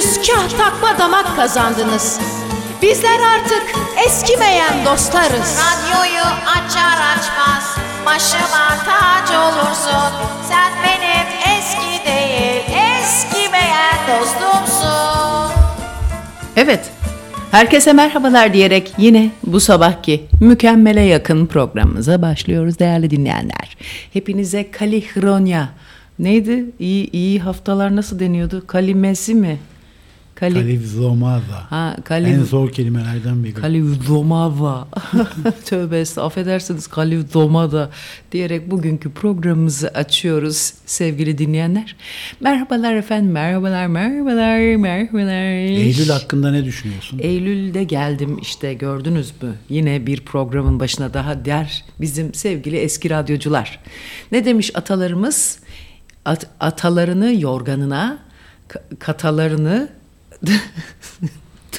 gündüz kah takma damak kazandınız. Bizler artık eskimeyen dostlarız. Radyoyu açar açmaz başıma tac olursun. Sen benim eski değil eskimeyen dostumsun. Evet. Herkese merhabalar diyerek yine bu sabahki mükemmele yakın programımıza başlıyoruz değerli dinleyenler. Hepinize kalihronya neydi? İyi, iyi haftalar nasıl deniyordu? Kalimesi mi? Kali, Kalivzomava. ha, kali, En zor kelimelerden biri. Kalivzomava. Tövbe affedersiniz Kalivzomada diyerek bugünkü programımızı açıyoruz sevgili dinleyenler. Merhabalar efendim, merhabalar, merhabalar, merhabalar. Eylül hakkında ne düşünüyorsun? Eylül'de geldim işte gördünüz mü? Yine bir programın başına daha der bizim sevgili eski radyocular. Ne demiş atalarımız? At, atalarını yorganına, ka- katalarını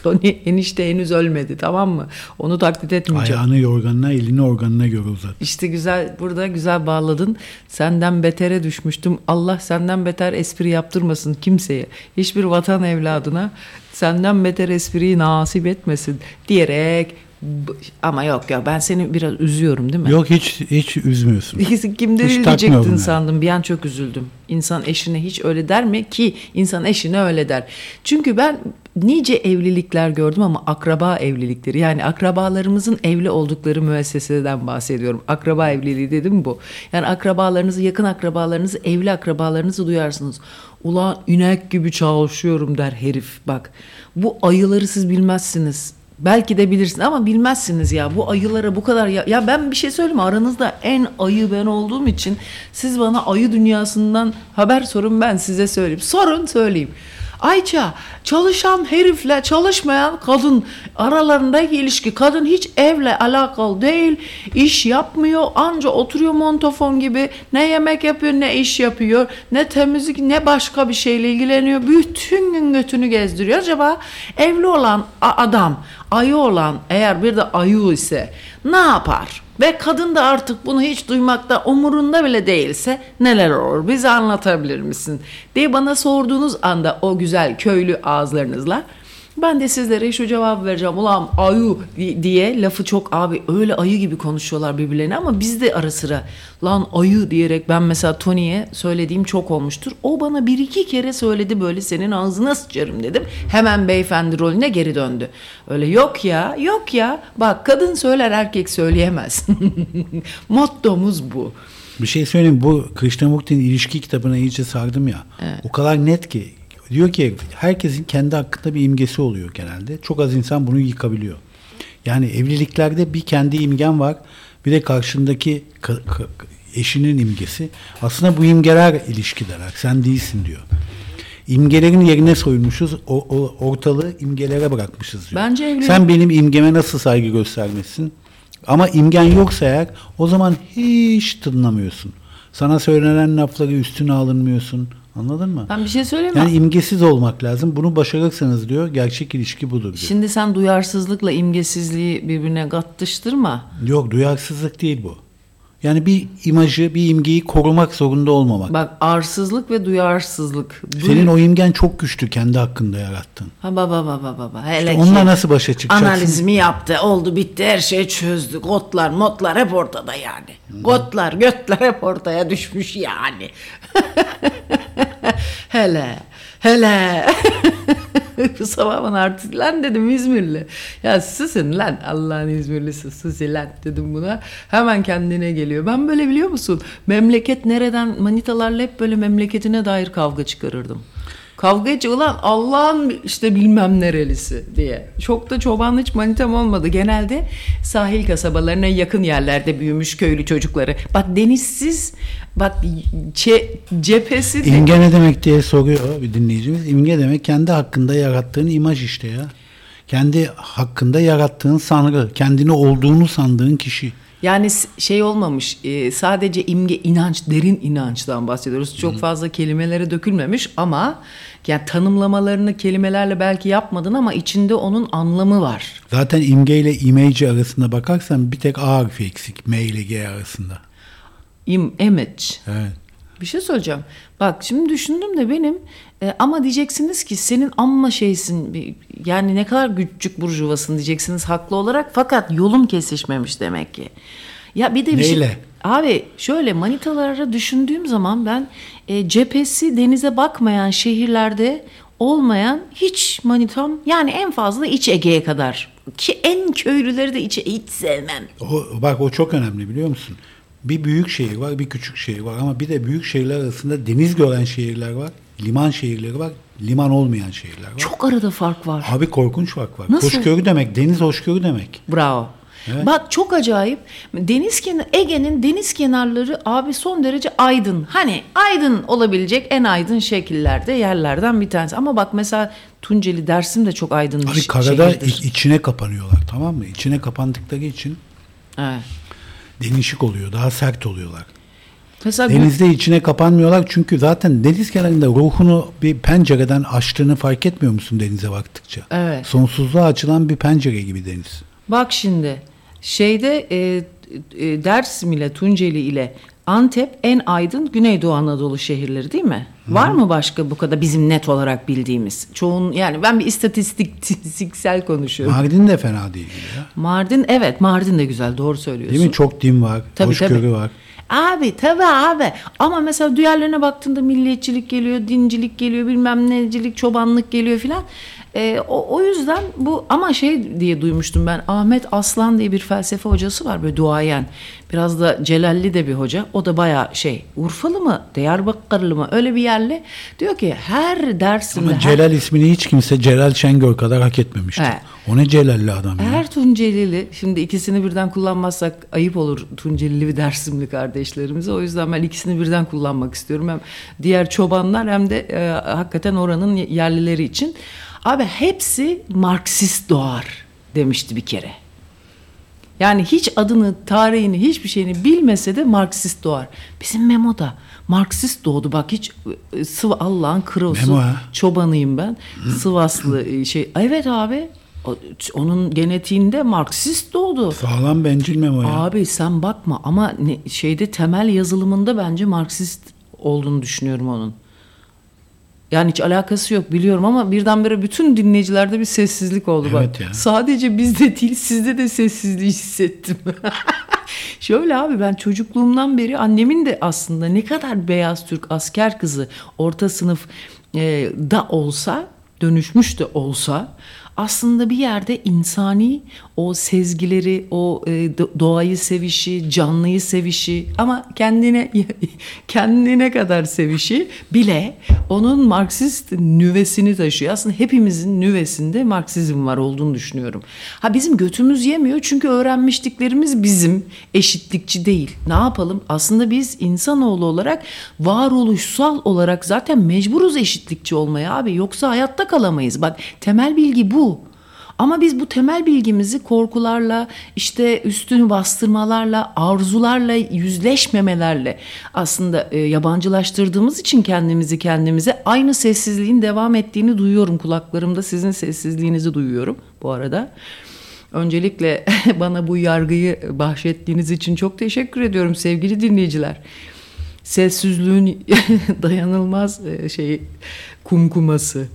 Tony enişte henüz ölmedi tamam mı? Onu taklit etmeyeceğim. Ayağını yorganına, elini organına göre uzat. İşte güzel burada güzel bağladın. Senden betere düşmüştüm. Allah senden beter espri yaptırmasın kimseye. Hiçbir vatan evladına senden beter espriyi nasip etmesin diyerek ama yok ya ben seni biraz üzüyorum değil mi? Yok hiç hiç üzmüyorsun. Hiç diyecektin takmıyorum yani. sandım. Bir an çok üzüldüm. İnsan eşine hiç öyle der mi? Ki insan eşine öyle der. Çünkü ben nice evlilikler gördüm ama akraba evlilikleri. Yani akrabalarımızın evli oldukları müesseseden bahsediyorum. Akraba evliliği dedim bu. Yani akrabalarınızı, yakın akrabalarınızı, evli akrabalarınızı duyarsınız. Ulan inek gibi çalışıyorum der herif bak. Bu ayıları siz bilmezsiniz. Belki de bilirsiniz ama bilmezsiniz ya bu ayılara bu kadar ya, ya ben bir şey söyleyeyim aranızda en ayı ben olduğum için siz bana ayı dünyasından haber sorun ben size söyleyeyim. Sorun söyleyeyim. Ayça çalışan herifle çalışmayan kadın aralarındaki ilişki. Kadın hiç evle alakalı değil iş yapmıyor anca oturuyor montofon gibi. Ne yemek yapıyor ne iş yapıyor ne temizlik ne başka bir şeyle ilgileniyor. Bütün gün götünü gezdiriyor. Acaba evli olan adam ayı olan eğer bir de ayı ise ne yapar? Ve kadın da artık bunu hiç duymakta umurunda bile değilse neler olur bize anlatabilir misin? diye bana sorduğunuz anda o güzel köylü ağızlarınızla ben de sizlere şu cevap vereceğim. Ulan di- diye lafı çok abi öyle ayı gibi konuşuyorlar birbirlerine ama biz de ara sıra lan ayı diyerek ben mesela Tony'ye söylediğim çok olmuştur. O bana bir iki kere söyledi böyle senin ağzına sıçarım dedim. Hemen beyefendi rolüne geri döndü. Öyle yok ya yok ya bak kadın söyler erkek söyleyemez. Mottomuz bu. Bir şey söyleyeyim bu Krishnamurti'nin ilişki kitabına iyice sardım ya. O kadar net ki diyor ki herkesin kendi hakkında bir imgesi oluyor genelde. Çok az insan bunu yıkabiliyor. Yani evliliklerde bir kendi imgen var. Bir de karşındaki ka- ka- eşinin imgesi. Aslında bu imgeler ilişkideler. Sen değilsin diyor. İmgelerin yerine soyulmuşuz. O, o- ortalığı imgelere bırakmışız diyor. Bence evlilik- Sen benim imgeme nasıl saygı göstermesin? Ama imgen yoksa eğer o zaman hiç tınlamıyorsun. Sana söylenen lafları üstüne alınmıyorsun. Anladın mı? Ben bir şey söyleyeyim mi? Yani imgesiz olmak lazım. Bunu başarırsanız diyor gerçek ilişki budur diyor. Şimdi sen duyarsızlıkla imgesizliği birbirine kattıştırma. Yok duyarsızlık değil bu. Yani bir imajı, bir imgeyi korumak zorunda olmamak. Bak arsızlık ve duyarsızlık. Duy- Senin o imgen çok güçlü kendi hakkında yarattın. Ha baba baba baba. Hele İşte onunla nasıl başa çıkacaksın? Analizimi yaptı. Oldu bitti her şeyi çözdü. Kotlar motlar hep ortada yani. Kotlar götler hep ortaya düşmüş yani. hele hele. Sabah bana artist lan dedim İzmirli. Ya susun lan Allah'ın İzmirlisi sus lan dedim buna. Hemen kendine geliyor. Ben böyle biliyor musun? Memleket nereden manitalarla hep böyle memleketine dair kavga çıkarırdım. Kavgacı ulan Allah'ın işte bilmem nerelisi diye. Çok da çoban hiç manitam olmadı. Genelde sahil kasabalarına yakın yerlerde büyümüş köylü çocukları. Bak denizsiz, bak çe, cephesi de- İmge ne demek diye soruyor bir dinleyicimiz. İmge demek kendi hakkında yarattığın imaj işte ya. Kendi hakkında yarattığın sanrı, kendini olduğunu sandığın kişi. Yani şey olmamış e, sadece imge inanç derin inançtan bahsediyoruz. Çok fazla kelimelere dökülmemiş ama yani tanımlamalarını kelimelerle belki yapmadın ama içinde onun anlamı var. Zaten imge ile image arasında bakarsan bir tek A harfi eksik. M ile G arasında. Im, image. Evet. Bir şey söyleyeceğim. Bak şimdi düşündüm de benim e, ama diyeceksiniz ki senin amma şeysin yani ne kadar küçük burjuvasın diyeceksiniz haklı olarak fakat yolum kesişmemiş demek ki. Ya bir de bir şey. Neyle? Abi şöyle manitalara düşündüğüm zaman ben e, cephesi denize bakmayan şehirlerde olmayan hiç manitam yani en fazla iç Ege'ye kadar ki en köylüleri de içe hiç sevmem. O, bak o çok önemli biliyor musun? Bir büyük şehir var, bir küçük şehir var ama bir de büyük şehirler arasında deniz gören şehirler var, liman şehirleri var, liman olmayan şehirler var. Çok arada fark var. Abi korkunç fark var. Nasıl? Hoşgörü demek, deniz hoşgörü demek. Bravo. Evet. Bak çok acayip. Deniz kenar Ege'nin deniz kenarları abi son derece aydın. Hani aydın olabilecek en aydın şekillerde yerlerden bir tanesi. Ama bak mesela Tunceli Dersim de çok aydın bir Abi karada şehirdir. içine kapanıyorlar tamam mı? İçine kapandıkları için Evet. Denişik oluyor, daha sert oluyorlar. Mesela bu- Denizde içine kapanmıyorlar çünkü zaten deniz kenarında ruhunu bir pencereden açtığını fark etmiyor musun denize baktıkça? Evet. Sonsuzluğa açılan bir pencere gibi deniz. Bak şimdi şeyde e, e, Dersim ile Tunceli ile Antep en aydın Güneydoğu Anadolu şehirleri değil mi? Var mı başka bu kadar bizim net olarak bildiğimiz? Çoğun yani ben bir istatistiksel konuşuyorum. Mardin de fena değil ya. Mardin evet Mardin de güzel doğru söylüyorsun. Değil mi? Çok din var, Tabii, hoşgörü tabii. var. Abi tabii abi ama mesela diğerlerine baktığında milliyetçilik geliyor, dincilik geliyor, bilmem necilik, çobanlık geliyor filan. Ee, o, o yüzden bu ama şey diye duymuştum ben Ahmet Aslan diye bir felsefe hocası var böyle duayen. Biraz da Celalli de bir hoca. O da bayağı şey Urfalı mı Diyarbakırlı mı öyle bir yerli. Diyor ki her dersimde Ama her- Celal ismini hiç kimse Celal Şengör kadar hak etmemiştir. He. O ne Celalli adam ya. Her Tuncelili, şimdi ikisini birden kullanmazsak ayıp olur Tuncelili ve Dersimli kardeşlerimize. O yüzden ben ikisini birden kullanmak istiyorum. Hem diğer çobanlar hem de e, hakikaten oranın yerlileri için. Abi hepsi Marksist doğar demişti bir kere. Yani hiç adını, tarihini, hiçbir şeyini bilmese de Marksist doğar. Bizim Memo da Marksist doğdu. Bak hiç e, sıvı Allah'ın. Memo ha? Çobanıyım ben. Sivaslı e, şey. Evet abi. Onun genetiğinde Marksist doğdu. Sağlam bencil memo ya. Abi sen bakma ama ne, şeyde temel yazılımında bence Marksist olduğunu düşünüyorum onun. Yani hiç alakası yok biliyorum ama birdenbire bütün dinleyicilerde bir sessizlik oldu Evet bak. ya. Sadece bizde değil sizde de sessizliği hissettim. Şöyle abi ben çocukluğumdan beri annemin de aslında ne kadar beyaz Türk asker kızı orta sınıf e, da olsa dönüşmüş de olsa aslında bir yerde insani o sezgileri, o e, do- doğayı sevişi, canlıyı sevişi ama kendine kendine kadar sevişi bile onun Marksist nüvesini taşıyor. Aslında hepimizin nüvesinde Marksizm var olduğunu düşünüyorum. Ha bizim götümüz yemiyor çünkü öğrenmişliklerimiz bizim eşitlikçi değil. Ne yapalım? Aslında biz insanoğlu olarak varoluşsal olarak zaten mecburuz eşitlikçi olmaya abi. Yoksa hayatta kalamayız. Bak temel bilgi bu. Ama biz bu temel bilgimizi korkularla, işte üstünü bastırmalarla, arzularla, yüzleşmemelerle aslında e, yabancılaştırdığımız için kendimizi kendimize aynı sessizliğin devam ettiğini duyuyorum. Kulaklarımda sizin sessizliğinizi duyuyorum bu arada. Öncelikle bana bu yargıyı bahşettiğiniz için çok teşekkür ediyorum sevgili dinleyiciler. Sessizliğin dayanılmaz e, şey kumkuması.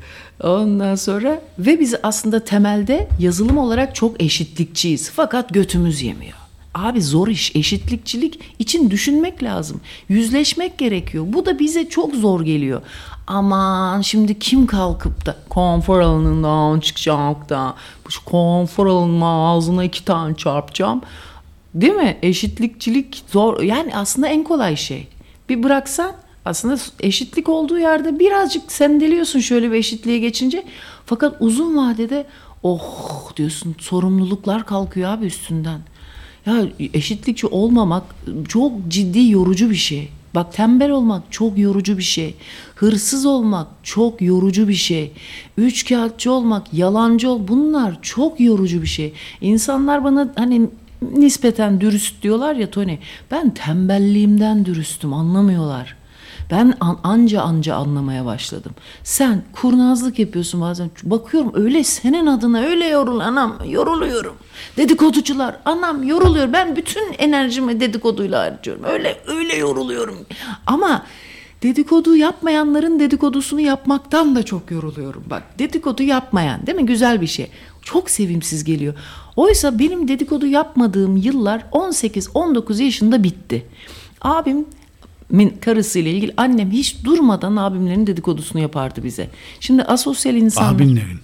Ondan sonra ve biz aslında temelde yazılım olarak çok eşitlikçiyiz. Fakat götümüz yemiyor. Abi zor iş. Eşitlikçilik için düşünmek lazım. Yüzleşmek gerekiyor. Bu da bize çok zor geliyor. Aman şimdi kim kalkıp da konfor alanından çıkacak da şu konfor alanının ağzına iki tane çarpacağım. Değil mi? Eşitlikçilik zor. Yani aslında en kolay şey. Bir bıraksan aslında eşitlik olduğu yerde birazcık sendeliyorsun şöyle bir eşitliğe geçince. Fakat uzun vadede oh diyorsun sorumluluklar kalkıyor abi üstünden. Ya eşitlikçi olmamak çok ciddi yorucu bir şey. Bak tembel olmak çok yorucu bir şey. Hırsız olmak çok yorucu bir şey. Üçkağıtçı olmak, yalancı ol bunlar çok yorucu bir şey. İnsanlar bana hani nispeten dürüst diyorlar ya Tony. Ben tembelliğimden dürüstüm anlamıyorlar. Ben an, anca anca anlamaya başladım. Sen kurnazlık yapıyorsun bazen. Bakıyorum öyle senin adına öyle yorul anam yoruluyorum. Dedikoducular anam yoruluyor. Ben bütün enerjimi dedikoduyla harcıyorum. Öyle öyle yoruluyorum. Ama dedikodu yapmayanların dedikodusunu yapmaktan da çok yoruluyorum. Bak dedikodu yapmayan değil mi güzel bir şey. Çok sevimsiz geliyor. Oysa benim dedikodu yapmadığım yıllar 18-19 yaşında bitti. Abim min karısıyla ilgili annem hiç durmadan abimlerin dedikodusunu yapardı bize. Şimdi asosyal insanlar. Abinlerin.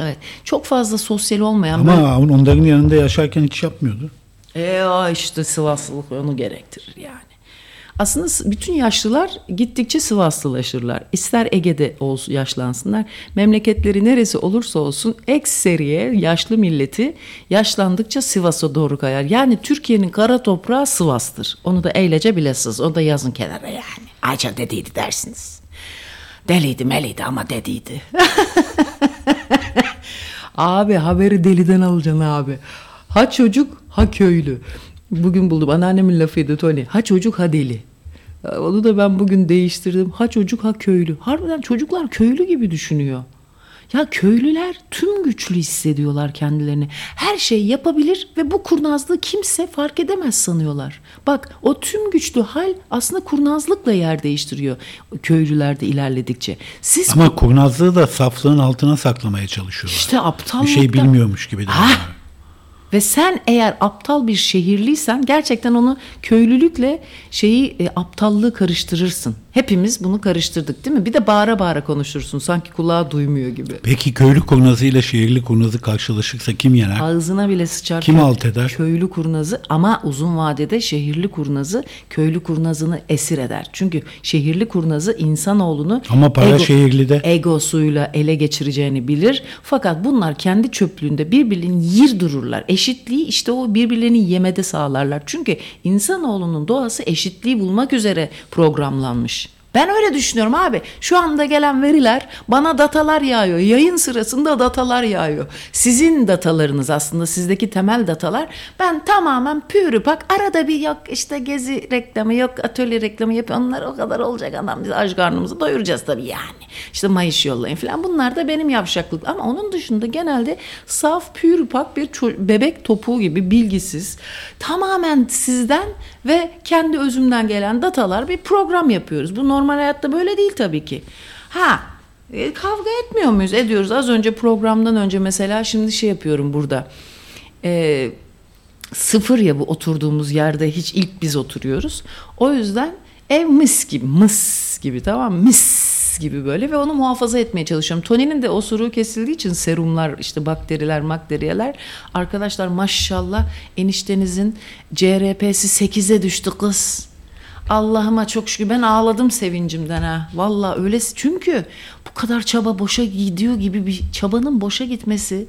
Evet. Çok fazla sosyal olmayan Ama onların yanında yaşarken hiç yapmıyordu. E işte Sivaslılık onu gerektirir yani. Aslında bütün yaşlılar gittikçe Sivaslılaşırlar. İster Ege'de olsun yaşlansınlar. Memleketleri neresi olursa olsun ekseriye yaşlı milleti yaşlandıkça Sivas'a doğru kayar. Yani Türkiye'nin kara toprağı Sivas'tır. Onu da eylece bilesiz. Onu da yazın kenara yani. Ayça dediydi dersiniz. Deliydi meliydi ama dediydi. Abi haberi deliden alacaksın abi. Ha çocuk ha köylü. Bugün buldum anneannemin lafıydı Tony. Ha çocuk ha deli. Onu da ben bugün değiştirdim. Ha çocuk ha köylü. Harbiden çocuklar köylü gibi düşünüyor. Ya köylüler tüm güçlü hissediyorlar kendilerini. Her şey yapabilir ve bu kurnazlığı kimse fark edemez sanıyorlar. Bak o tüm güçlü hal aslında kurnazlıkla yer değiştiriyor köylülerde ilerledikçe. Siz Ama kurnazlığı da saflığın altına saklamaya çalışıyorlar. işte bir aptallıkta... şey bilmiyormuş gibi Ha! Ve sen eğer aptal bir şehirliysen gerçekten onu köylülükle şeyi e, aptallığı karıştırırsın. Hepimiz bunu karıştırdık değil mi? Bir de bağıra bağıra konuşursun sanki kulağı duymuyor gibi. Peki köylü kurnazıyla şehirli kurnazı karşılaşırsa kim yener? Ağzına bile sıçar. Kim alt eder? Köylü kurnazı ama uzun vadede şehirli kurnazı köylü kurnazını esir eder. Çünkü şehirli kurnazı insanoğlunu Ama para şehirlide. egosuyla ele geçireceğini bilir. Fakat bunlar kendi çöplüğünde birbirlerini yir dururlar. Eşitliği işte o birbirlerini yemede sağlarlar. Çünkü insanoğlunun doğası eşitliği bulmak üzere programlanmış. Ben öyle düşünüyorum abi. Şu anda gelen veriler bana datalar yağıyor. Yayın sırasında datalar yağıyor. Sizin datalarınız aslında sizdeki temel datalar. Ben tamamen pürüpak arada bir yok işte gezi reklamı yok atölye reklamı yapıyor. Onlar o kadar olacak adam biz aç karnımızı doyuracağız tabii yani. İşte Mayış yollayın falan. Bunlar da benim yavşaklık. Ama onun dışında genelde saf pürüpak bir ço- bebek topuğu gibi bilgisiz. Tamamen sizden ve kendi özümden gelen datalar bir program yapıyoruz. Bu normal hayatta böyle değil tabii ki. Ha e, kavga etmiyor muyuz? Ediyoruz. Az önce programdan önce mesela şimdi şey yapıyorum burada. E, sıfır ya bu oturduğumuz yerde hiç ilk biz oturuyoruz. O yüzden ev mis gibi, mıs gibi tamam mı? Gibi böyle ve onu muhafaza etmeye çalışıyorum. Tony'nin de osuruğu kesildiği için serumlar işte bakteriler makteriyeler arkadaşlar maşallah eniştenizin CRP'si 8'e düştü kız. Allah'ıma çok şükür ben ağladım sevincimden ha. Valla öyle çünkü bu kadar çaba boşa gidiyor gibi bir çabanın boşa gitmesi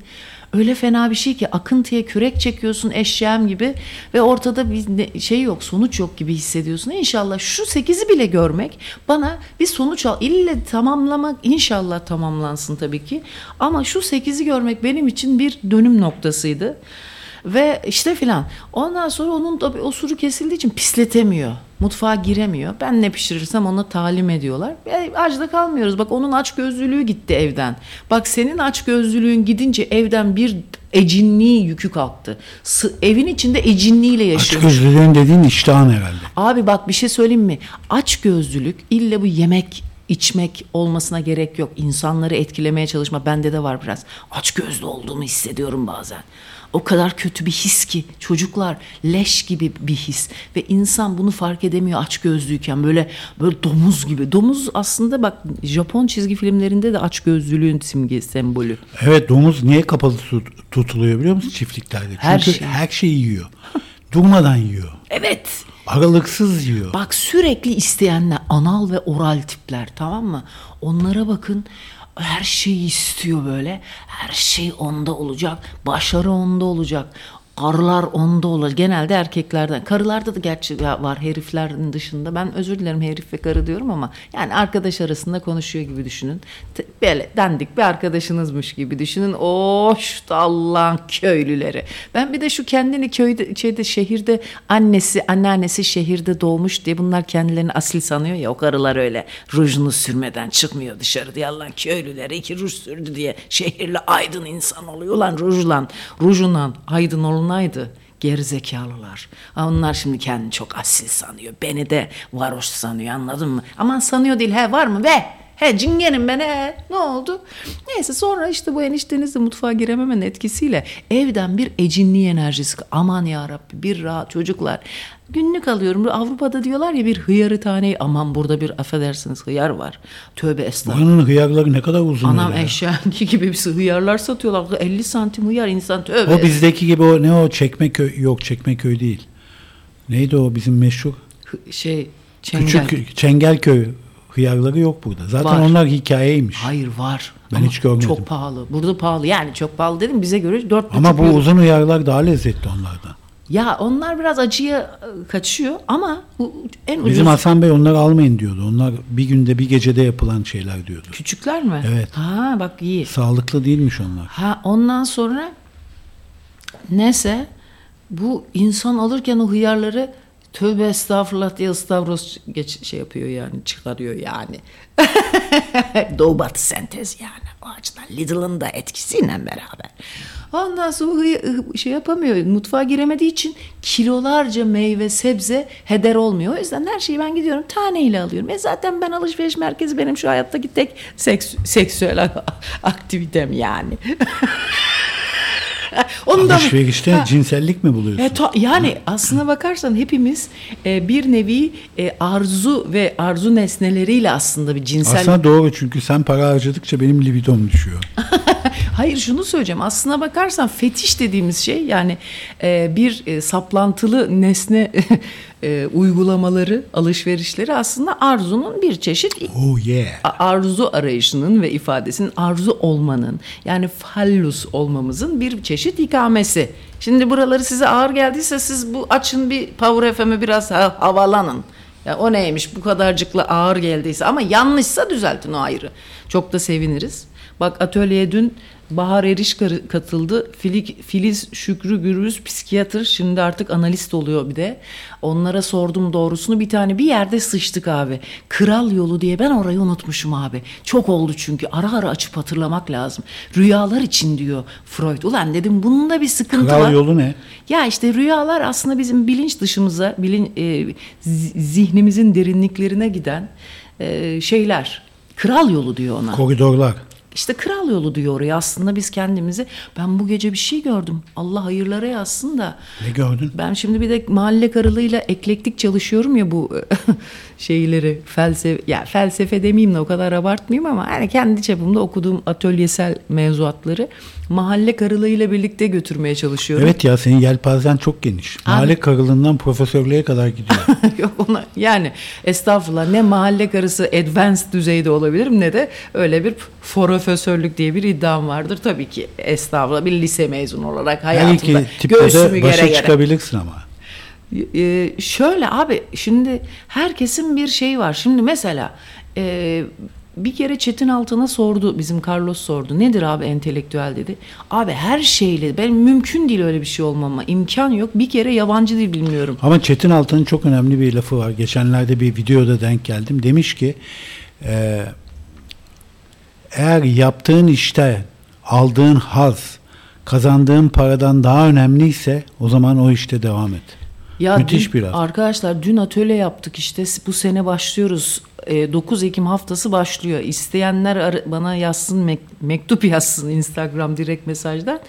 öyle fena bir şey ki akıntıya kürek çekiyorsun eşeğim gibi ve ortada bir şey yok sonuç yok gibi hissediyorsun. İnşallah şu 8'i bile görmek bana bir sonuç al. İlle tamamlamak inşallah tamamlansın tabii ki ama şu 8'i görmek benim için bir dönüm noktasıydı. Ve işte filan. Ondan sonra onun tabii osuru kesildiği için pisletemiyor. Mutfağa giremiyor. Ben ne pişirirsem ona talim ediyorlar. E, açta kalmıyoruz. Bak onun aç gözlülüğü gitti evden. Bak senin aç gözlülüğün gidince evden bir ecinliği yükü kalktı. Sı- evin içinde ecinliğiyle yaşıyor. Açgözlülüğün dediğin iştahın herhalde. Abi bak bir şey söyleyeyim mi? Aç gözlülük illa bu yemek içmek olmasına gerek yok. İnsanları etkilemeye çalışma bende de var biraz. Aç gözlü olduğumu hissediyorum bazen. O kadar kötü bir his ki çocuklar leş gibi bir his ve insan bunu fark edemiyor aç gözlüyken böyle böyle domuz gibi. Domuz aslında bak Japon çizgi filmlerinde de aç gözlülüğün simge sembolü. Evet domuz niye kapalı tut- tutuluyor biliyor musun çiftliklerde? Çünkü Her şey. her şeyi yiyor. Durmadan yiyor. Evet. Aralıksız yiyor. Bak sürekli isteyenler anal ve oral tipler tamam mı? Onlara bakın her şeyi istiyor böyle. Her şey onda olacak. Başarı onda olacak. Karılar onda olacak. Genelde erkeklerden. Karılarda da gerçi var heriflerin dışında. Ben özür dilerim herif ve karı diyorum ama yani arkadaş arasında konuşuyor gibi düşünün. Böyle dandik bir arkadaşınızmış gibi düşünün. Oh şu da Allah'ın köylüleri. Ben bir de şu kendini köyde şeyde şehirde annesi anneannesi şehirde doğmuş diye bunlar kendilerini asil sanıyor ya o karılar öyle rujunu sürmeden çıkmıyor dışarı diye Allah'ın köylüleri iki ruj sürdü diye şehirli aydın insan oluyor lan rujlan rujundan aydın olunaydı Gerizekalılar. Ha, Onlar şimdi kendini çok asil sanıyor. Beni de varoş sanıyor anladın mı? Aman sanıyor değil he var mı be? He cingenim ben he. Ne oldu? Neyse sonra işte bu enişteniz de mutfağa girememenin etkisiyle evden bir ecinli enerjisi. Aman ya Rabbi bir rahat çocuklar. Günlük alıyorum. Avrupa'da diyorlar ya bir hıyarı taneyi. Aman burada bir affedersiniz hıyar var. Tövbe estağfurullah. Buranın hıyarları ne kadar uzun Anam eşyanki gibi bir hıyarlar satıyorlar. 50 santim hıyar insan tövbe. O bizdeki gibi o ne o Çekmeköy yok Çekmeköy değil. Neydi o bizim meşhur şey çengel. küçük Çengelköy hıyarları yok burada. Zaten Var. onlar hikayeymiş. Hayır var. Ben Ama hiç görmedim. Çok pahalı. Burada pahalı. Yani çok pahalı dedim bize göre 4 Ama bu uzun hıyarlar daha lezzetli onlardan. Ya onlar biraz acıya e, kaçıyor ama en ucuz. Bizim Hasan Bey onları almayın diyordu. Onlar bir günde bir gecede yapılan şeyler diyordu. Küçükler mi? Evet. Ha bak iyi. Sağlıklı değilmiş onlar. Ha ondan sonra neyse bu insan alırken o hıyarları tövbe estağfurullah diye ıstavroz geç, şey yapıyor yani çıkarıyor yani. Doğu batı sentez yani o açıdan Lidl'ın da etkisiyle beraber. Ondan sonra şey yapamıyor mutfağa giremediği için kilolarca meyve sebze heder olmuyor. O yüzden her şeyi ben gidiyorum taneyle alıyorum. E zaten ben alışveriş merkezi benim şu hayattaki tek seks, seksüel aktivitem yani. Onu da Alışverişte Ha. cinsellik mi buluyorsun? E, ta- yani aslına bakarsan hepimiz e, bir nevi e, arzu ve arzu nesneleriyle aslında bir cinsel Aslında doğru çünkü sen para harcadıkça benim libidom düşüyor. Hayır şunu söyleyeceğim. Aslına bakarsan fetiş dediğimiz şey yani e, bir e, saplantılı nesne e, uygulamaları, alışverişleri aslında arzunun bir çeşit Oh yeah. arzu arayışının ve ifadesinin arzu olmanın yani fallus olmamızın bir çeşit ikamesi. Şimdi buraları size ağır geldiyse siz bu açın bir Power FM'e biraz ha- havalanın. Ya o neymiş bu kadarcıkla ağır geldiyse ama yanlışsa düzeltin o ayrı. Çok da seviniriz. Bak atölyeye dün Bahar Eriş katıldı. Filiz Şükrü Gürbüz psikiyatr şimdi artık analist oluyor bir de. Onlara sordum doğrusunu bir tane bir yerde sıçtık abi. Kral yolu diye ben orayı unutmuşum abi. Çok oldu çünkü ara ara açıp hatırlamak lazım. Rüyalar için diyor Freud. Ulan dedim bunun da bir sıkıntı var. Kral yolu ne? Ya işte rüyalar aslında bizim bilinç dışımıza, bilin, e, zi- zihnimizin derinliklerine giden e, şeyler. Kral yolu diyor ona. Koridorlar. İşte kral yolu diyor oraya. Aslında biz kendimizi ben bu gece bir şey gördüm. Allah hayırlara yazsın da. Ne gördün? Ben şimdi bir de mahalle karılığıyla eklektik çalışıyorum ya bu şeyleri felsefe ya felsefe demeyeyim de o kadar abartmayayım ama hani kendi çapımda okuduğum atölyesel mevzuatları mahalle karılığıyla birlikte götürmeye çalışıyorum. Evet ya senin yelpazen çok geniş. Mahalle karılığından profesörlüğe kadar gidiyor. Yok ona yani estağfurullah ne mahalle karısı advanced düzeyde olabilirim ne de öyle bir profesörlük diye bir iddiam vardır. Tabii ki estağfurullah bir lise mezunu olarak hayatımda iki tipte de başa çıkabilirsin ama. Ee, şöyle abi şimdi herkesin bir şeyi var. Şimdi mesela e, bir kere Çetin Altın'a sordu bizim Carlos sordu. Nedir abi entelektüel dedi. Abi her şeyle ben mümkün değil öyle bir şey olmama imkan yok. Bir kere yabancı dil bilmiyorum. Ama Çetin Altan'ın çok önemli bir lafı var. Geçenlerde bir videoda denk geldim. Demiş ki e, eğer yaptığın işte aldığın haz kazandığın paradan daha önemliyse o zaman o işte devam et. Ya Müthiş dün- bir laf. Arkadaşlar dün atölye yaptık işte bu sene başlıyoruz. E, 9 Ekim haftası başlıyor. İsteyenler bana yazsın mek- mektup yazsın Instagram direkt mesajdan.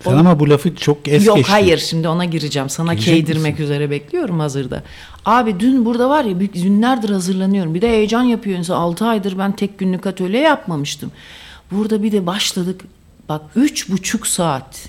Sen O- ama bu lafı çok es Yok geçtin. hayır şimdi ona gireceğim. Sana Girecek keydirmek misin? üzere bekliyorum hazırda. Abi dün burada var ya günlerdir hazırlanıyorum. Bir de heyecan yapıyor insan. 6 aydır ben tek günlük atölye yapmamıştım. Burada bir de başladık. Bak üç buçuk saat.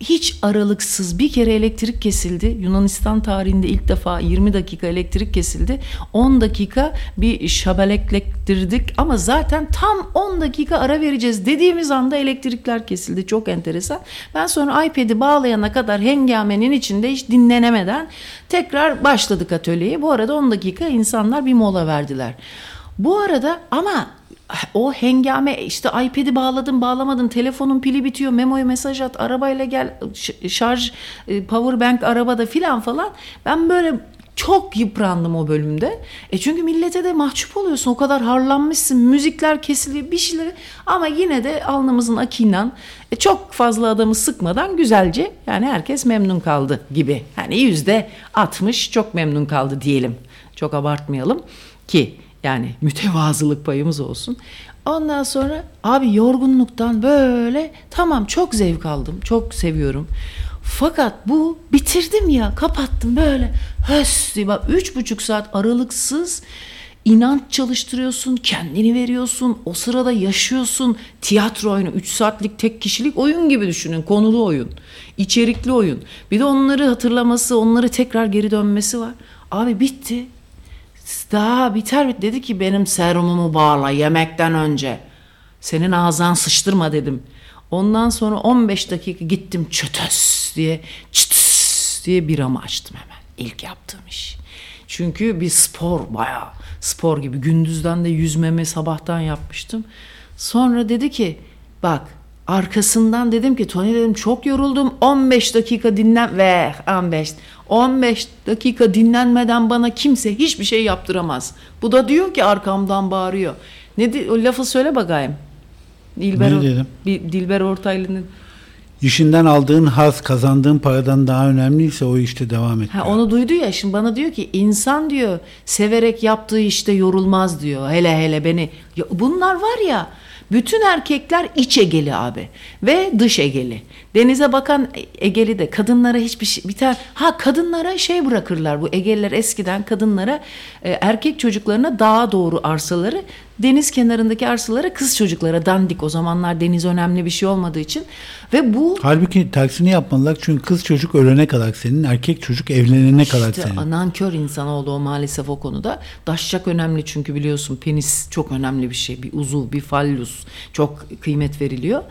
Hiç aralıksız bir kere elektrik kesildi. Yunanistan tarihinde ilk defa 20 dakika elektrik kesildi. 10 dakika bir şabeleklettirdik ama zaten tam 10 dakika ara vereceğiz dediğimiz anda elektrikler kesildi. Çok enteresan. Ben sonra iPad'i bağlayana kadar hengamenin içinde hiç dinlenemeden tekrar başladık atölyeye. Bu arada 10 dakika insanlar bir mola verdiler. Bu arada ama o hengame işte iPad'i bağladın bağlamadın telefonun pili bitiyor memoya mesaj at arabayla gel şarj e, power bank arabada filan falan ben böyle çok yıprandım o bölümde. E çünkü millete de mahcup oluyorsun. O kadar harlanmışsın. Müzikler kesiliyor bir şeyleri. Ama yine de alnımızın akıyla e, çok fazla adamı sıkmadan güzelce yani herkes memnun kaldı gibi. Hani yüzde 60 çok memnun kaldı diyelim. Çok abartmayalım ki yani mütevazılık payımız olsun. Ondan sonra abi yorgunluktan böyle tamam çok zevk aldım. Çok seviyorum. Fakat bu bitirdim ya kapattım böyle hös bak üç buçuk saat aralıksız inanç çalıştırıyorsun, kendini veriyorsun, o sırada yaşıyorsun. Tiyatro oyunu, 3 saatlik tek kişilik oyun gibi düşünün, konulu oyun, içerikli oyun. Bir de onları hatırlaması, onları tekrar geri dönmesi var. Abi bitti. Daha biter bit dedi ki benim serumumu bağla yemekten önce. Senin ağzından sıçtırma dedim. Ondan sonra 15 dakika gittim çötös diye çıtıs diye bir ama açtım hemen. İlk yaptığım iş. Çünkü bir spor bayağı spor gibi. Gündüzden de yüzmemi sabahtan yapmıştım. Sonra dedi ki bak arkasından dedim ki Tony dedim çok yoruldum 15 dakika dinlen ve 15 15 dakika dinlenmeden bana kimse hiçbir şey yaptıramaz. Bu da diyor ki arkamdan bağırıyor. Ne di- o lafı söyle bakayım. Dilber, Ne dedim? Bir, Dilber Ortaylı'nın İşinden aldığın haz kazandığın paradan daha önemliyse o işte devam et. Ha, onu duydu ya şimdi bana diyor ki insan diyor severek yaptığı işte yorulmaz diyor. Hele hele beni. Ya bunlar var ya bütün erkekler iç egeli abi ve dış egeli. Denize bakan egeli de kadınlara hiçbir şey biter. Ha kadınlara şey bırakırlar bu egeliler eskiden kadınlara e, erkek çocuklarına dağa doğru arsaları deniz kenarındaki arsalara kız çocuklara dandik o zamanlar deniz önemli bir şey olmadığı için ve bu Halbuki tersini yapmalılar çünkü kız çocuk ölene kadar senin, erkek çocuk evlenene kadar İşte senin. nankör insanoğlu o maalesef o konuda. Daşşak önemli çünkü biliyorsun penis çok önemli bir şey. Bir uzuv, bir fallus çok kıymet veriliyor.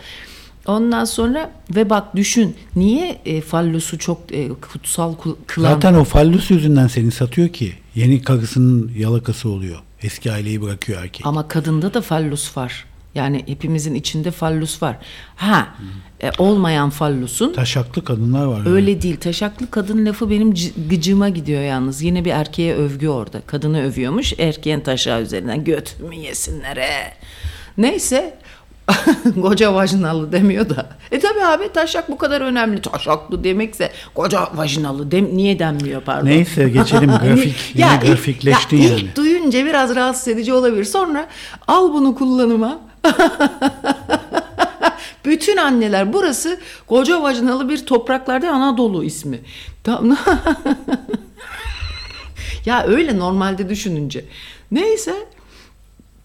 Ondan sonra ve bak düşün niye e, fallusu çok e, kutsal kılan Zaten o fallus yüzünden seni satıyor ki. Yeni karısının yalakası oluyor. Eski aileyi bırakıyor erkek. ama kadında da fallus var. Yani hepimizin içinde fallus var. Ha e, olmayan fallusun Taşaklı kadınlar var. Öyle değil. Taşaklı kadın lafı benim gıcıma gidiyor yalnız. Yine bir erkeğe övgü orada. Kadını övüyormuş. Erkeğin taşağı üzerinden göt mü yesinler he. Neyse. koca vajinalı demiyor da. E tabi abi taşak bu kadar önemli. Taşaklı demekse koca vajinalı dem niye denmiyor pardon. Neyse geçelim grafik. Yine ilk- grafikleştin ya yani. ilk duyunca biraz rahatsız edici olabilir. Sonra al bunu kullanıma. Bütün anneler burası koca vajinalı bir topraklarda Anadolu ismi. Tamam. ya öyle normalde düşününce. Neyse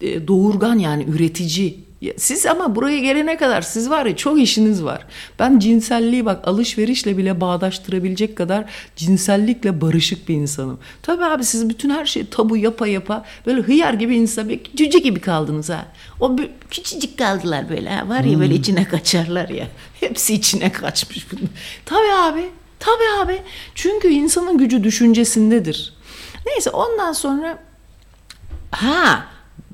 e, doğurgan yani üretici. Siz ama buraya gelene kadar siz var ya çok işiniz var. Ben cinselliği bak alışverişle bile bağdaştırabilecek kadar cinsellikle barışık bir insanım. Tabii abi siz bütün her şeyi tabu yapa yapa böyle hıyar gibi insan bir cüce gibi kaldınız ha. O bö- küçücük kaldılar böyle ha. Var ya böyle içine kaçarlar ya. Hepsi içine kaçmış. bunun. Tabii abi. Tabii abi. Çünkü insanın gücü düşüncesindedir. Neyse ondan sonra Ha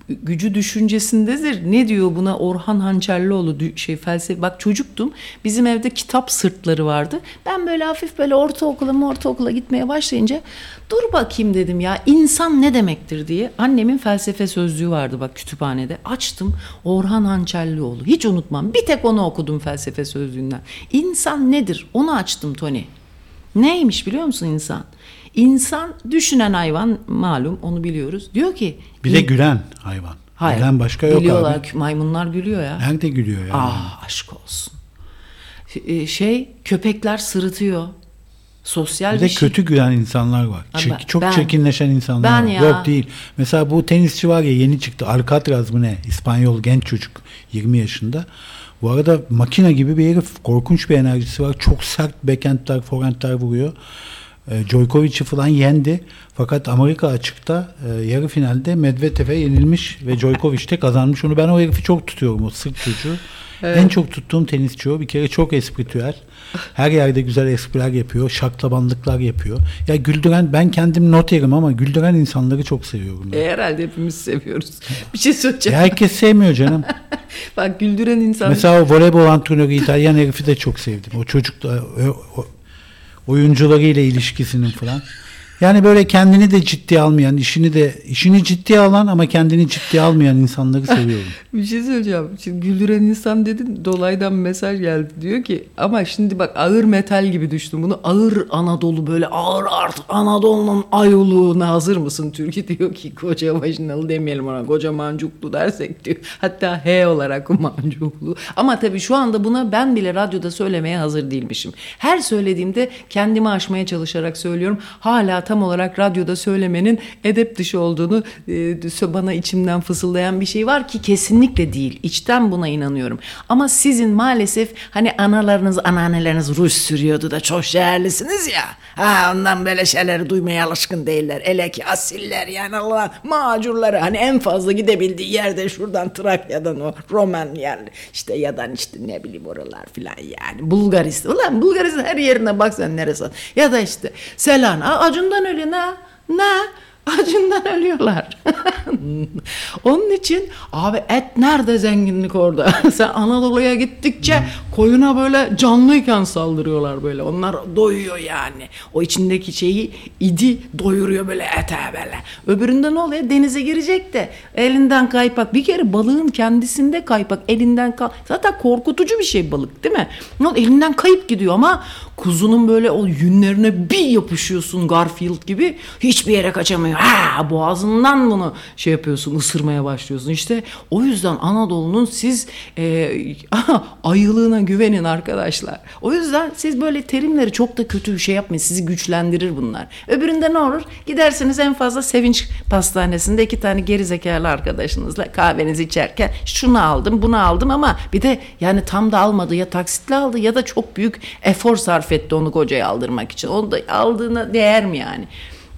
gücü düşüncesindedir. Ne diyor buna Orhan Hançerlioğlu şey felsefe. Bak çocuktum. Bizim evde kitap sırtları vardı. Ben böyle hafif böyle ortaokula mı ortaokula gitmeye başlayınca dur bakayım dedim ya insan ne demektir diye. Annemin felsefe sözlüğü vardı bak kütüphanede. Açtım Orhan Hançerlioğlu. Hiç unutmam. Bir tek onu okudum felsefe sözlüğünden. İnsan nedir? Onu açtım Tony. Neymiş biliyor musun insan? İnsan düşünen hayvan malum onu biliyoruz. Diyor ki Bir de gülen hayvan. Hayır. Gülen başka yok Gülüyorlar. abi. Maymunlar gülüyor ya. Nerede gülüyor yani? Ah aşk olsun. Ee, Şey köpekler sırıtıyor. Sosyal Bir bir, de şey. kötü gülen insanlar var. Ha, Çek- ben- çok ben- çirkinleşen insanlar ben var. ya. Yok değil. Mesela bu tenisçi var ya yeni çıktı. Alcatraz mı ne? İspanyol genç çocuk. 20 yaşında. Bu arada makine gibi bir herif. Korkunç bir enerjisi var. Çok sert backhandler, forehandler vuruyor. E, Djokovic'i falan yendi. Fakat Amerika açıkta e, yarı finalde Medvedev'e yenilmiş ve Djokovic de kazanmış. Onu ben o herifi çok tutuyorum o sırt çocuğu. En çok tuttuğum tenisçi o. Bir kere çok espritüel. Her yerde güzel espriler yapıyor. Şaklabanlıklar yapıyor. Ya güldüren ben kendim not yerim ama güldüren insanları çok seviyorum. ben. E, herhalde hepimiz seviyoruz. bir şey Ya söyleyeceğim. herkes sevmiyor canım. Bak güldüren insan. Mesela o voleybol antrenörü İtalyan herifi de çok sevdim. O çocuk da o, o- oyuncularıyla ilişkisinin falan. Yani böyle kendini de ciddiye almayan, işini de işini ciddiye alan ama kendini ciddiye almayan insanları seviyorum. Bir şey söyleyeceğim. Şimdi güldüren insan dedin dolaydan mesaj geldi. Diyor ki ama şimdi bak ağır metal gibi düştüm. Bunu ağır Anadolu böyle ağır artık Anadolu'nun ayoluğuna hazır mısın? Türkiye diyor ki koca vajinalı demeyelim ona koca mancuklu dersek diyor. Hatta H olarak mancuklu. Ama tabii şu anda buna ben bile radyoda söylemeye hazır değilmişim. Her söylediğimde kendimi aşmaya çalışarak söylüyorum. Hala tam olarak radyoda söylemenin edep dışı olduğunu e, bana içimden fısıldayan bir şey var ki kesinlikle değil. İçten buna inanıyorum. Ama sizin maalesef hani analarınız, anneanneleriniz ruj sürüyordu da çok şehirlisiniz ya. Ha ondan böyle şeyleri duymaya alışkın değiller. Ele ki asiller yani Allah macurları hani en fazla gidebildiği yerde şuradan Trakya'dan o Roman yani işte yadan işte ne bileyim oralar filan yani. Bulgaristan. Ulan Bulgaristan her yerine bak sen neresi. Ya da işte Selan. Aa, Acun'dan öyle ne? Ne? Acından ölüyorlar. Onun için abi et nerede zenginlik orada? Sen Anadolu'ya gittikçe koyuna böyle canlıyken saldırıyorlar böyle. Onlar doyuyor yani. O içindeki şeyi idi doyuruyor böyle ete böyle. Öbüründe ne oluyor? Denize girecek de elinden kaypak. Bir kere balığın kendisinde kaypak. Elinden kay Zaten korkutucu bir şey balık değil mi? Ne oluyor? Elinden kayıp gidiyor ama kuzunun böyle o yünlerine bir yapışıyorsun Garfield gibi hiçbir yere kaçamıyor. Ha boğazından bunu şey yapıyorsun ısırmaya başlıyorsun. İşte o yüzden Anadolu'nun siz e, ayılığına güvenin arkadaşlar. O yüzden siz böyle terimleri çok da kötü bir şey yapmayın. Sizi güçlendirir bunlar. Öbüründe ne olur? Gidersiniz en fazla sevinç pastanesinde iki tane gerizekalı arkadaşınızla kahvenizi içerken şunu aldım bunu aldım ama bir de yani tam da almadı ya taksitle aldı ya da çok büyük efor sarf etti onu kocaya aldırmak için. Onu da aldığına değer mi yani?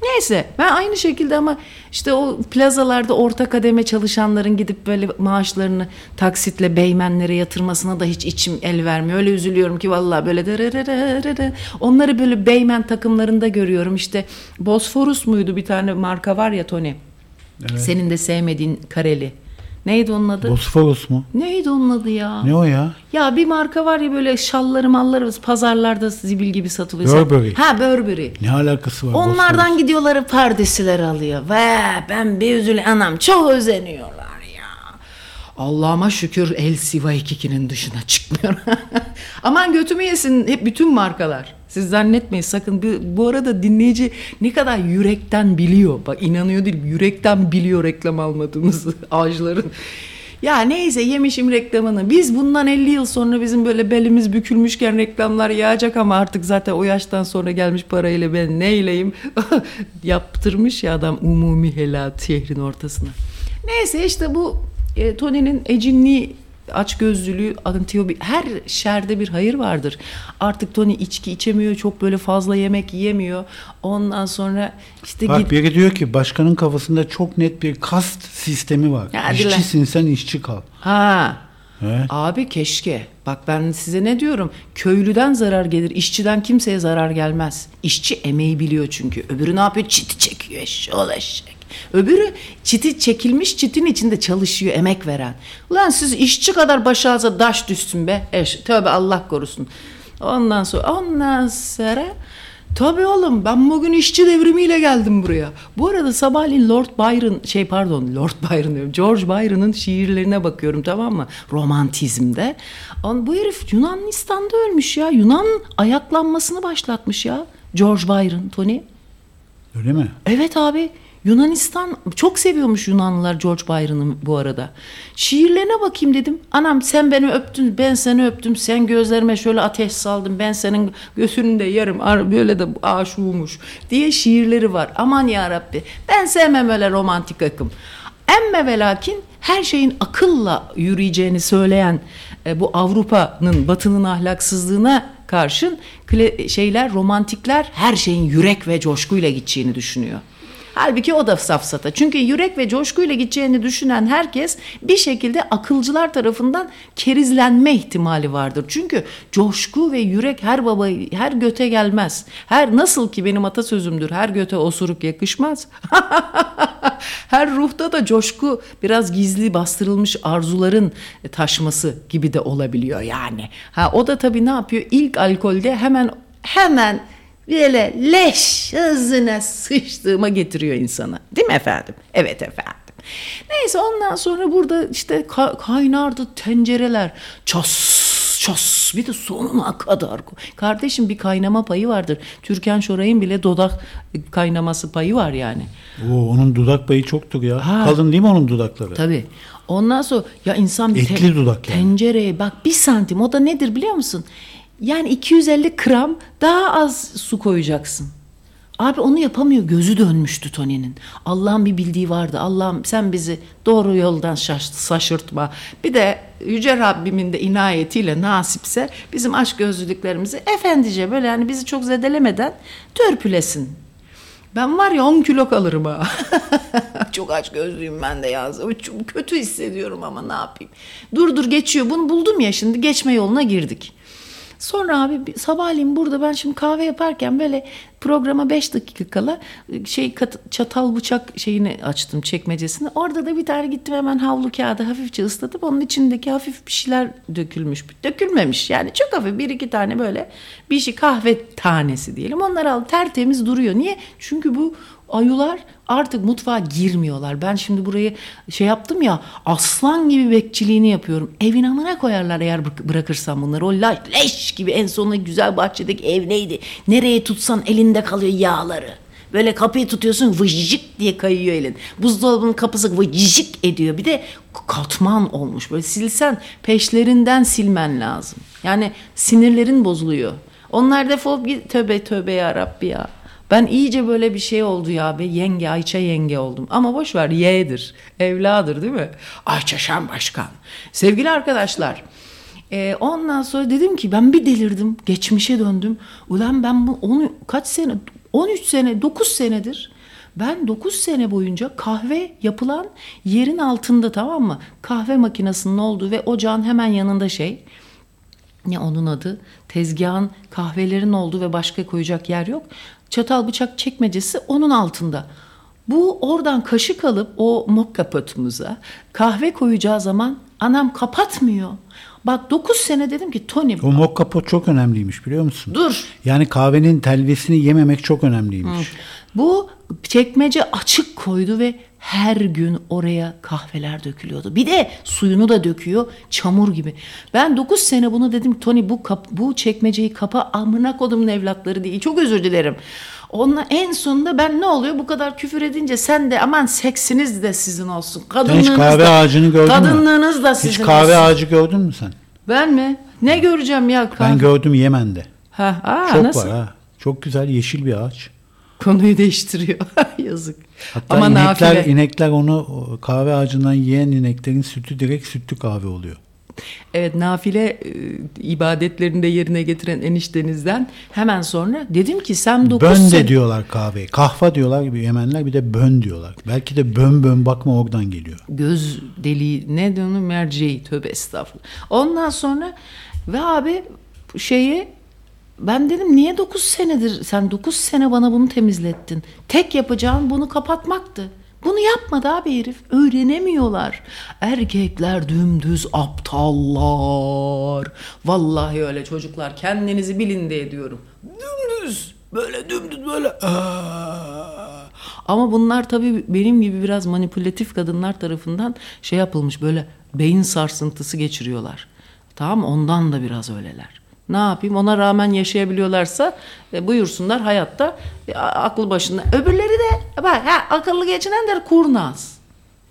Neyse ben aynı şekilde ama işte o plazalarda orta kademe çalışanların gidip böyle maaşlarını taksitle beymenlere yatırmasına da hiç içim el vermiyor. Öyle üzülüyorum ki vallahi böyle de onları böyle beymen takımlarında görüyorum. İşte Bosforus muydu bir tane marka var ya Tony. Evet. Senin de sevmediğin kareli. Neydi onun adı? Bosphorus mu? Neydi onun adı ya? Ne o ya? Ya bir marka var ya böyle şalları malları pazarlarda zibil gibi satılıyor. Burberry. Ha Burberry. Ne alakası var? Onlardan Bosphorus? gidiyorlar pardesiler alıyor. Ve ben bir üzül anam çok özeniyorlar. Allah'ıma şükür El Siva 22'nin dışına çıkmıyor. Aman götümü yesin hep bütün markalar. Siz zannetmeyin sakın. Bu arada dinleyici ne kadar yürekten biliyor. Bak inanıyor değil yürekten biliyor reklam almadığımızı ağaçların. Ya neyse yemişim reklamını. Biz bundan 50 yıl sonra bizim böyle belimiz bükülmüşken reklamlar yağacak ama artık zaten o yaştan sonra gelmiş parayla ben neyleyim yaptırmış ya adam umumi helal şehrin ortasına. Neyse işte bu e, Tony'nin ecinliği açgözlülüğü, antiyobi her şerde bir hayır vardır. Artık Tony içki içemiyor, çok böyle fazla yemek yiyemiyor. Ondan sonra işte Bak git... biri diyor ki başkanın kafasında çok net bir kast sistemi var. Ya, İşçisin sen işçi kal. Ha. Evet. Abi keşke. Bak ben size ne diyorum? Köylüden zarar gelir, işçiden kimseye zarar gelmez. İşçi emeği biliyor çünkü. Öbürü ne yapıyor? Çiti çekiyor eşşoğlu eşek. Öbürü çiti çekilmiş çitin içinde çalışıyor emek veren. Ulan siz işçi kadar başınıza daş düşsün be. Eş, tövbe Allah korusun. Ondan sonra ondan sonra Tabii oğlum ben bugün işçi devrimiyle geldim buraya. Bu arada sabahleyin Lord Byron şey pardon Lord Byron diyorum George Byron'ın şiirlerine bakıyorum tamam mı? Romantizmde. Bu herif Yunanistan'da ölmüş ya. Yunan ayaklanmasını başlatmış ya. George Byron Tony. Öyle mi? Evet abi. Yunanistan çok seviyormuş Yunanlılar George Byron'ı bu arada. Şiirlerine bakayım dedim. Anam sen beni öptün, ben seni öptüm. Sen gözlerime şöyle ateş saldın. Ben senin göğsünü de yarım. Böyle de aşığımış diye şiirleri var. Aman ya Rabbi. Ben sevmem öyle romantik akım. Emme ve her şeyin akılla yürüyeceğini söyleyen e, bu Avrupa'nın batının ahlaksızlığına karşın şeyler romantikler her şeyin yürek ve coşkuyla gideceğini düşünüyor. Halbuki o da safsata. Çünkü yürek ve coşkuyla gideceğini düşünen herkes bir şekilde akılcılar tarafından kerizlenme ihtimali vardır. Çünkü coşku ve yürek her baba her göte gelmez. Her nasıl ki benim atasözümdür. Her göte osuruk yakışmaz. her ruhta da coşku biraz gizli bastırılmış arzuların taşması gibi de olabiliyor yani. Ha o da tabii ne yapıyor? İlk alkolde hemen hemen böyle leş hızına sıçtığıma getiriyor insana. Değil mi efendim? Evet efendim. Neyse ondan sonra burada işte ka- kaynardı tencereler. Ças ças bir de sonuna kadar. Kardeşim bir kaynama payı vardır. Türkan Şoray'ın bile dudak kaynaması payı var yani. Oo, onun dudak payı çoktur ya. Ha. Kalın değil mi onun dudakları? Tabii. Ondan sonra ya insan bir Etli dudak yani. tencereye bak bir santim o da nedir biliyor musun? Yani 250 gram daha az su koyacaksın. Abi onu yapamıyor. Gözü dönmüştü Tony'nin. Allah'ın bir bildiği vardı. Allah'ım sen bizi doğru yoldan şaş- şaşırtma. Bir de Yüce Rabbimin de inayetiyle nasipse bizim aşk gözlülüklerimizi efendice böyle yani bizi çok zedelemeden törpülesin. Ben var ya 10 kilo kalırım ha. Çok aç gözlüyüm ben de ya. Çok kötü hissediyorum ama ne yapayım. Dur dur geçiyor. Bunu buldum ya şimdi geçme yoluna girdik. Sonra abi sabahleyin burada ben şimdi kahve yaparken böyle programa 5 dakika kala şey kat- çatal bıçak şeyini açtım çekmecesini. Orada da bir tane gittim hemen havlu kağıdı hafifçe ıslatıp onun içindeki hafif bir şeyler dökülmüş. Dökülmemiş yani çok hafif bir iki tane böyle bir şey kahve tanesi diyelim. Onları al tertemiz duruyor. Niye? Çünkü bu ayular artık mutfağa girmiyorlar. Ben şimdi burayı şey yaptım ya aslan gibi bekçiliğini yapıyorum. Evin amına koyarlar eğer bırak- bırakırsam bunları. O leş gibi en sonunda güzel bahçedeki ev neydi? Nereye tutsan elinde kalıyor yağları. Böyle kapıyı tutuyorsun vıcık diye kayıyor elin. Buzdolabının kapısı vıcık ediyor. Bir de katman olmuş. Böyle silsen peşlerinden silmen lazım. Yani sinirlerin bozuluyor. Onlar defolup git. Tövbe tövbe ya Rabbi ya. Ben iyice böyle bir şey oldu ya be yenge Ayça yenge oldum. Ama boş ver yeğdir, evladır değil mi? Ayça Şen Başkan. Sevgili arkadaşlar e, ondan sonra dedim ki ben bir delirdim. Geçmişe döndüm. Ulan ben bu onu kaç sene 13 sene 9 senedir ben 9 sene boyunca kahve yapılan yerin altında tamam mı? Kahve makinesinin olduğu ve ocağın hemen yanında şey ne onun adı tezgahın kahvelerin olduğu ve başka koyacak yer yok. Çatal bıçak çekmecesi onun altında. Bu oradan kaşık alıp o mokka potumuza kahve koyacağı zaman anam kapatmıyor. Bak 9 sene dedim ki Tony O mokka pot çok önemliymiş biliyor musun? dur Yani kahvenin telvesini yememek çok önemliymiş. Bu çekmece açık koydu ve her gün oraya kahveler dökülüyordu. Bir de suyunu da döküyor çamur gibi. Ben 9 sene bunu dedim Tony bu kap, bu çekmeceyi kapa amına kodumun evlatları diye. Çok özür dilerim. Onunla en sonunda ben ne oluyor bu kadar küfür edince sen de aman seksiniz de sizin olsun. Sen Kadınlığınız hiç kahve da, ağacını gördün mü? Kadınlığınız da sizin Hiç kahve olsun. ağacı gördün mü sen? Ben mi? Ne göreceğim ya kahve? Ben gördüm Yemen'de. Ha, aa, Çok nasıl? var ha. Çok güzel yeşil bir ağaç. Konuyu değiştiriyor. Yazık. Hatta Ama inekler, nafile. inekler onu kahve ağacından yiyen ineklerin sütü direkt sütlü kahve oluyor. Evet nafile e, ibadetlerini de yerine getiren eniştenizden hemen sonra dedim ki sen 9 Bön de diyorlar kahveye. Kahva diyorlar gibi Yemenler bir de bön diyorlar. Belki de bön bön bakma oradan geliyor. Göz deliği ne diyor merceği tövbe estağfurullah. Ondan sonra ve abi şeyi ben dedim niye 9 senedir sen 9 sene bana bunu temizlettin. Tek yapacağın bunu kapatmaktı. Bunu yapmadı abi herif. Öğrenemiyorlar. Erkekler dümdüz aptallar. Vallahi öyle çocuklar. Kendinizi bilin diye diyorum. Dümdüz. Böyle dümdüz böyle. Ama bunlar tabii benim gibi biraz manipülatif kadınlar tarafından şey yapılmış böyle beyin sarsıntısı geçiriyorlar. Tamam? Ondan da biraz öyleler. Ne yapayım? Ona rağmen yaşayabiliyorlarsa e, buyursunlar hayatta e, aklı başında. Öbürleri de bak ha, akıllı geçinenler kurnaz.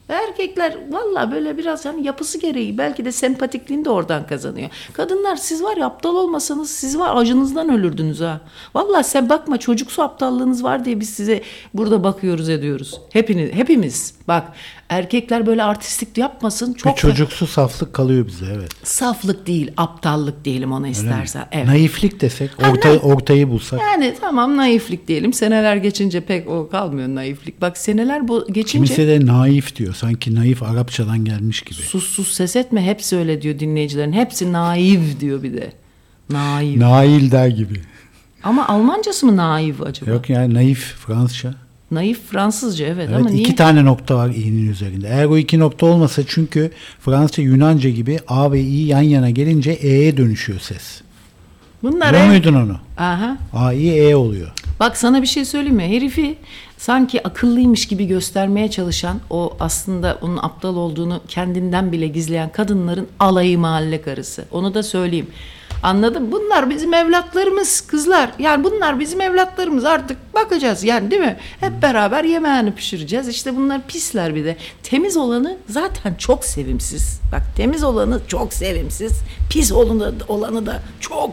Erkekler valla böyle biraz hani yapısı gereği belki de sempatikliğini de oradan kazanıyor. Kadınlar siz var ya aptal olmasanız siz var acınızdan ölürdünüz ha. Valla sen bakma çocuksu aptallığınız var diye biz size burada bakıyoruz ediyoruz. Hepiniz, hepimiz bak erkekler böyle artistlik yapmasın. Çok bir çocuksu saflık kalıyor bize evet. saflık değil aptallık diyelim ona Öyle mi? istersen. Evet. Naiflik desek orta, naif- ortayı bulsak. Yani tamam naiflik diyelim. Seneler geçince pek o kalmıyor naiflik. Bak seneler bu geçince Kimisi de naif diyor. Sanki naif Arapçadan gelmiş gibi. sus sus ses etme hepsi öyle diyor dinleyicilerin. Hepsi naif diyor bir de. Naif. Nail der gibi. Ama Almancası mı naif acaba? Yok yani naif Fransızca. Naif Fransızca evet, Evet ama iki niye? tane nokta var i'nin üzerinde. Eğer o iki nokta olmasa çünkü Fransızca Yunanca gibi a ve i yan yana gelince e'ye dönüşüyor ses. Bunlar Biliyor muydun onu? Aha. A, I, E oluyor. Bak sana bir şey söyleyeyim mi? Herifi sanki akıllıymış gibi göstermeye çalışan o aslında onun aptal olduğunu kendinden bile gizleyen kadınların alayı mahalle karısı. Onu da söyleyeyim. Anladın? Bunlar bizim evlatlarımız kızlar. Yani bunlar bizim evlatlarımız artık bakacağız yani değil mi? Hep beraber yemeğini pişireceğiz. İşte bunlar pisler bir de. Temiz olanı zaten çok sevimsiz. Bak temiz olanı çok sevimsiz. Pis olanı, olanı da çok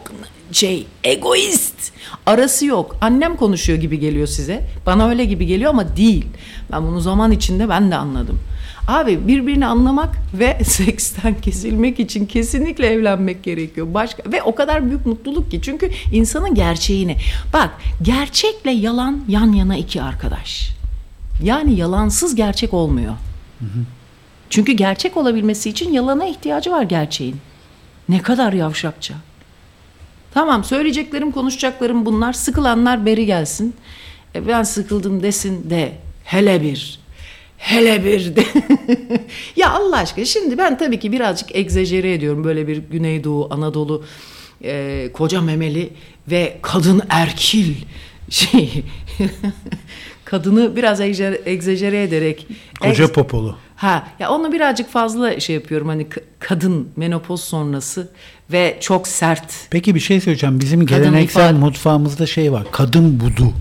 şey egoist. Arası yok. Annem konuşuyor gibi geliyor size. Bana öyle gibi geliyor ama değil. Ben bunu zaman içinde ben de anladım. Abi birbirini anlamak ve seksten kesilmek için kesinlikle evlenmek gerekiyor. Başka ve o kadar büyük mutluluk ki çünkü insanın gerçeğini. Bak gerçekle yalan yan yana iki arkadaş. Yani yalansız gerçek olmuyor. Çünkü gerçek olabilmesi için yalana ihtiyacı var gerçeğin. Ne kadar yavşakça. Tamam söyleyeceklerim konuşacaklarım bunlar. Sıkılanlar beri gelsin. E, ben sıkıldım desin de hele bir. Hele bir de. ya Allah aşkına şimdi ben tabii ki birazcık egzajere ediyorum. Böyle bir Güneydoğu, Anadolu e, koca memeli ve kadın erkil şey. kadını biraz egzajere ederek. Koca Ex- popolu. Ha ya onu birazcık fazla şey yapıyorum hani kadın menopoz sonrası ve çok sert. Peki bir şey söyleyeceğim. Bizim Kadın geleneksel ifade- mutfağımızda şey var. Kadın budu.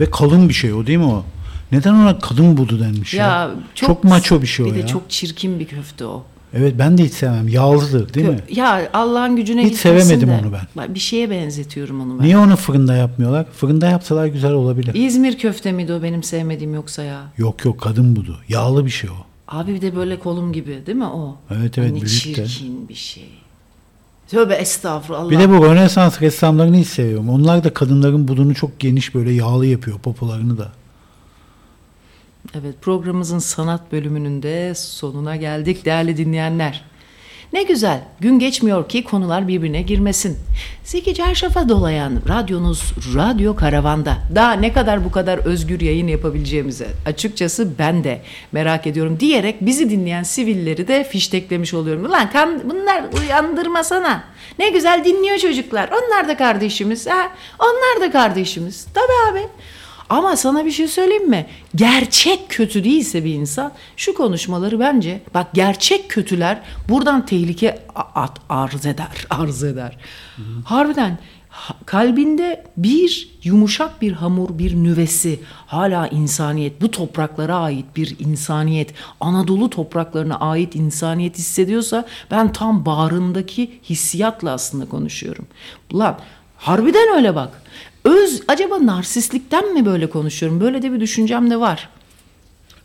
Ve kalın bir şey o değil mi o? Neden ona kadın budu denmiş ya? Ya çok, maço bir şey o bir ya. de çok çirkin bir köfte o. Evet ben de hiç sevmem. Yağlıdır değil mi? Ya Allah'ın gücüne Hiç sevemedim de. onu ben. Bir şeye benzetiyorum onu ben. Niye onu fırında yapmıyorlar? Fırında yapsalar güzel olabilir. İzmir köfte miydi o benim sevmediğim yoksa ya? Yok yok kadın budu. Yağlı bir şey o. Abi bir de böyle kolum gibi değil mi o? Evet, evet, Hani büyük de. çirkin bir şey. Tövbe estağfurullah. Bir de bu Rönesans ressamlarını hiç seviyorum. Onlar da kadınların budunu çok geniş böyle yağlı yapıyor popolarını da. Evet programımızın sanat bölümünün de sonuna geldik değerli dinleyenler. Ne güzel gün geçmiyor ki konular birbirine girmesin. Zeki Çarşaf'a dolayan radyonuz Radyo Karavan'da. Daha ne kadar bu kadar özgür yayın yapabileceğimizi açıkçası ben de merak ediyorum diyerek bizi dinleyen sivilleri de fişteklemiş oluyorum. Ulan kan, bunlar uyandırmasana. Ne güzel dinliyor çocuklar. Onlar da kardeşimiz. Ha? Onlar da kardeşimiz. Tabii abi. Ama sana bir şey söyleyeyim mi? Gerçek kötü değilse bir insan şu konuşmaları bence bak gerçek kötüler buradan tehlike at, arz eder, arz eder. Harbiden ha- kalbinde bir yumuşak bir hamur, bir nüvesi, hala insaniyet, bu topraklara ait bir insaniyet, Anadolu topraklarına ait insaniyet hissediyorsa ben tam bağrındaki hissiyatla aslında konuşuyorum. Ulan harbiden öyle bak. Öz acaba narsistlikten mi böyle konuşuyorum? Böyle de bir düşüncem de var.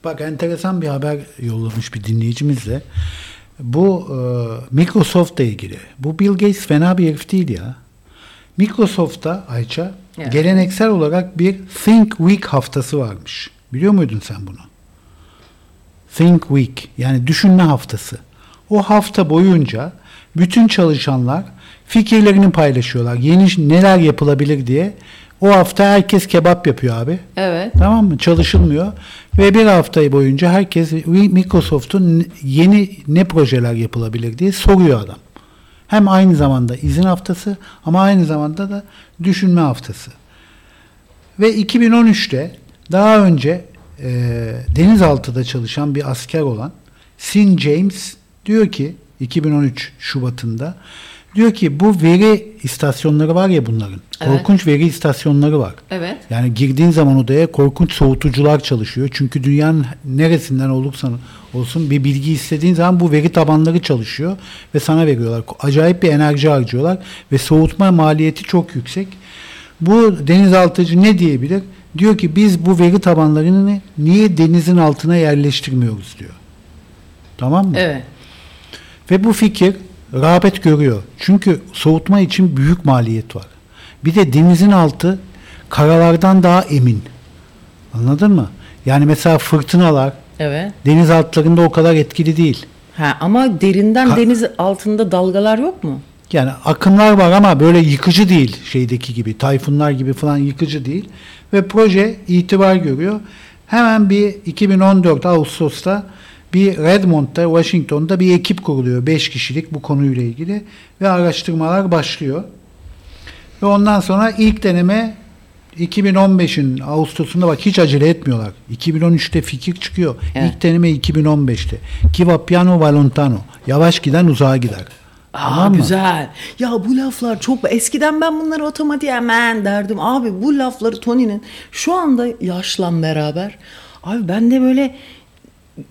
Bak enteresan bir haber yollamış bir dinleyicimiz de. Bu e, Microsoft'la ilgili. Bu Bill Gates fena bir herif değil ya. Microsoft'ta Ayça Evet. geleneksel olarak bir Think Week haftası varmış. Biliyor muydun sen bunu? Think Week yani düşünme haftası. O hafta boyunca bütün çalışanlar fikirlerini paylaşıyorlar. Yeni neler yapılabilir diye. O hafta herkes kebap yapıyor abi. Evet. Tamam mı? Çalışılmıyor. Ve bir hafta boyunca herkes Microsoft'un yeni ne projeler yapılabilir diye soruyor adam. Hem aynı zamanda izin haftası ama aynı zamanda da düşünme haftası. Ve 2013'te daha önce e, denizaltıda çalışan bir asker olan Sin James diyor ki 2013 Şubat'ında diyor ki bu veri istasyonları var ya bunların. Evet. Korkunç veri istasyonları var. Evet. Yani girdiğin zaman odaya korkunç soğutucular çalışıyor. Çünkü dünyanın neresinden olursan olsun bir bilgi istediğin zaman bu veri tabanları çalışıyor ve sana veriyorlar. Acayip bir enerji harcıyorlar ve soğutma maliyeti çok yüksek. Bu denizaltıcı ne diyebilir? Diyor ki biz bu veri tabanlarını niye denizin altına yerleştirmiyoruz diyor. Tamam mı? Evet. Ve bu fikir rağbet görüyor. Çünkü soğutma için büyük maliyet var. Bir de denizin altı karalardan daha emin. Anladın mı? Yani mesela fırtınalar Evet. deniz altlarında o kadar etkili değil. Ha, ama derinden Ka- deniz altında dalgalar yok mu? Yani akımlar var ama böyle yıkıcı değil şeydeki gibi. Tayfunlar gibi falan yıkıcı değil. Ve proje itibar görüyor. Hemen bir 2014 Ağustos'ta bir Redmond'da, Washington'da bir ekip kuruluyor. 5 kişilik bu konuyla ilgili. Ve araştırmalar başlıyor. Ve ondan sonra ilk deneme 2015'in Ağustos'unda bak hiç acele etmiyorlar. 2013'te fikir çıkıyor. Evet. İlk deneme 2015'te. Chi va piano va lontano. Yavaş giden uzağa gider. Aa, Tamam güzel. Ya bu laflar çok eskiden ben bunları otomatik hemen derdim. Abi bu lafları Tony'nin şu anda yaşlan beraber. Abi ben de böyle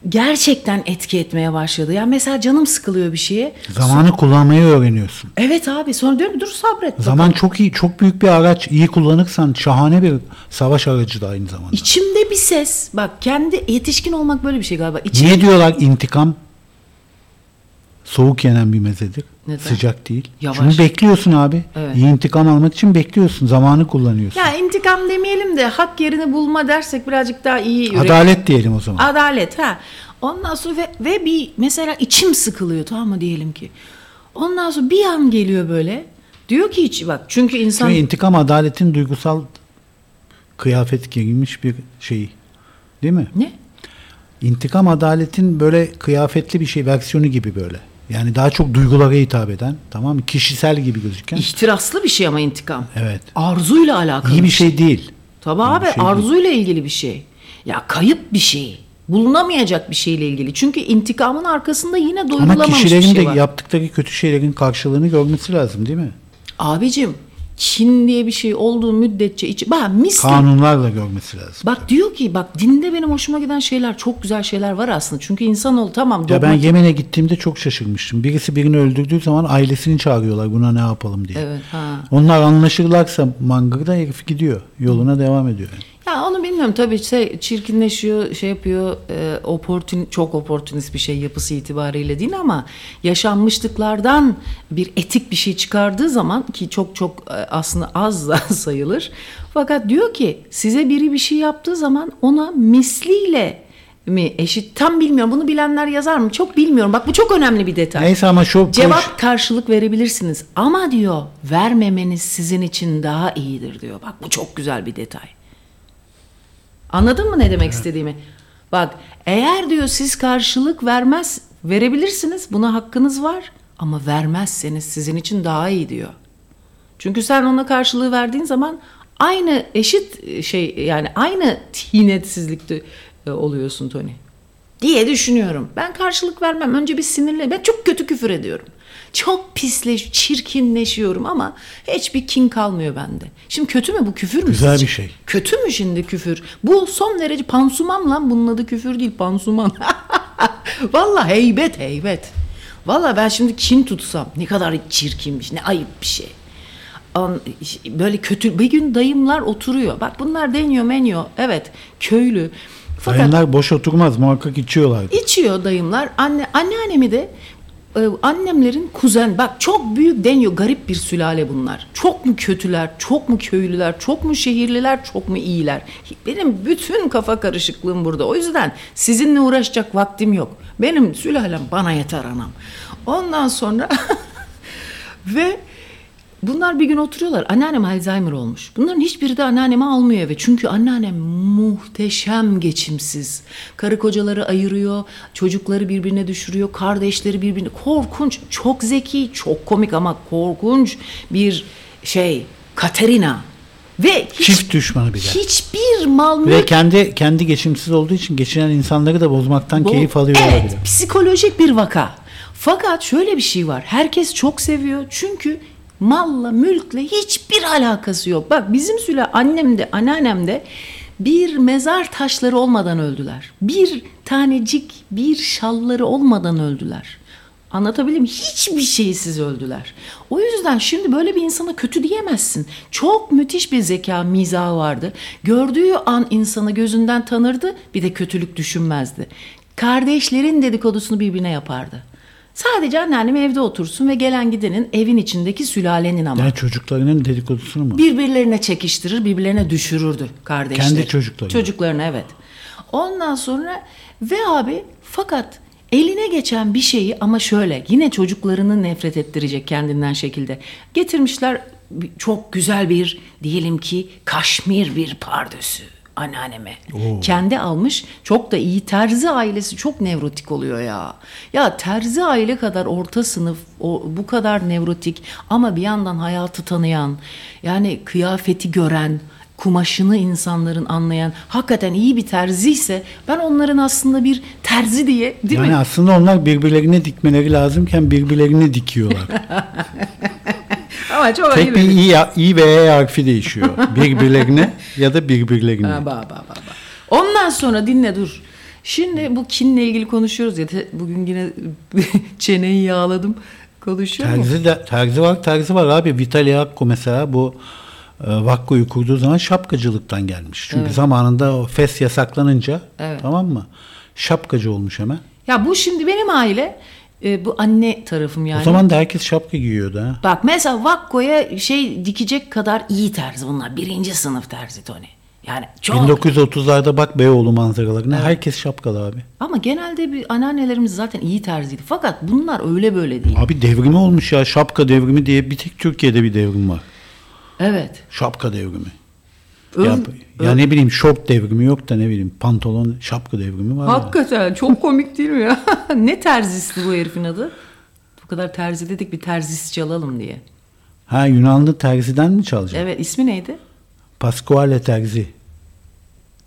gerçekten etki etmeye başladı. Ya mesela canım sıkılıyor bir şeye. Zamanı kullanmayı öğreniyorsun. Evet abi sonra diyorum dur sabret. Zaman çok iyi, çok büyük bir araç. İyi kullanırsan şahane bir savaş aracı da aynı zamanda. İçimde bir ses. Bak kendi yetişkin olmak böyle bir şey galiba. İçim, Niye diyorlar intikam soğuk yenen bir mezedir? Neden? Sıcak değil. Yavaş. Çünkü bekliyorsun abi. Evet. İyi intikam almak için bekliyorsun. Zamanı kullanıyorsun. Ya intikam demeyelim de hak yerini bulma dersek birazcık daha iyi. yürek- Adalet diyelim o zaman. Adalet ha. Ondan sonra ve, ve bir mesela içim sıkılıyor tamam mı diyelim ki. Ondan sonra bir an geliyor böyle. Diyor ki hiç bak çünkü insan Çünkü intikam adaletin duygusal kıyafet giymiş bir şeyi. Değil mi? ne? İntikam adaletin böyle kıyafetli bir şey versiyonu gibi böyle. Yani daha çok duygulara hitap eden, tamam mı? Kişisel gibi gözüken. İhtiraslı bir şey ama intikam. Evet. Arzuyla alakalı. İyi bir şey değil. Tabii abi şey değil. arzuyla ilgili bir şey. Ya kayıp bir şey. Bulunamayacak bir şeyle ilgili. Çünkü intikamın arkasında yine Ama doyurulamamış bir kişilerin şey de var. yaptıkları kötü şeylerin karşılığını görmesi lazım değil mi? Abicim kin diye bir şey olduğu müddetçe içi... Bak mis Kanunlarla görmesi lazım. Bak diyor ki bak dinde benim hoşuma giden şeyler çok güzel şeyler var aslında. Çünkü insanoğlu tamam Ya ben Yemen'e gittiğimde çok şaşırmıştım. Birisi birini öldürdüğü zaman ailesini çağırıyorlar buna ne yapalım diye. Evet ha. Onlar anlaşırlarsa mangırda herif gidiyor. Yoluna devam ediyor. Ya onu bilmiyorum tabii şey, çirkinleşiyor, şey yapıyor, e, oportun, çok oportunist bir şey yapısı itibariyle değil ama yaşanmışlıklardan bir etik bir şey çıkardığı zaman ki çok çok e, aslında az da sayılır. Fakat diyor ki size biri bir şey yaptığı zaman ona misliyle mi eşit tam bilmiyorum bunu bilenler yazar mı çok bilmiyorum bak bu çok önemli bir detay. Neyse ama şu Cevap karşılık verebilirsiniz ama diyor vermemeniz sizin için daha iyidir diyor. Bak bu çok güzel bir detay. Anladın mı ne demek istediğimi? Bak eğer diyor siz karşılık vermez verebilirsiniz buna hakkınız var ama vermezseniz sizin için daha iyi diyor. Çünkü sen ona karşılığı verdiğin zaman aynı eşit şey yani aynı tinetsizlikte e, oluyorsun Tony. Diye düşünüyorum. Ben karşılık vermem. Önce bir sinirle. Ben çok kötü küfür ediyorum. Çok pisleş, çirkinleşiyorum ama hiçbir kin kalmıyor bende. Şimdi kötü mü bu küfür mü? Güzel sizce? bir şey. Kötü mü şimdi küfür? Bu son derece pansuman lan. Bunun adı küfür değil pansuman. Vallahi heybet heybet. Vallahi ben şimdi kin tutsam ne kadar çirkinmiş, ne ayıp bir şey. Böyle kötü bir gün dayımlar oturuyor. Bak bunlar deniyor meniyor. Evet köylü. Fakat Bayanlar boş oturmaz muhakkak içiyorlar. içiyor dayımlar. Anne anneannemi de e, annemlerin kuzen bak çok büyük deniyor garip bir sülale bunlar. Çok mu kötüler, çok mu köylüler, çok mu şehirliler, çok mu iyiler? Benim bütün kafa karışıklığım burada. O yüzden sizinle uğraşacak vaktim yok. Benim sülalem bana yeter anam. Ondan sonra ve Bunlar bir gün oturuyorlar. Anneannem Alzheimer olmuş. Bunların hiçbiri de anneannemi almıyor eve. Çünkü anneannem muhteşem geçimsiz. Karı kocaları ayırıyor. Çocukları birbirine düşürüyor. Kardeşleri birbirine. Korkunç. Çok zeki. Çok komik ama korkunç bir şey. Katerina. Ve hiç, Çift düşmanı bir de. hiçbir mal Ve mülk kendi kendi geçimsiz olduğu için geçinen insanları da bozmaktan bu- keyif alıyor Evet, olabilir. psikolojik bir vaka. Fakat şöyle bir şey var. Herkes çok seviyor. Çünkü malla, mülkle hiçbir alakası yok. Bak bizim süle annem de, anneannem de bir mezar taşları olmadan öldüler. Bir tanecik, bir şalları olmadan öldüler. Anlatabiliyor muyum? Hiçbir şeysiz öldüler. O yüzden şimdi böyle bir insana kötü diyemezsin. Çok müthiş bir zeka, mizahı vardı. Gördüğü an insanı gözünden tanırdı, bir de kötülük düşünmezdi. Kardeşlerin dedikodusunu birbirine yapardı. Sadece anneannem evde otursun ve gelen gidenin evin içindeki sülalenin ama. Yani çocuklarının dedikodusunu mu? Birbirlerine çekiştirir, birbirlerine düşürürdü kardeşleri. Kendi çocuklarına. Çocuklarına evet. Ondan sonra ve abi fakat eline geçen bir şeyi ama şöyle yine çocuklarını nefret ettirecek kendinden şekilde. Getirmişler çok güzel bir diyelim ki kaşmir bir pardösü. Anneanneme. Oo. Kendi almış. Çok da iyi. Terzi ailesi çok nevrotik oluyor ya. Ya terzi aile kadar orta sınıf o, bu kadar nevrotik ama bir yandan hayatı tanıyan yani kıyafeti gören kumaşını insanların anlayan hakikaten iyi bir terzi ise ben onların aslında bir terzi diye değil yani mi? aslında onlar birbirlerine dikmeleri lazımken birbirlerini dikiyorlar. Ama çok Tek bir i, i ve e harfi değişiyor. Birbirlerine ya da birbirlerine. Ha, ba, ba, ba, ba. Ondan sonra dinle dur. Şimdi bu kinle ilgili konuşuyoruz ya. Bugün yine çeneyi yağladım. Konuşuyor mu? Terzi, de, terzi var, terzi var abi. Vitali Hakko mesela bu e, Vakko'yu kurduğu zaman şapkacılıktan gelmiş. Çünkü zamanında o fes yasaklanınca Evet. tamam mı? Şapkacı olmuş hemen. Ya bu şimdi benim aile e, bu anne tarafım yani. O zaman da herkes şapka giyiyordu ha. Bak mesela Vakko'ya şey dikecek kadar iyi terzi bunlar. Birinci sınıf terzi Tony. Yani çok. 1930'larda bak Beyoğlu manzaralarına herkes şapkalı abi. Ama genelde bir anneannelerimiz zaten iyi terziydi. Fakat bunlar öyle böyle değil. Abi devrimi olmuş ya şapka devrimi diye bir tek Türkiye'de bir devrim var. Evet. Şapka devrimi. Ön- ya, ya ne bileyim şort devrimi yok da ne bileyim pantolon şapka devrimi var. ya. Hakikaten çok komik değil mi ya? ne terzisi bu herifin adı? Bu kadar terzi dedik bir terzisi çalalım diye. Ha Yunanlı terziden mi çalacak? Evet ismi neydi? Pasquale terzi.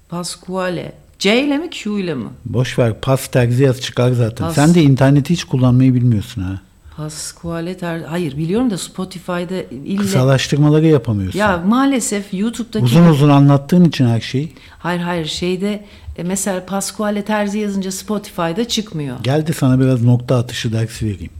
Pasquale. C ile mi Q ile mi? Boş ver pas terzi yaz çıkar zaten. Pas. Sen de interneti hiç kullanmayı bilmiyorsun ha. Pasquale terzi. Hayır biliyorum da Spotify'da ille... Kısalaştırmaları yapamıyorsun. Ya maalesef YouTube'daki... Uzun uzun anlattığın için her şeyi. Hayır hayır şeyde e, mesela Pasquale terzi yazınca Spotify'da çıkmıyor. Gel de sana biraz nokta atışı dersi vereyim.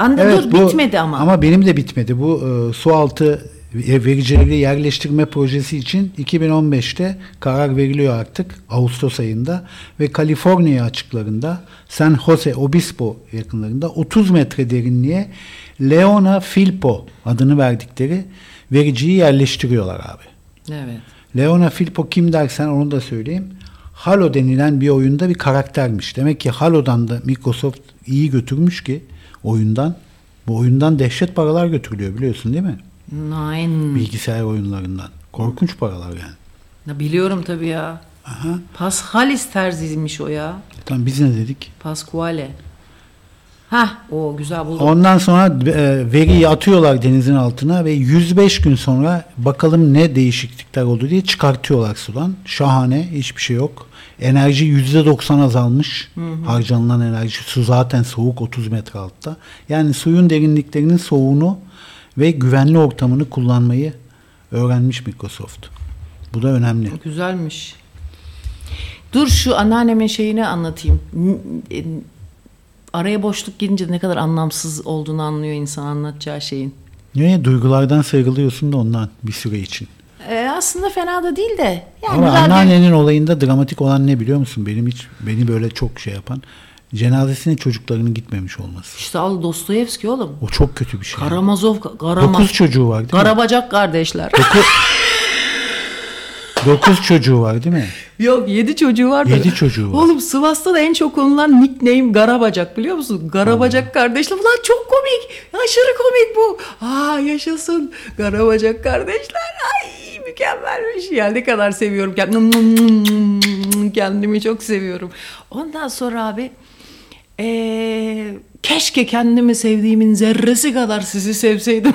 Dur bu- bitmedi ama. Ama benim de bitmedi. Bu e, su altı vericileri yerleştirme projesi için 2015'te karar veriliyor artık Ağustos ayında ve Kaliforniya açıklarında San Jose Obispo yakınlarında 30 metre derinliğe Leona Filpo adını verdikleri vericiyi yerleştiriyorlar abi. Evet. Leona Filpo kim dersen onu da söyleyeyim. Halo denilen bir oyunda bir karaktermiş. Demek ki Halo'dan da Microsoft iyi götürmüş ki oyundan. Bu oyundan dehşet paralar götürülüyor biliyorsun değil mi? Nine. Bilgisayar oyunlarından. Korkunç paralar yani. Ya Biliyorum tabii ya. Aha. Pascalis terziymiş o ya. Tamam biz ne dedik? Pasquale. Hah o güzel buldum. Ondan sonra e, veriyi atıyorlar denizin altına ve 105 gün sonra bakalım ne değişiklikler oldu diye çıkartıyorlar sudan. Şahane hiçbir şey yok. Enerji %90 azalmış. Harcanılan enerji. Su zaten soğuk 30 metre altta. Yani suyun derinliklerinin soğuğunu ve güvenli ortamını kullanmayı öğrenmiş Microsoft. Bu da önemli. Güzelmiş. Dur şu anneannemin şeyini anlatayım. E, Araya boşluk girince ne kadar anlamsız olduğunu anlıyor insan anlatacağı şeyin. Niye? Duygulardan sıyrılıyorsun da ondan bir süre için. E, aslında fena da değil de. Yani Ama anneannenin olayında dramatik olan ne biliyor musun? Benim hiç beni böyle çok şey yapan cenazesine çocuklarının gitmemiş olması. İşte al Dostoyevski oğlum. O çok kötü bir şey. Karamazov, Karamaz. Dokuz çocuğu var değil mi? Karabacak kardeşler. Dokuz çocuğu var değil mi? Yok yedi çocuğu var. Yedi çocuğu var. Oğlum Sivas'ta da en çok konulan nickname Garabacak biliyor musun? Garabacak kardeşler. Ulan çok komik. Aşırı komik bu. Aa yaşasın. Garabacak kardeşler. Ay mükemmelmiş. Ya ne kadar seviyorum kendimi. Kendimi çok seviyorum. Ondan sonra abi ee, keşke kendimi sevdiğimin zerresi kadar sizi sevseydim.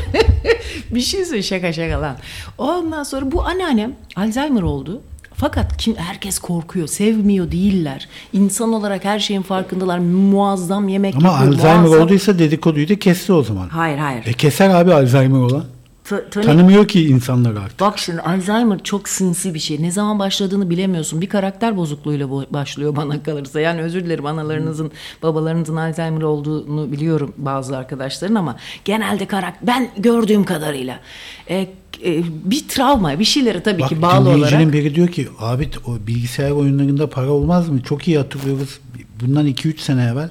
bir şey söyle şaka şaka lan. Ondan sonra bu anneannem Alzheimer oldu. Fakat kim herkes korkuyor, sevmiyor değiller. İnsan olarak her şeyin farkındalar. Muazzam yemek Ama yapıyor, Alzheimer muazzam- olduysa dedikoduyu da kesti o zaman. Hayır hayır. E keser abi Alzheimer olan. Ta- Tanımıyor ki insanlar artık. Bak şimdi Alzheimer çok sinsi bir şey. Ne zaman başladığını bilemiyorsun. Bir karakter bozukluğuyla bo- başlıyor bana kalırsa. Yani özür dilerim analarınızın, babalarınızın Alzheimer olduğunu biliyorum bazı arkadaşların ama genelde karakter ben gördüğüm kadarıyla e, e, bir travma, bir şeyleri tabii Bak ki bağlı olarak. biri diyor ki abi o bilgisayar oyunlarında para olmaz mı? Çok iyi hatırlıyoruz. Bundan 2-3 sene evvel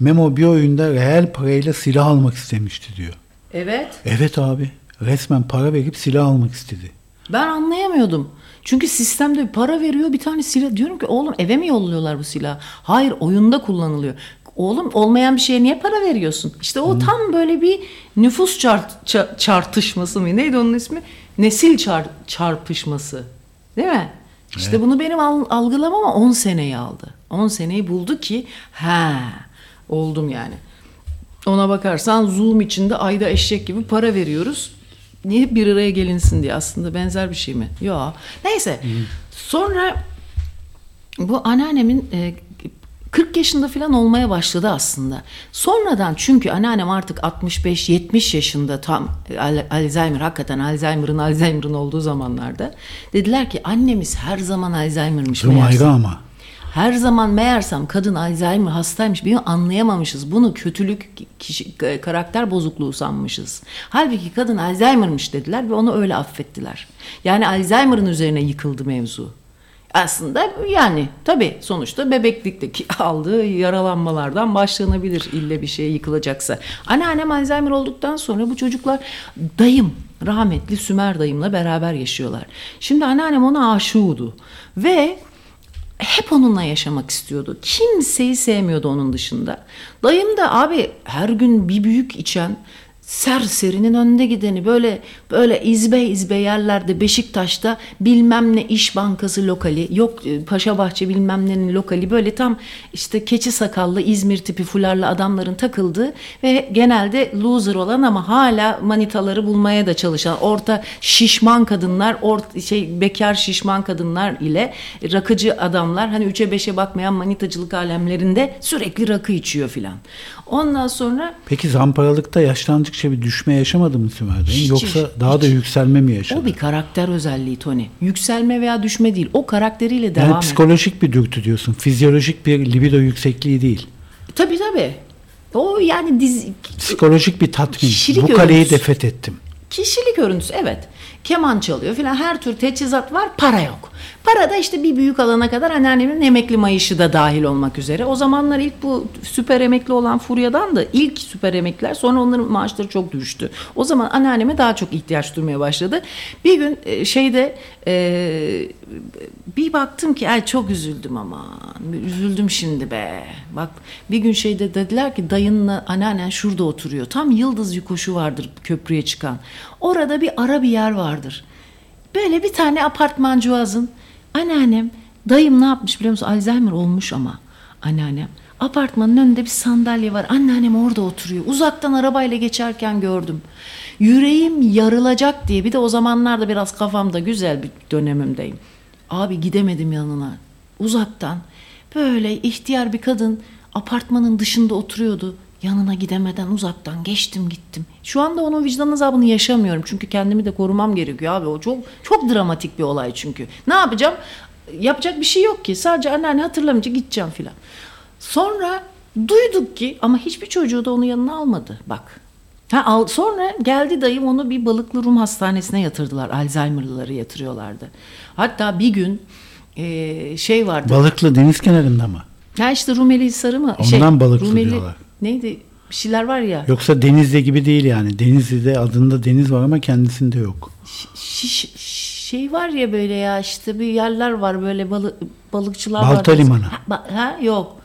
Memo bir oyunda reel parayla silah almak istemişti diyor. Evet. Evet abi. Resmen para verip silah almak istedi. Ben anlayamıyordum. Çünkü sistemde para veriyor bir tane silah. Diyorum ki oğlum eve mi yolluyorlar bu silahı? Hayır oyunda kullanılıyor. Oğlum olmayan bir şeye niye para veriyorsun? İşte o tam böyle bir nüfus çart, ça- çarpışması mı? Neydi onun ismi? Nesil çar- çarpışması. Değil mi? İşte bunu benim al- algılamama 10 seneyi aldı. 10 seneyi buldu ki ha oldum yani. Ona bakarsan Zoom içinde ayda eşek gibi para veriyoruz. Niye bir araya gelinsin diye aslında benzer bir şey mi? Yok. Neyse. Sonra bu anneannemin e, 40 yaşında falan olmaya başladı aslında. Sonradan çünkü anneannem artık 65-70 yaşında tam Al- Alzheimer hakikaten Alzheimer'ın Alzheimer'ın olduğu zamanlarda dediler ki annemiz her zaman Alzheimer'mış. Durum ayrı ama. Her zaman meğersem kadın Alzheimer hastaymış. Bunu anlayamamışız. Bunu kötülük, kişi, karakter bozukluğu sanmışız. Halbuki kadın Alzheimer'mış dediler ve onu öyle affettiler. Yani Alzheimer'ın üzerine yıkıldı mevzu. Aslında yani tabii sonuçta bebeklikteki aldığı yaralanmalardan başlanabilir ille bir şeye yıkılacaksa. Anneannem Alzheimer olduktan sonra bu çocuklar dayım rahmetli Sümer dayımla beraber yaşıyorlar. Şimdi anneannem ona aşığıydı ve hep onunla yaşamak istiyordu. Kimseyi sevmiyordu onun dışında. Dayım da abi her gün bir büyük içen serserinin önde gideni böyle böyle izbe izbe yerlerde Beşiktaş'ta bilmem ne iş bankası lokali yok e, Paşabahçe bilmem nenin lokali böyle tam işte keçi sakallı İzmir tipi fularlı adamların takıldığı ve genelde loser olan ama hala manitaları bulmaya da çalışan orta şişman kadınlar orta şey bekar şişman kadınlar ile rakıcı adamlar hani üçe beşe bakmayan manitacılık alemlerinde sürekli rakı içiyor filan. Ondan sonra Peki zamparalıkta yaşlandıkça bir düşme yaşamadı mı Sümer Bey? Hiç, Daha da yükselme mi yaşadı? O bir karakter özelliği Tony. Yükselme veya düşme değil. O karakteriyle devam yani et. psikolojik bir dürtü diyorsun. Fizyolojik bir libido yüksekliği değil. Tabii tabii. O yani dizi, Psikolojik bir tatmin. Kişilik Bu kaleyi örüntüsü. de fethettim. kişilik örüntüsü evet. Keman çalıyor filan her tür teçhizat var para yok. Para da işte bir büyük alana kadar anneannemin emekli mayışı da dahil olmak üzere. O zamanlar ilk bu süper emekli olan Furya'dan da ilk süper emekliler sonra onların maaşları çok düştü. O zaman anneanneme daha çok ihtiyaç duymaya başladı. Bir gün e, şeyde e, bir baktım ki ay çok üzüldüm ama üzüldüm şimdi be. Bak bir gün şeyde dediler ki dayınla anneannen şurada oturuyor. Tam yıldız yokuşu vardır köprüye çıkan. Orada bir ara bir yer vardır. Böyle bir tane apartmancığızın anneannem dayım ne yapmış biliyor musun? Alzheimer olmuş ama anneannem. Apartmanın önünde bir sandalye var. Anneannem orada oturuyor. Uzaktan arabayla geçerken gördüm. Yüreğim yarılacak diye bir de o zamanlarda biraz kafamda güzel bir dönemimdeyim. Abi gidemedim yanına. Uzaktan böyle ihtiyar bir kadın apartmanın dışında oturuyordu. Yanına gidemeden uzaktan geçtim gittim. Şu anda onun vicdan azabını yaşamıyorum. Çünkü kendimi de korumam gerekiyor abi. O çok çok dramatik bir olay çünkü. Ne yapacağım? Yapacak bir şey yok ki. Sadece anneanne hatırlamayınca gideceğim filan. Sonra duyduk ki ama hiçbir çocuğu da onun yanına almadı. Bak. Ha, al, sonra geldi dayım onu bir balıklı Rum hastanesine yatırdılar. Alzheimer'lıları yatırıyorlardı. Hatta bir gün e, şey vardı. Balıklı deniz kenarında mı? Ha işte Rumeli Hisarı mı? Ondan balıklı diyorlar. Neydi? Bir şeyler var ya. Yoksa Denizli gibi değil yani. Denizli'de adında deniz var ama kendisinde yok. Şiş, şey var ya böyle ya işte bir yerler var böyle balı, balıkçılar Balta var. limanı. Ha, ha, yok.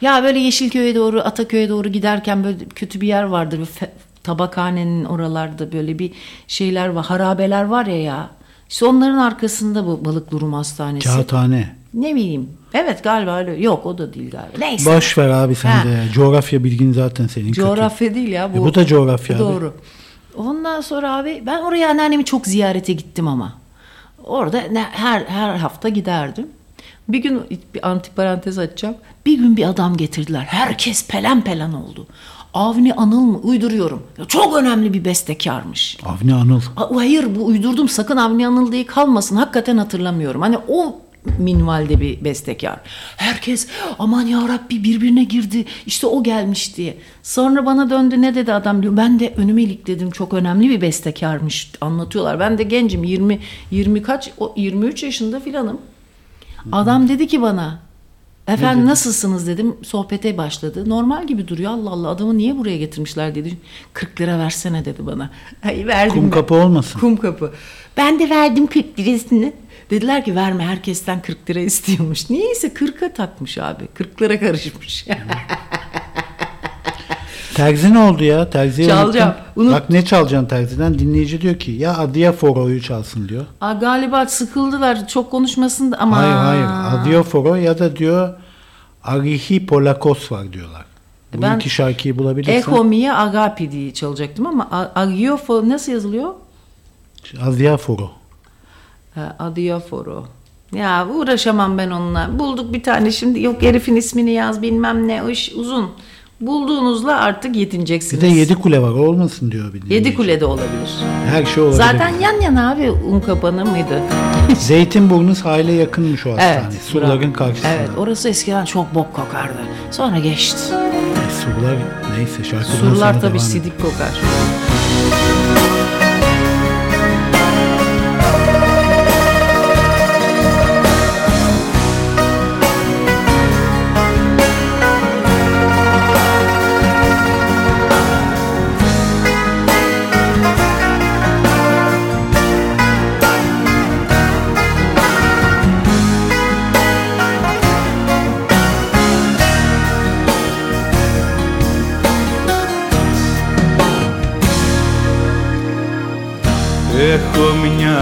Ya böyle Yeşilköy'e doğru Ataköy'e doğru giderken böyle kötü bir yer vardır. Bir tabakhanenin oralarda böyle bir şeyler var. Harabeler var ya ya. İşte onların arkasında bu balıklı Rum hastanesi. Kağıthane. Ne bileyim. Evet galiba öyle. Yok o da değil galiba. Neyse. Boş ver abi sen Ha. de. Coğrafya bilgin zaten senin kötü. Coğrafya değil ya bu. E bu da coğrafya abi. Doğru. Ondan sonra abi ben oraya anneannemi çok ziyarete gittim ama. Orada her her hafta giderdim. Bir gün bir antiparantez açacağım. Bir gün bir adam getirdiler. Herkes pelen pelen oldu. Avni Anıl mı? Uyduruyorum. Ya Çok önemli bir bestekarmış. Avni Anıl. A- Hayır bu uydurdum sakın Avni Anıl diye kalmasın. Hakikaten hatırlamıyorum. Hani o minvalde bir bestekar. Herkes aman ya Rabbi birbirine girdi. İşte o gelmiş diye. Sonra bana döndü ne dedi adam diyor. Ben de önüme ilikledim. Çok önemli bir bestekarmış anlatıyorlar. Ben de gencim 20 20 kaç o 23 yaşında filanım. Adam dedi ki bana Efendim nasılsınız dedim. Sohbete başladı. Normal gibi duruyor. Allah Allah adamı niye buraya getirmişler dedi. 40 lira versene dedi bana. Ay verdim Kum ben. kapı olmasın. Kum kapı. Ben de verdim 40 lirasını. Dediler ki verme herkesten 40 lira istiyormuş. Niyeyse 40'a takmış abi. 40'lara karışmış. Terzi ne oldu ya? Terziye Çalacağım. Unut- Bak ne çalacaksın terziden? Dinleyici diyor ki ya Adiaforo'yu çalsın diyor. Aa, galiba sıkıldılar çok konuşmasın da ama. Hayır hayır. Adiaforo ya da diyor Arihi Polakos var diyorlar. Bu Ben iki şarkıyı bulabilirsen. Echo Mia Agapi diye çalacaktım ama Agiofo nasıl yazılıyor? Adiaforo. Ha, Adiaforo. Ya uğraşamam ben onunla. Bulduk bir tane şimdi yok herifin ismini yaz bilmem ne o iş uzun. Bulduğunuzla artık Bir yetineceksiniz. de yedi kule var olmasın diyor bir. Yedi kulede olabilir. Her şey olabilir. Zaten yan yana abi un kapanı mıydı? Zeytinburnu sahile yakınmış o hastane. evet. Surların bravo. karşısında. Evet orası eskiden çok bok kokardı. Sonra geçti. E, Surlar neyse şarkıdan Surlar tabii sidik kokar.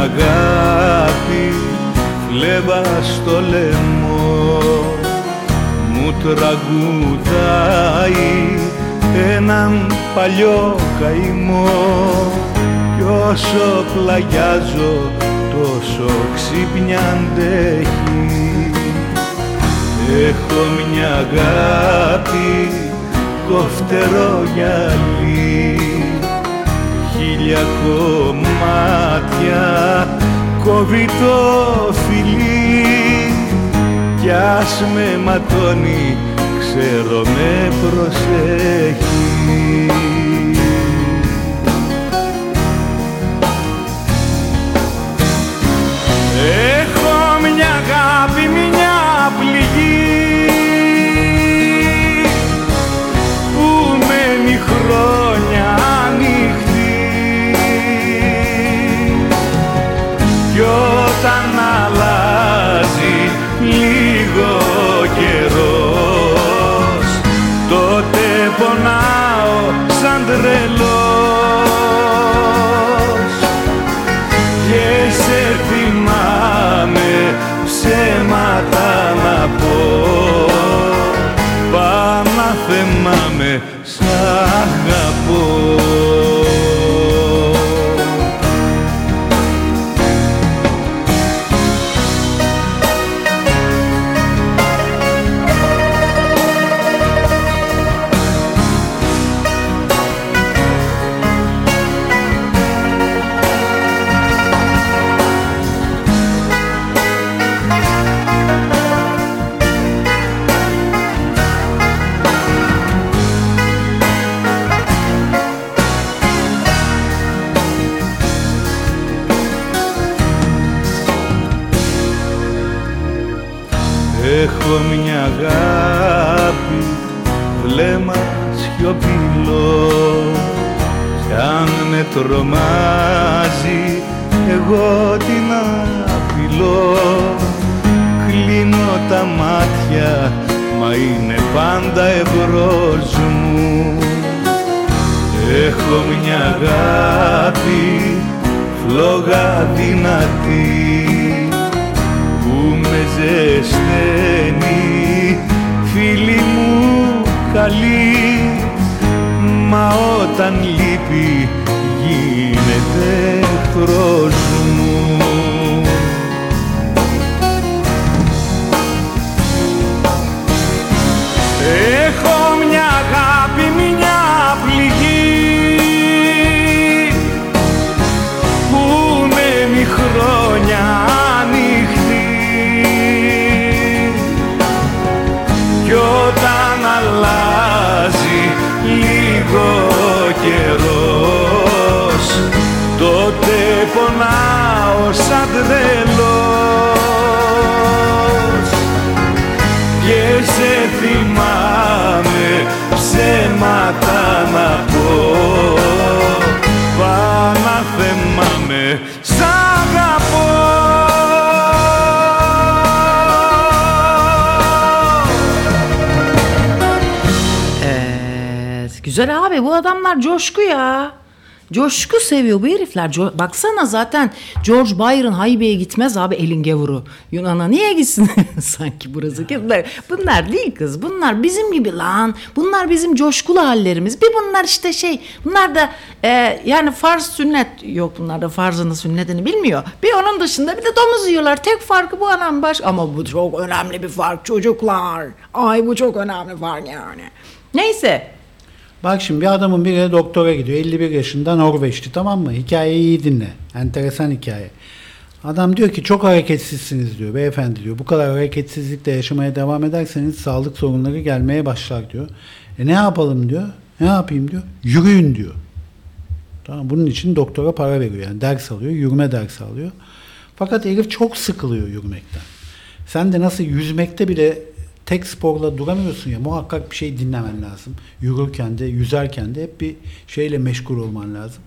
Αγάπη φλέβα στο λαιμό. Μου τραγουδάει έναν παλιό καημό. Κι όσο πλαγιάζω τόσο ξύπνια αντέχει Έχω μια αγάπη κοφτερό γυαλί χίλια κομμάτια κόβει το φιλί. Κι ας με ματώνει ξέρω με προσέχει. Έχω μια αγάπη, μια πληγή που μένει χρόνια Pedrelo coşku ya. Coşku seviyor bu herifler. Co- Baksana zaten George Byron Haybe'ye gitmez abi elin gavuru. Yunan'a niye gitsin? Sanki burası. Bunlar, bunlar değil kız. Bunlar bizim gibi lan. Bunlar bizim coşkulu hallerimiz. Bir bunlar işte şey. Bunlar da e, yani farz sünnet. Yok bunlar da farzını sünnetini bilmiyor. Bir onun dışında bir de domuz yiyorlar. Tek farkı bu anam baş. Ama bu çok önemli bir fark çocuklar. Ay bu çok önemli fark yani. Neyse. Bak şimdi bir adamın biri doktora gidiyor. 51 yaşında Norveçli tamam mı? Hikayeyi iyi dinle. Enteresan hikaye. Adam diyor ki çok hareketsizsiniz diyor beyefendi diyor. Bu kadar hareketsizlikle yaşamaya devam ederseniz sağlık sorunları gelmeye başlar diyor. E ne yapalım diyor. Ne yapayım diyor. Yürüyün diyor. Tamam bunun için doktora para veriyor. Yani ders alıyor. Yürüme dersi alıyor. Fakat herif çok sıkılıyor yürümekten. Sen de nasıl yüzmekte bile tek sporla duramıyorsun ya muhakkak bir şey dinlemen lazım. Yürürken de yüzerken de hep bir şeyle meşgul olman lazım.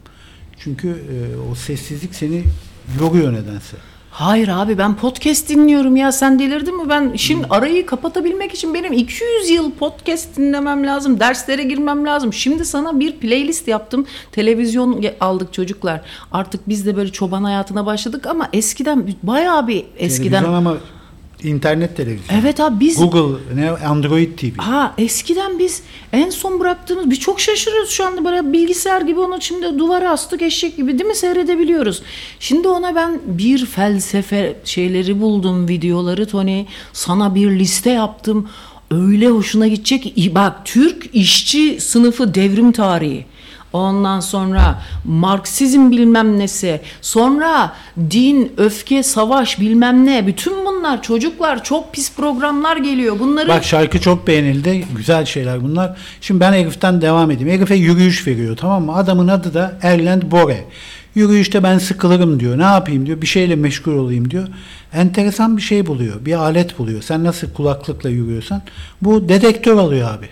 Çünkü e, o sessizlik seni yoruyor nedense. Hayır abi ben podcast dinliyorum ya sen delirdin mi? Ben şimdi arayı kapatabilmek için benim 200 yıl podcast dinlemem lazım. Derslere girmem lazım. Şimdi sana bir playlist yaptım. Televizyon aldık çocuklar. Artık biz de böyle çoban hayatına başladık ama eskiden bayağı bir eskiden. Televizyon ama internet televizyon. Evet abi biz Google, ne Android TV. Ha eskiden biz en son bıraktığımız biz çok şaşırıyoruz şu anda böyle bilgisayar gibi onu şimdi duvara astık eşek gibi değil mi seyredebiliyoruz. Şimdi ona ben bir felsefe şeyleri buldum videoları Tony sana bir liste yaptım. Öyle hoşuna gidecek bak Türk işçi sınıfı devrim tarihi. Ondan sonra Marksizm bilmem nesi, sonra din, öfke, savaş bilmem ne. Bütün bunlar çocuklar çok pis programlar geliyor. Bunları Bak şarkı çok beğenildi. Güzel şeyler bunlar. Şimdi ben heriften devam edeyim. Herife yürüyüş veriyor tamam mı? Adamın adı da Erland Bore. Yürüyüşte ben sıkılırım diyor. Ne yapayım diyor. Bir şeyle meşgul olayım diyor. Enteresan bir şey buluyor. Bir alet buluyor. Sen nasıl kulaklıkla yürüyorsan. Bu dedektör alıyor abi.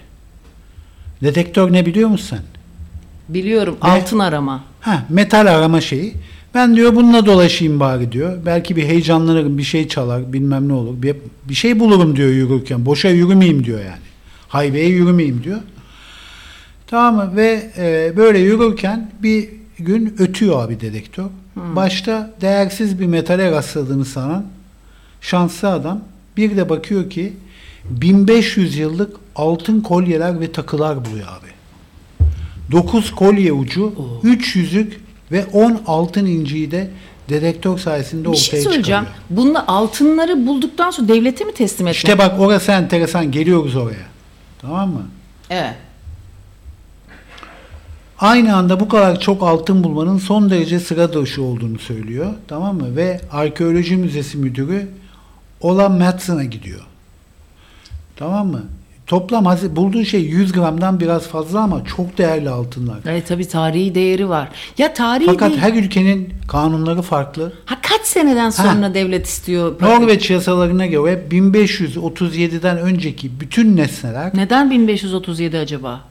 Dedektör ne biliyor musun sen? Biliyorum Ne? altın arama. Ha, metal arama şeyi. Ben diyor bununla dolaşayım bari diyor. Belki bir heyecanlanırım, bir şey çalar, bilmem ne olur. Bir, bir şey bulurum diyor yürürken. Boşa yürümeyeyim diyor yani. Haybeye yürümeyeyim diyor. Tamam mı? Ve e, böyle yürürken bir gün ötüyor abi dedektör. Başta değersiz bir metale rastladığını sanan şanslı adam bir de bakıyor ki 1500 yıllık altın kolyeler ve takılar buluyor abi. 9 kolye ucu, 3 yüzük ve 10 altın inciyi de dedektör sayesinde Bir ortaya şey söyleyeceğim. çıkarıyor. Bununla altınları bulduktan sonra devlete mi teslim etmek? İşte bak orası enteresan. Geliyoruz oraya. Tamam mı? Evet. Aynı anda bu kadar çok altın bulmanın son derece sıra dışı olduğunu söylüyor. Tamam mı? Ve arkeoloji müzesi müdürü Ola Matson'a gidiyor. Tamam mı? Toplam bulduğu şey 100 gramdan biraz fazla ama çok değerli altınlar. Evet tabii tarihi değeri var. Ya tarihi Fakat değil. her ülkenin kanunları farklı. Ha kaç seneden sonra devlet istiyor? Norveç yasalarına göre 1537'den önceki bütün nesneler, Neden 1537 acaba?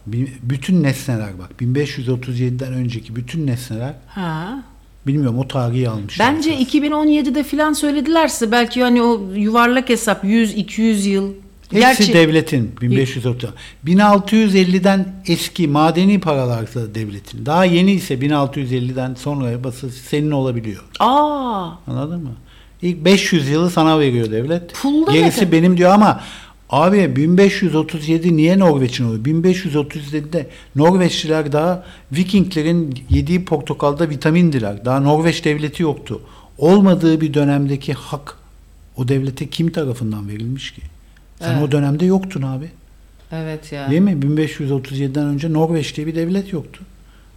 bütün nesneler bak 1537'den önceki bütün nesneler Ha. bilmiyorum o tarihi almışlar. Bence 2017'de filan söyledilerse belki hani o yuvarlak hesap 100-200 yıl. Hepsi Gerçi devletin 1530. 1650'den eski madeni paralarsa devletin. Daha yeni ise 1650'den sonra bası senin olabiliyor. aa Anladın mı? İlk 500 yılı sana veriyor devlet. Pulda Gerisi ne- benim diyor ama abi 1537 niye Norveç'in oluyor? 1537'de Norveçliler daha Vikinglerin yediği portakalda vitamindiler. Daha Norveç devleti yoktu. Olmadığı bir dönemdeki hak o devlete kim tarafından verilmiş ki? Sen Evet. o dönemde yoktun abi. evet ya. Değil mi? 1537'den önce Norveç diye bir devlet yoktu.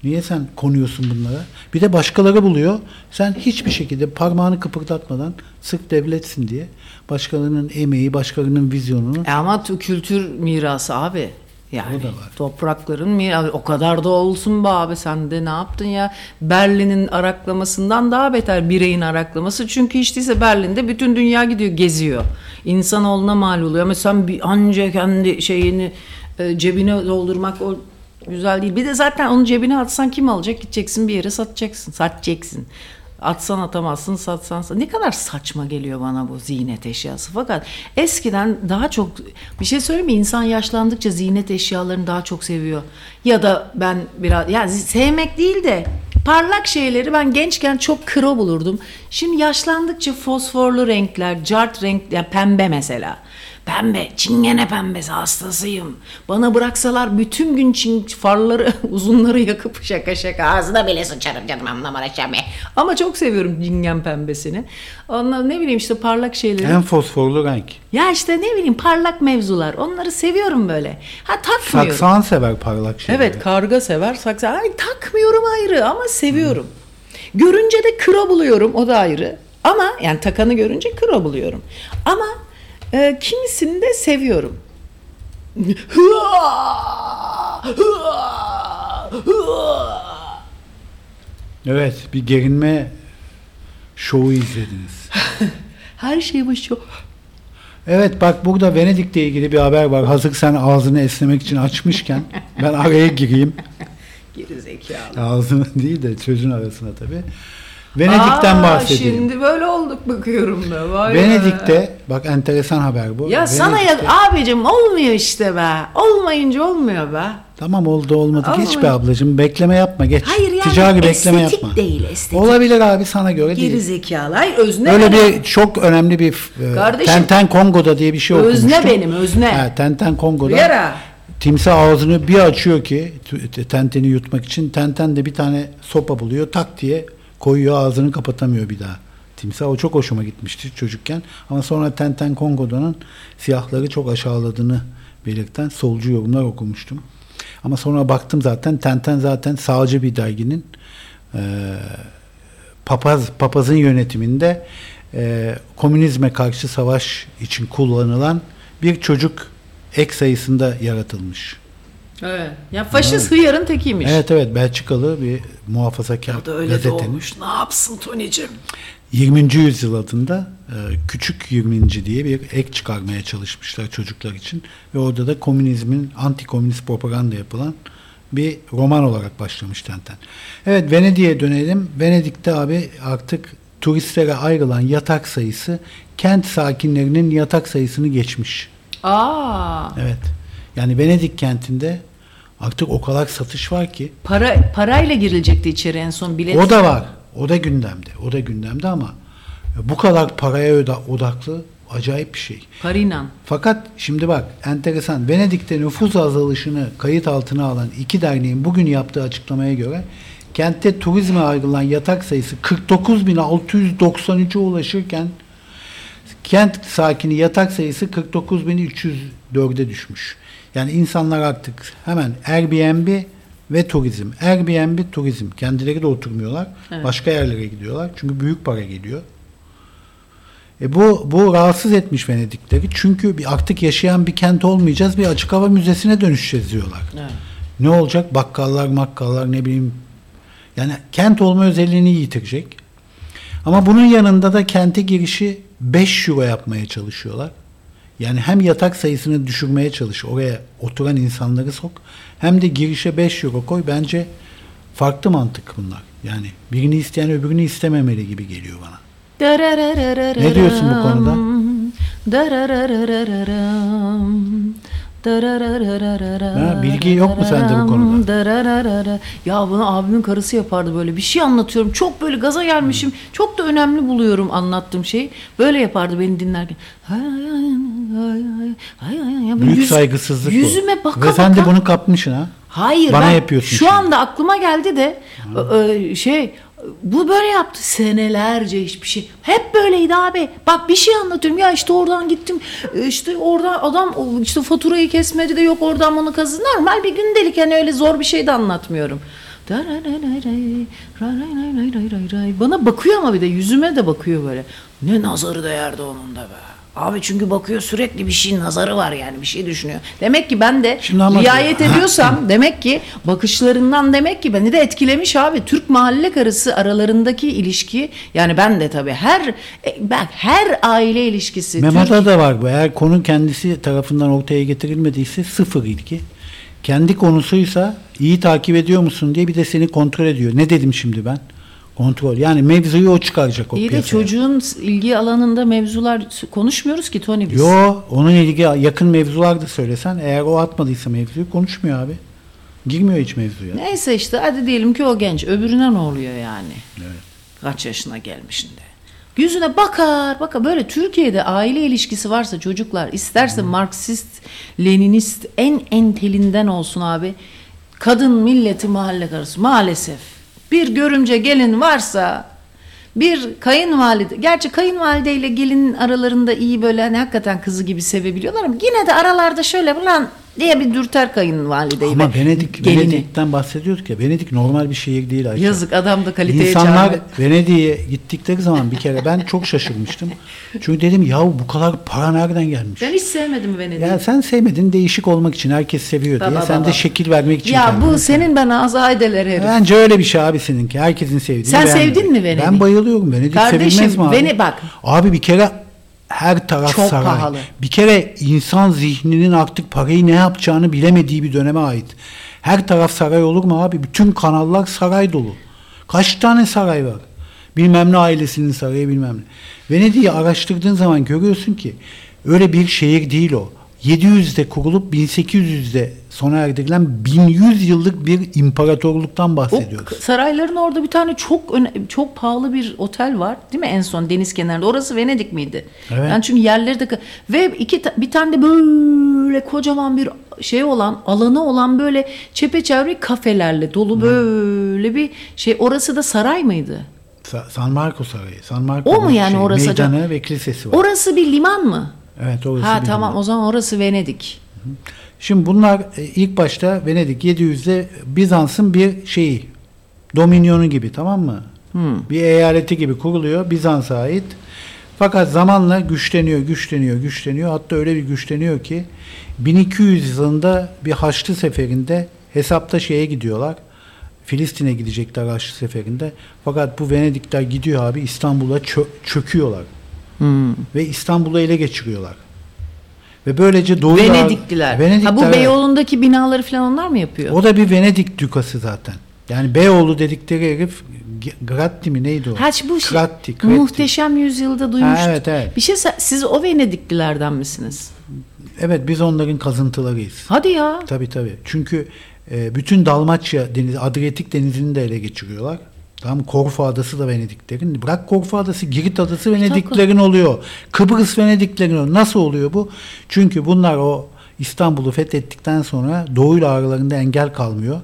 Niye sen konuyorsun bunlara? Bir de başkaları buluyor. Sen hiçbir şekilde parmağını kıpırdatmadan sırf devletsin diye başkalarının emeği, başkalarının vizyonunu E ama kültür mirası abi. Yani O da var. toprakların mirası. O kadar da olsun be abi sen de ne yaptın ya? Berlin'in araklamasından daha beter bireyin araklaması. Çünkü hiç değilse Berlin'de bütün dünya gidiyor geziyor. İnsanoğluna mal oluyor. Ama sen bir anca kendi şeyini e, cebine doldurmak o güzel değil. Bir de zaten onu cebine atsan kim alacak? Gideceksin bir yere satacaksın. Satacaksın. Atsan atamazsın, satsan sat- Ne kadar saçma geliyor bana bu ziynet eşyası. Fakat eskiden daha çok bir şey söyleyeyim mi? İnsan yaşlandıkça ziynet eşyalarını daha çok seviyor. Ya da ben biraz yani sevmek değil de parlak şeyleri ben gençken çok kro bulurdum. Şimdi yaşlandıkça fosforlu renkler, cart renk, yani pembe mesela. Pembe, çingene pembesi hastasıyım. Bana bıraksalar bütün gün çin farları, uzunları yakıp şaka şaka ağzına bile sıçarım canım anlamara şame. Ama çok seviyorum cingen pembesini. Ondan ne bileyim işte parlak şeyleri. En fosforlu renk. Ya işte ne bileyim parlak mevzular. Onları seviyorum böyle. Ha takmıyorum. Saksan sever parlak şeyleri. Evet karga sever saksı. Ay, takmıyorum ayrı ama seviyorum. Görünce de kro buluyorum o da ayrı. Ama yani takanı görünce kro buluyorum. Ama e, kimisini de seviyorum. Evet bir gerinme şovu izlediniz. Her şey bu şu. Evet bak burada Venedik'le ilgili bir haber var. Hazır sen ağzını esnemek için açmışken ben araya gireyim. Geri zekalı. Ağzını değil de sözün arasına tabii. Venedik'ten Aa, bahsedeyim. Şimdi böyle olduk bakıyorum da. Vay be. Venedik'te bak enteresan haber bu. Ya sana ya Venedik'te- abicim olmuyor işte be. Olmayınca olmuyor be. Tamam oldu olmadı. Geç Olmadı. be ablacığım. Bekleme yapma geç. Hayır yani Ticari bekleme yapma. değil estetik. Olabilir abi sana göre Geri değil. zekalı. Hayır özne Öyle benim. bir çok önemli bir e, Kardeşim, Tenten Kongo'da diye bir şey özne okumuştum. benim, özne. Ha, Tenten Kongo'da Vera. timsah ağzını bir açıyor ki tenteni yutmak için. Tenten de bir tane sopa buluyor tak diye koyuyor ağzını kapatamıyor bir daha. Timsah o çok hoşuma gitmişti çocukken. Ama sonra Tenten Kongo'danın siyahları çok aşağıladığını belirten solcu yorumlar okumuştum. Ama sonra baktım zaten Tenten zaten sağcı bir derginin eee papaz papazın yönetiminde e, komünizme karşı savaş için kullanılan bir çocuk ek sayısında yaratılmış. Evet. Ya faşist hıyarın tekiymiş. Evet evet Belçikalı bir muhafazakar O da öyle gazetenin doğmuş. Ne yapsın Tony'cim? 20. yüzyıl adında e, küçük 20. diye bir ek çıkarmaya çalışmışlar çocuklar için ve orada da komünizmin anti-komünist propaganda yapılan bir roman olarak başlamış Tenten. Evet Venedik'e dönelim. Venedik'te abi artık turistlere ayrılan yatak sayısı kent sakinlerinin yatak sayısını geçmiş. Aa. Evet. Yani Venedik kentinde artık o kadar satış var ki Para parayla girilecekti içeri en son bilet. o da var. O da gündemde. O da gündemde ama bu kadar paraya odaklı acayip bir şey. Parinan. Fakat şimdi bak enteresan Venedik'te nüfus azalışını kayıt altına alan iki derneğin bugün yaptığı açıklamaya göre kentte turizme ayrılan yatak sayısı 49.693'e ulaşırken kent sakini yatak sayısı 49.304'e düşmüş. Yani insanlar artık hemen Airbnb ve turizm. Airbnb turizm. Kendileri de oturmuyorlar. Başka yerlere gidiyorlar. Çünkü büyük para geliyor. E bu bu rahatsız etmiş Venedikleri. Çünkü bir artık yaşayan bir kent olmayacağız. Bir açık hava müzesine dönüşeceğiz diyorlar. Evet. Ne olacak? Bakkallar, makkallar ne bileyim. Yani kent olma özelliğini yitirecek. Ama bunun yanında da kente girişi 5 euro yapmaya çalışıyorlar. Yani hem yatak sayısını düşürmeye çalış, oraya oturan insanları sok, hem de girişe 5 euro koy. Bence farklı mantık bunlar. Yani birini isteyen öbürünü istememeli gibi geliyor bana. Ne diyorsun bu konuda? Ha, bilgi yok mu sende bu konuda? Ya bunu abimin karısı yapardı böyle. Bir şey anlatıyorum. Çok böyle gaza gelmişim. Çok da önemli buluyorum anlattığım şeyi. Böyle yapardı beni dinlerken. Bu Büyük yüz- saygısızlık bu. Yüzüme baka Ve sen de bunu kapmışsın ha. Hayır Bana ben yapıyorsun şu şimdi. anda aklıma geldi de e, şey bu böyle yaptı senelerce hiçbir şey. Hep böyleydi abi. Bak bir şey anlatıyorum ya işte oradan gittim e, işte oradan adam işte faturayı kesmedi de yok oradan bunu kazı. Normal bir gündelik yani öyle zor bir şey de anlatmıyorum. Bana bakıyor ama bir de yüzüme de bakıyor böyle. Ne nazarı değerdi onun da be. Abi çünkü bakıyor sürekli bir şeyin nazarı var yani bir şey düşünüyor. Demek ki ben de riayet ediyorsam demek ki bakışlarından demek ki beni de etkilemiş abi. Türk mahalle karısı aralarındaki ilişki yani ben de tabii her e, bak her aile ilişkisi Memada Türk- da var bu. Eğer konu kendisi tarafından ortaya getirilmediyse sıfır ilgi. Kendi konusuysa iyi takip ediyor musun diye bir de seni kontrol ediyor. Ne dedim şimdi ben? Kontrol. Yani mevzuyu o çıkaracak o İyi de piyasaya. çocuğun ilgi alanında mevzular konuşmuyoruz ki Tony biz. Yo onun ilgi yakın mevzular da söylesen eğer o atmadıysa mevzuyu konuşmuyor abi. Girmiyor hiç mevzuya. Neyse işte hadi diyelim ki o genç. Öbürüne ne oluyor yani? Kaç yaşına gelmişinde. Yüzüne bakar bakar. Böyle Türkiye'de aile ilişkisi varsa çocuklar isterse Marksist, Leninist en entelinden olsun abi. Kadın milleti mahalle karısı maalesef. Bir görümce gelin varsa bir kayınvalide, gerçi kayınvalide ile gelinin aralarında iyi böyle hani hakikaten kızı gibi sevebiliyorlar ama yine de aralarda şöyle lan diye bir dürter kayınvalideyi. Ama ve Venedik, gelini. Venedik'ten bahsediyorduk ya. Venedik normal bir şehir değil Ayça. Yazık adam da kaliteye İnsanlar çağırdı. Venedik'e gittikleri zaman bir kere ben çok şaşırmıştım. Çünkü dedim yahu bu kadar para nereden gelmiş? Ben hiç sevmedim Venedik'i. Ya sen sevmedin değişik olmak için herkes seviyor diye. Baba, sen baba. de şekil vermek için. Ya bu senin ben azadeler herif. Bence öyle bir şey abi seninki. Herkesin sevdiği. Sen beğendiği. sevdin mi Venedik? Ben bayılıyorum. Venedik Kardeşim, sevilmez mi abi? Vene- bak. Abi bir kere her taraf Çok saray. pahalı. Bir kere insan zihninin artık parayı ne yapacağını bilemediği bir döneme ait. Her taraf saray olur mu abi? Bütün kanallar saray dolu. Kaç tane saray var? Bilmem ne ailesinin sarayı bilmem ne. Venedik'i araştırdığın zaman görüyorsun ki öyle bir şehir değil o. 700'de kurulup 1800'de sona erdirilen 1100 yıllık bir imparatorluktan O bahsediyoruz. k- sarayların orada bir tane çok öne- çok pahalı bir otel var değil mi en son deniz kenarında orası Venedik miydi? Evet. Yani çünkü yerleri de ve iki bir tane de böyle kocaman bir şey olan alanı olan böyle çepeçevre kafelerle dolu böyle bir şey orası da saray mıydı? Sa- San Marco Sarayı. San Marco O mu yani orası Meydanı ve kilisesi var. Orası bir liman mı? evet orası Ha bir tamam liman. o zaman orası Venedik. Şimdi bunlar e, ilk başta Venedik 700'de Bizans'ın bir şeyi. Dominyonu gibi tamam mı? Hmm. Bir eyaleti gibi kuruluyor. Bizans'a ait. Fakat zamanla güçleniyor, güçleniyor, güçleniyor. Hatta öyle bir güçleniyor ki 1200 yılında bir Haçlı seferinde hesapta şeye gidiyorlar. Filistin'e gidecekler Haçlı seferinde. Fakat bu Venedikler gidiyor abi İstanbul'a çö- çöküyorlar. Hmm. Ve İstanbul'u ele geçiriyorlar. Ve böylece Doğu Venedikliler. Venedikler ha bu evet. Beyoğlu'ndaki binaları falan onlar mı yapıyor? O da bir Venedik dükası zaten. Yani Beyoğlu dedikleri herif Gratti mi neydi o? Ha bu şey, Gratti, Gratti. muhteşem yüzyılda duymuştum. Ha, evet, evet. Bir şey siz o Venediklilerden misiniz? Evet biz onların kazıntılarıyız. Hadi ya. Tabii tabii. Çünkü e, bütün Dalmaçya denizi, Adriyatik denizini de ele geçiriyorlar. Tamam Korfu adası da Venediklerin. Bırak Korfu adası, Girit adası Venediklerin oluyor. Kıbrıs Venediklerin oluyor. Nasıl oluyor bu? Çünkü bunlar o İstanbul'u fethettikten sonra doğuyla aralarında engel kalmıyor.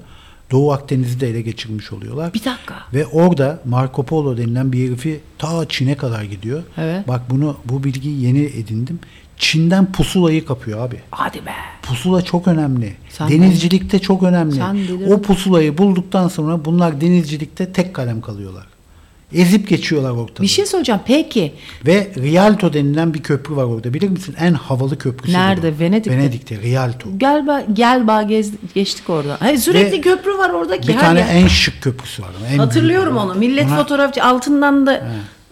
Doğu Akdeniz'i de ele geçirmiş oluyorlar. Bir dakika. Ve orada Marco Polo denilen bir herifi ta Çin'e kadar gidiyor. Evet. Bak bunu bu bilgiyi yeni edindim. Çin'den pusulayı kapıyor abi. Hadi be. Pusula çok önemli. Sen- denizcilikte çok önemli. Sen o pusulayı bulduktan sonra bunlar denizcilikte tek kalem kalıyorlar. Ezip geçiyorlar ortalığı. Bir şey soracağım. Peki Ve Rialto denilen bir köprü var orada. Bilir misin? En havalı köprüsü. Nerede? bu. Venedik'te? Venedik'te. Rialto. gel gel ba gez, geçtik orada. Hayır, sürekli Ve köprü var oradaki. Bir her tane yer. en şık köprüsü var. En Hatırlıyorum onu. Millet Ona- fotoğrafçı altından da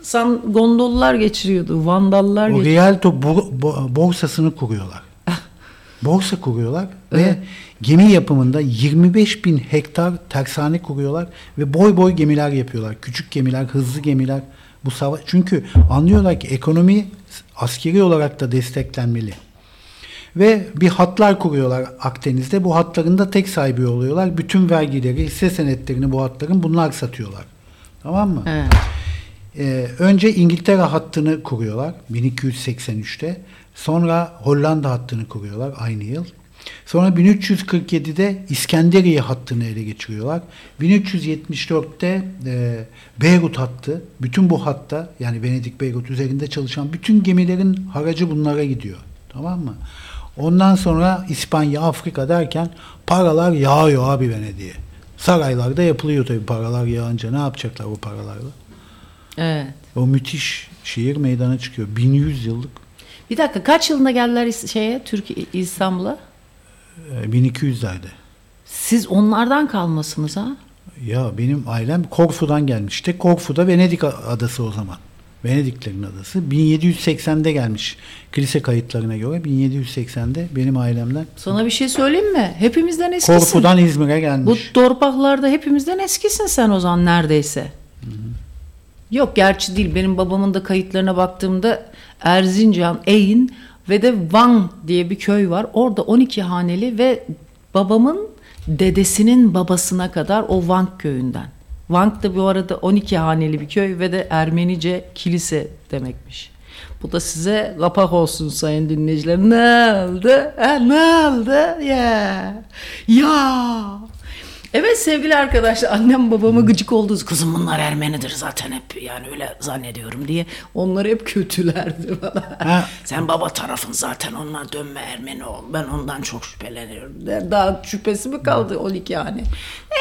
san gondollar geçiriyordu. Vandallar O geçiriyordu. Rialto bo- bo- borsasını kuruyorlar. Borsa kuruyorlar ve gemi yapımında 25 bin hektar tersane kuruyorlar ve boy boy gemiler yapıyorlar. Küçük gemiler, hızlı gemiler. Bu savaş çünkü anlıyorlar ki ekonomi askeri olarak da desteklenmeli. Ve bir hatlar kuruyorlar Akdeniz'de. Bu hatların da tek sahibi oluyorlar. Bütün vergileri, hisse senetlerini bu hatların bunlar satıyorlar. Tamam mı? Evet. Ee, önce İngiltere hattını kuruyorlar 1283'te. Sonra Hollanda hattını kuruyorlar aynı yıl. Sonra 1347'de İskenderiye hattını ele geçiriyorlar. 1374'te e, Beyrut hattı. Bütün bu hatta yani Venedik Beyrut üzerinde çalışan bütün gemilerin haracı bunlara gidiyor. Tamam mı? Ondan sonra İspanya, Afrika derken paralar yağıyor abi Venedik'e. Saraylarda yapılıyor tabii paralar yağınca. Ne yapacaklar o paralarla? Evet. O müthiş şehir meydana çıkıyor. 1100 yıllık. Bir dakika kaç yılında geldiler şeye Türkiye İstanbul'a? e, 1200'lerde. Siz onlardan kalmasınız ha? Ya benim ailem Korfu'dan gelmişti. Korfu'da Venedik adası o zaman. Venediklerin adası. 1780'de gelmiş. Kilise kayıtlarına göre 1780'de benim ailemden Sana bir şey söyleyeyim mi? Hepimizden eskisin. Korfu'dan İzmir'e Bu gelmiş. torpaklarda hepimizden eskisin sen o zaman neredeyse. Yok gerçi değil. Benim babamın da kayıtlarına baktığımda Erzincan, Eyn ve de Van diye bir köy var. Orada 12 haneli ve babamın dedesinin babasına kadar o Vank köyünden. Vank da bu arada 12 haneli bir köy ve de Ermenice kilise demekmiş. Bu da size kapak olsun sayın dinleyiciler. Ne oldu? Ha, ne oldu? Ya. Ya. Evet sevgili arkadaşlar annem babama gıcık olduğu kızım bunlar Ermenidir zaten hep yani öyle zannediyorum diye onları hep kötülerdi bana. Ha. Sen baba tarafın zaten onlar dönme Ermeni ol ben ondan çok şüpheleniyorum. Daha şüphesi mi kaldı 12 yani.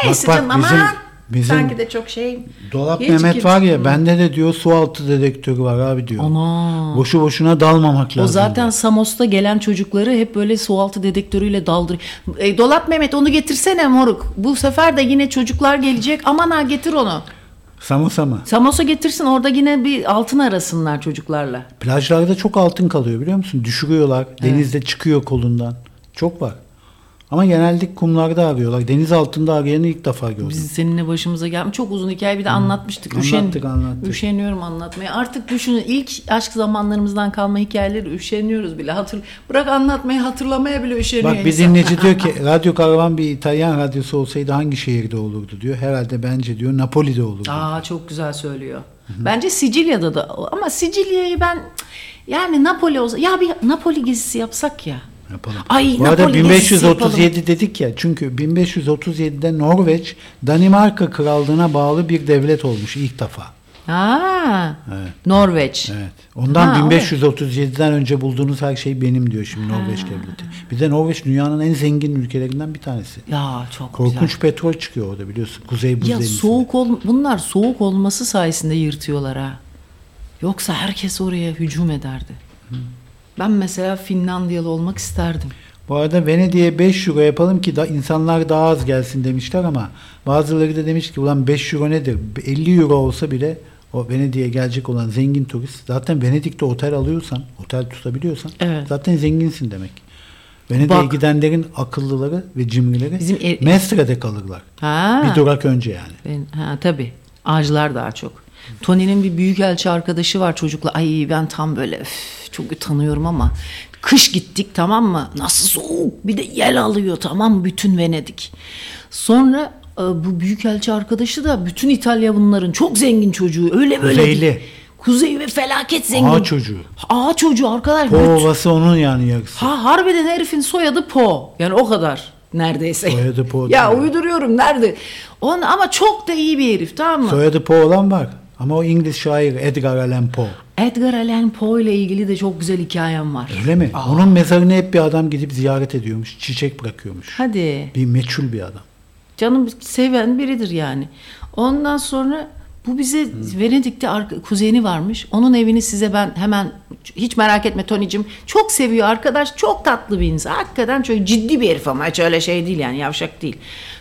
Neyse bak, canım ama bizim- bizim sanki de çok şey. Dolap Hiç Mehmet kimse- var ya bende de diyor su altı dedektörü var abi diyor. Ana. Boşu boşuna dalmamak lazım. O zaten diyor. Samos'ta gelen çocukları hep böyle sualtı dedektörüyle daldır. E, Dolap Mehmet onu getirsene moruk. Bu sefer de yine çocuklar gelecek. Aman ha getir onu. Samosa mı? Samos'a getirsin orada yine bir altın arasınlar çocuklarla. Plajlarda çok altın kalıyor biliyor musun? Düşürüyorlar. Denizde çıkıyor kolundan. Çok var. Ama genelde kumlarda arıyorlar. Deniz altında arayanı ilk defa gördüm. Biz seninle başımıza gelmiş. Çok uzun hikaye bir de anlatmıştık. Üşen, Anlattık, anlattık. Üşeniyorum anlatmaya. Artık düşünün ilk aşk zamanlarımızdan kalma hikayeleri üşeniyoruz bile. Hatır, bırak anlatmayı hatırlamaya bile üşeniyor Bak bir dinleyici diyor ki Radyo Karavan bir İtalyan radyosu olsaydı hangi şehirde olurdu diyor. Herhalde bence diyor Napoli'de olurdu. Aa çok güzel söylüyor. Bence Sicilya'da da ama Sicilya'yı ben yani Napoli olsa ya bir Napoli gezisi yapsak ya. Yapalım. Ay, Bu arada Napoli gezisi 1537 dedik ya çünkü 1537'de Norveç Danimarka Krallığına bağlı bir devlet olmuş ilk defa. Ha. Evet. Norveç. Evet. Ondan Ha, 1537'den önce bulduğunuz her şey benim diyor şimdi Norveç devleti. Bir de Norveç dünyanın en zengin ülkelerinden bir tanesi. Ya çok Korkunç güzel. petrol çıkıyor orada biliyorsun. Kuzey buz Ya denizinde. soğuk ol bunlar soğuk olması sayesinde yırtıyorlar ha. Yoksa herkes oraya hücum ederdi. Ben mesela Finlandiyalı olmak isterdim. Bu arada Venedik'e 5 euro yapalım ki da insanlar daha az gelsin demişler ama bazıları da demiş ki ulan 5 euro nedir? 50 euro olsa bile o Venedik'e gelecek olan zengin turist zaten Venedik'te otel alıyorsan, otel tutabiliyorsan Evet. zaten zenginsin demek. Venedik'e gidenlerin akıllıları ve cimrileri Bizim e- Mestre'de kalırlar. Ha. Bir durak önce yani. Ben, ha tabii. Ağaçlar daha çok. Tony'nin bir büyükelçi arkadaşı var çocukla. Ay ben tam böyle üf, çok tanıyorum ama kış gittik tamam mı? Nasıl soğuk bir de yel alıyor tamam? Bütün Venedik. Sonra e, bu büyükelçi arkadaşı da bütün İtalya bunların çok zengin çocuğu. Öyle böyle. Kuzeyli. değil. Kuzey ve felaket zengin. Ağa çocuğu. Ağa çocuğu arkadaş. Po bütün- Ovası onun yani yarısı. Ha harbiden herifin soyadı Po. Yani o kadar neredeyse. Soyadı Po ya uyduruyorum nerede? On ama çok da iyi bir herif tamam mı? Soyadı Po olan var. Ama o İngiliz şair Edgar Allan Poe. Edgar Allan Poe ile ilgili de çok güzel hikayem var. Öyle mi? Onun mezarını hep bir adam gidip ziyaret ediyormuş. Çiçek bırakıyormuş. Hadi. Bir meçhul bir adam. Canım seven biridir yani. Ondan sonra bu bize Venedik'te arka- kuzeni varmış. Onun evini size ben hemen hiç merak etme Tony'cim. Çok seviyor arkadaş. Çok tatlı bir insan. Hakikaten çok ciddi bir herif ama hiç öyle şey değil yani yavşak değil.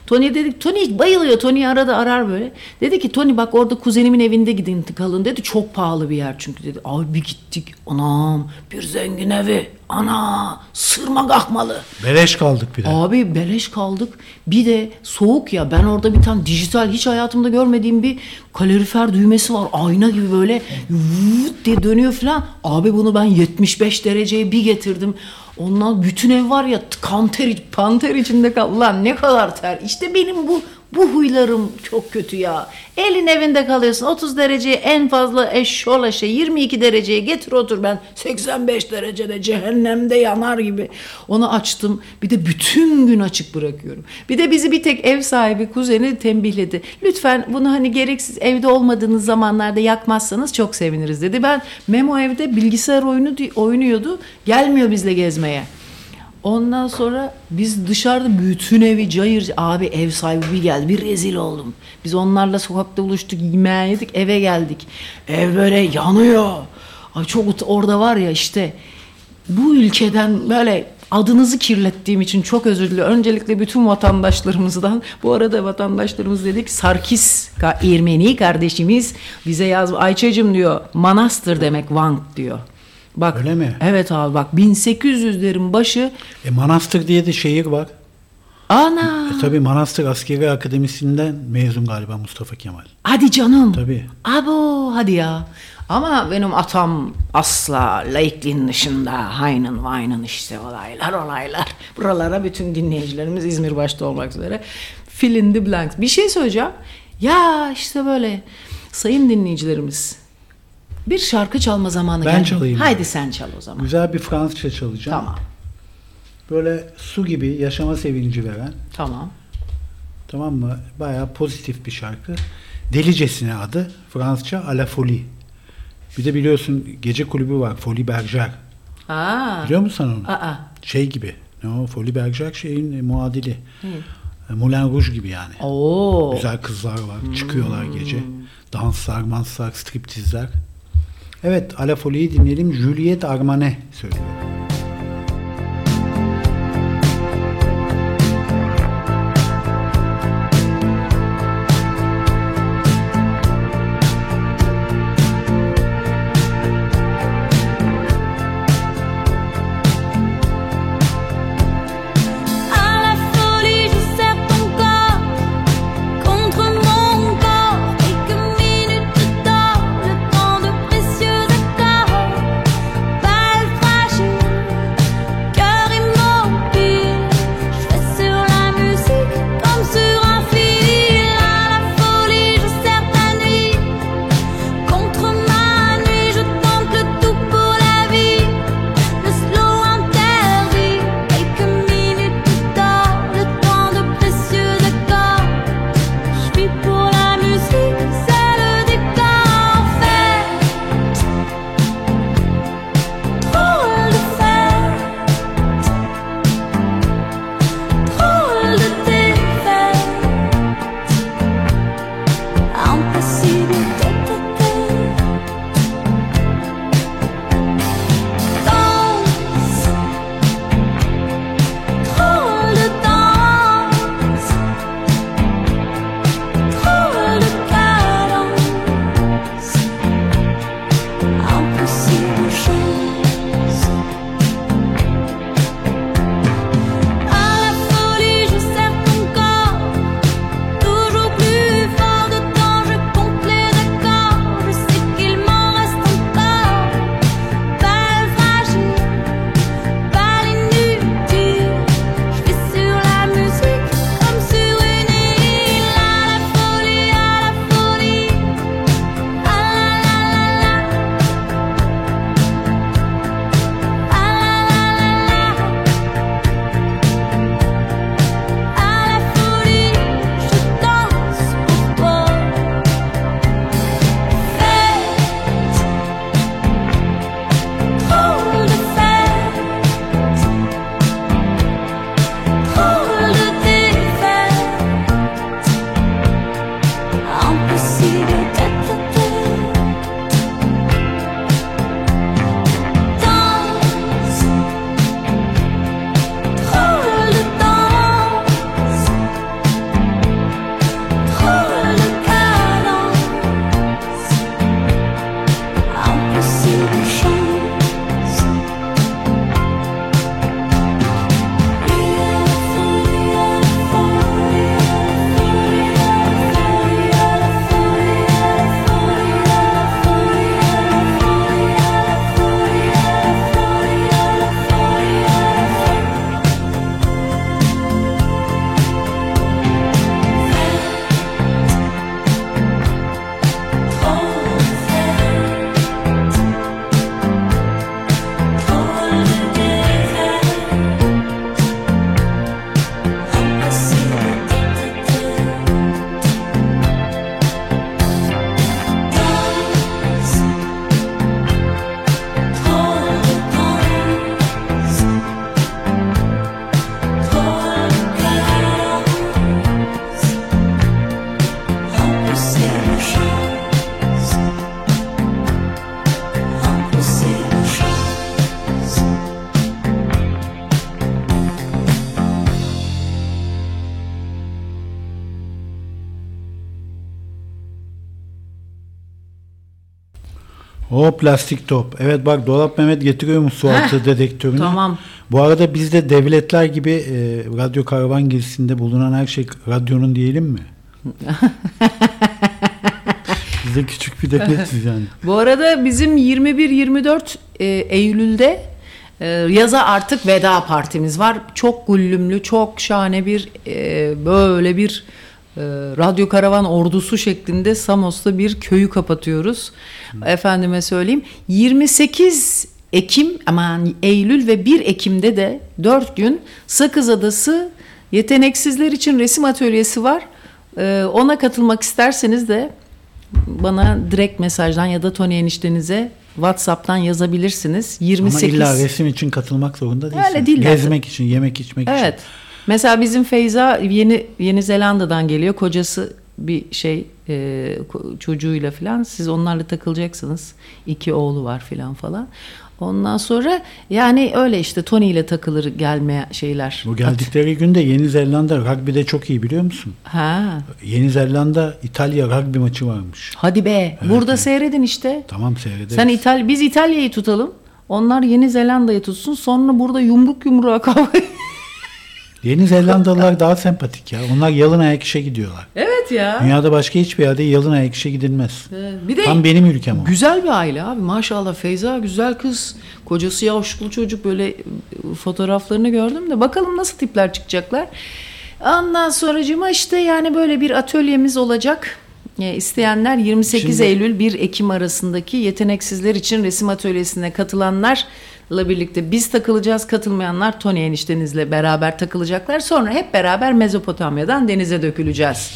Tony dedik Tony bayılıyor. Tony arada arar böyle. Dedi ki Tony bak orada kuzenimin evinde gidin kalın dedi. Çok pahalı bir yer çünkü dedi. Abi bir gittik. Anam bir zengin evi. Ana sırma kalkmalı. Beleş kaldık bir de. Abi beleş kaldık. Bir de soğuk ya. Ben orada bir tane dijital hiç hayatımda görmediğim bir kalorifer düğmesi var. Ayna gibi böyle vıt diye dönüyor falan. Abi bunu ben 75 dereceye bir getirdim. Ondan bütün ev var ya kanter, panter içinde kal. Ulan ne kadar ter. İşte benim bu bu huylarım çok kötü ya. Elin evinde kalıyorsun 30 dereceye en fazla eşşola şey 22 dereceye getir otur ben 85 derecede cehennemde yanar gibi. Onu açtım bir de bütün gün açık bırakıyorum. Bir de bizi bir tek ev sahibi kuzeni tembihledi. Lütfen bunu hani gereksiz evde olmadığınız zamanlarda yakmazsanız çok seviniriz dedi. Ben Memo evde bilgisayar oyunu oynuyordu gelmiyor bizle gezmeye. Ondan sonra biz dışarıda bütün evi cayır abi ev sahibi bir geldi bir rezil oldum. Biz onlarla sokakta buluştuk yemeğe yedik eve geldik. Ev böyle yanıyor. Ay çok orada var ya işte bu ülkeden böyle adınızı kirlettiğim için çok özür diliyorum. Öncelikle bütün vatandaşlarımızdan bu arada vatandaşlarımız dedik Sarkis Ermeni kardeşimiz bize yaz Ayça'cım diyor manastır demek Vank diyor. Bak, Öyle mi? Evet abi bak 1800'lerin başı E, Manastır diye de şehir var. ana E, tabii Manastır Askeri Akademisi'nden mezun galiba Mustafa Kemal. hadi canım. Tabii. Abo hadi ya. Ama benim atam asla laikliğin dışında haynın vaynın işte olaylar olaylar. Buralara bütün dinleyicilerimiz İzmir başta olmak üzere fill in the blanks. Bir şey söyleyeceğim. Ya işte böyle sayın dinleyicilerimiz bir şarkı çalma zamanı Ben geldi. çalayım. Haydi sen çal o zaman. Güzel bir Fransızca çalacağım. Tamam. Böyle su gibi yaşama sevinci veren. Tamam. Tamam mı? Bayağı pozitif bir şarkı. Delicesine adı. Fransızca A la Folie. Bir de biliyorsun gece kulübü var. Folie Bergère. Aa. Biliyor musun sen onu? Aa. Şey gibi. Ne o? Folie Bergère şeyin e, muadili. E, Moulin Rouge gibi yani. Oo. Güzel kızlar var. Çıkıyorlar gece. Danslar, manslar, striptizler. Evet, A la Folie'yi dinleyelim. Juliette Armanet söylüyor. O plastik top. Evet bak Dolap Mehmet getiriyormuş su altı dedektörünü. tamam. Bu arada bizde devletler gibi e, radyo karavan gezisinde bulunan her şey radyonun diyelim mi? Biz de küçük bir devletiz yani. Bu arada bizim 21-24 e, Eylül'de e, yaza artık veda partimiz var. Çok güllümlü, çok şahane bir e, böyle bir e, radyo karavan ordusu şeklinde Samos'ta bir köyü kapatıyoruz. Efendime söyleyeyim. 28 Ekim aman Eylül ve 1 Ekim'de de 4 gün Sakız Adası yeteneksizler için resim atölyesi var. E, ona katılmak isterseniz de bana direkt mesajdan ya da Tony eniştenize WhatsApp'tan yazabilirsiniz. 28 Ama illa resim için katılmak zorunda değilsin. Öyle değil Gezmek için, yemek içmek için. Evet. Mesela bizim Feyza yeni Yeni Zelanda'dan geliyor. Kocası bir şey e, çocuğuyla falan siz onlarla takılacaksınız. İki oğlu var falan falan. Ondan sonra yani öyle işte Tony ile takılır gelmeye şeyler. Bu geldikleri günde Yeni Zelanda rugby'de çok iyi biliyor musun? Ha. Yeni Zelanda İtalya rugby maçı varmış. Hadi be. Burada seyredin işte. Tamam seyrederiz. Sen İtal biz İtalya'yı tutalım. Onlar Yeni Zelanda'yı tutsun. Sonra burada yumruk yumruğa kavga. Yeni Zelandalılar daha sempatik ya. Onlar yalın ayak işe gidiyorlar. evet ya. Dünyada başka hiçbir yerde yalın ayak işe gidilmez. Bir de Tam benim ülkem o. Güzel bir aile abi maşallah Feyza güzel kız. Kocası yavuşuklu çocuk böyle e, fotoğraflarını gördüm de bakalım nasıl tipler çıkacaklar. Ondan sonracıma işte yani böyle bir atölyemiz olacak. E, isteyenler 28 Şimdi- Eylül 1 Ekim arasındaki yeteneksizler için resim atölyesine katılanlarla birlikte biz takılacağız. Katılmayanlar Tony eniştenizle beraber takılacaklar. Sonra hep beraber Mezopotamya'dan denize döküleceğiz.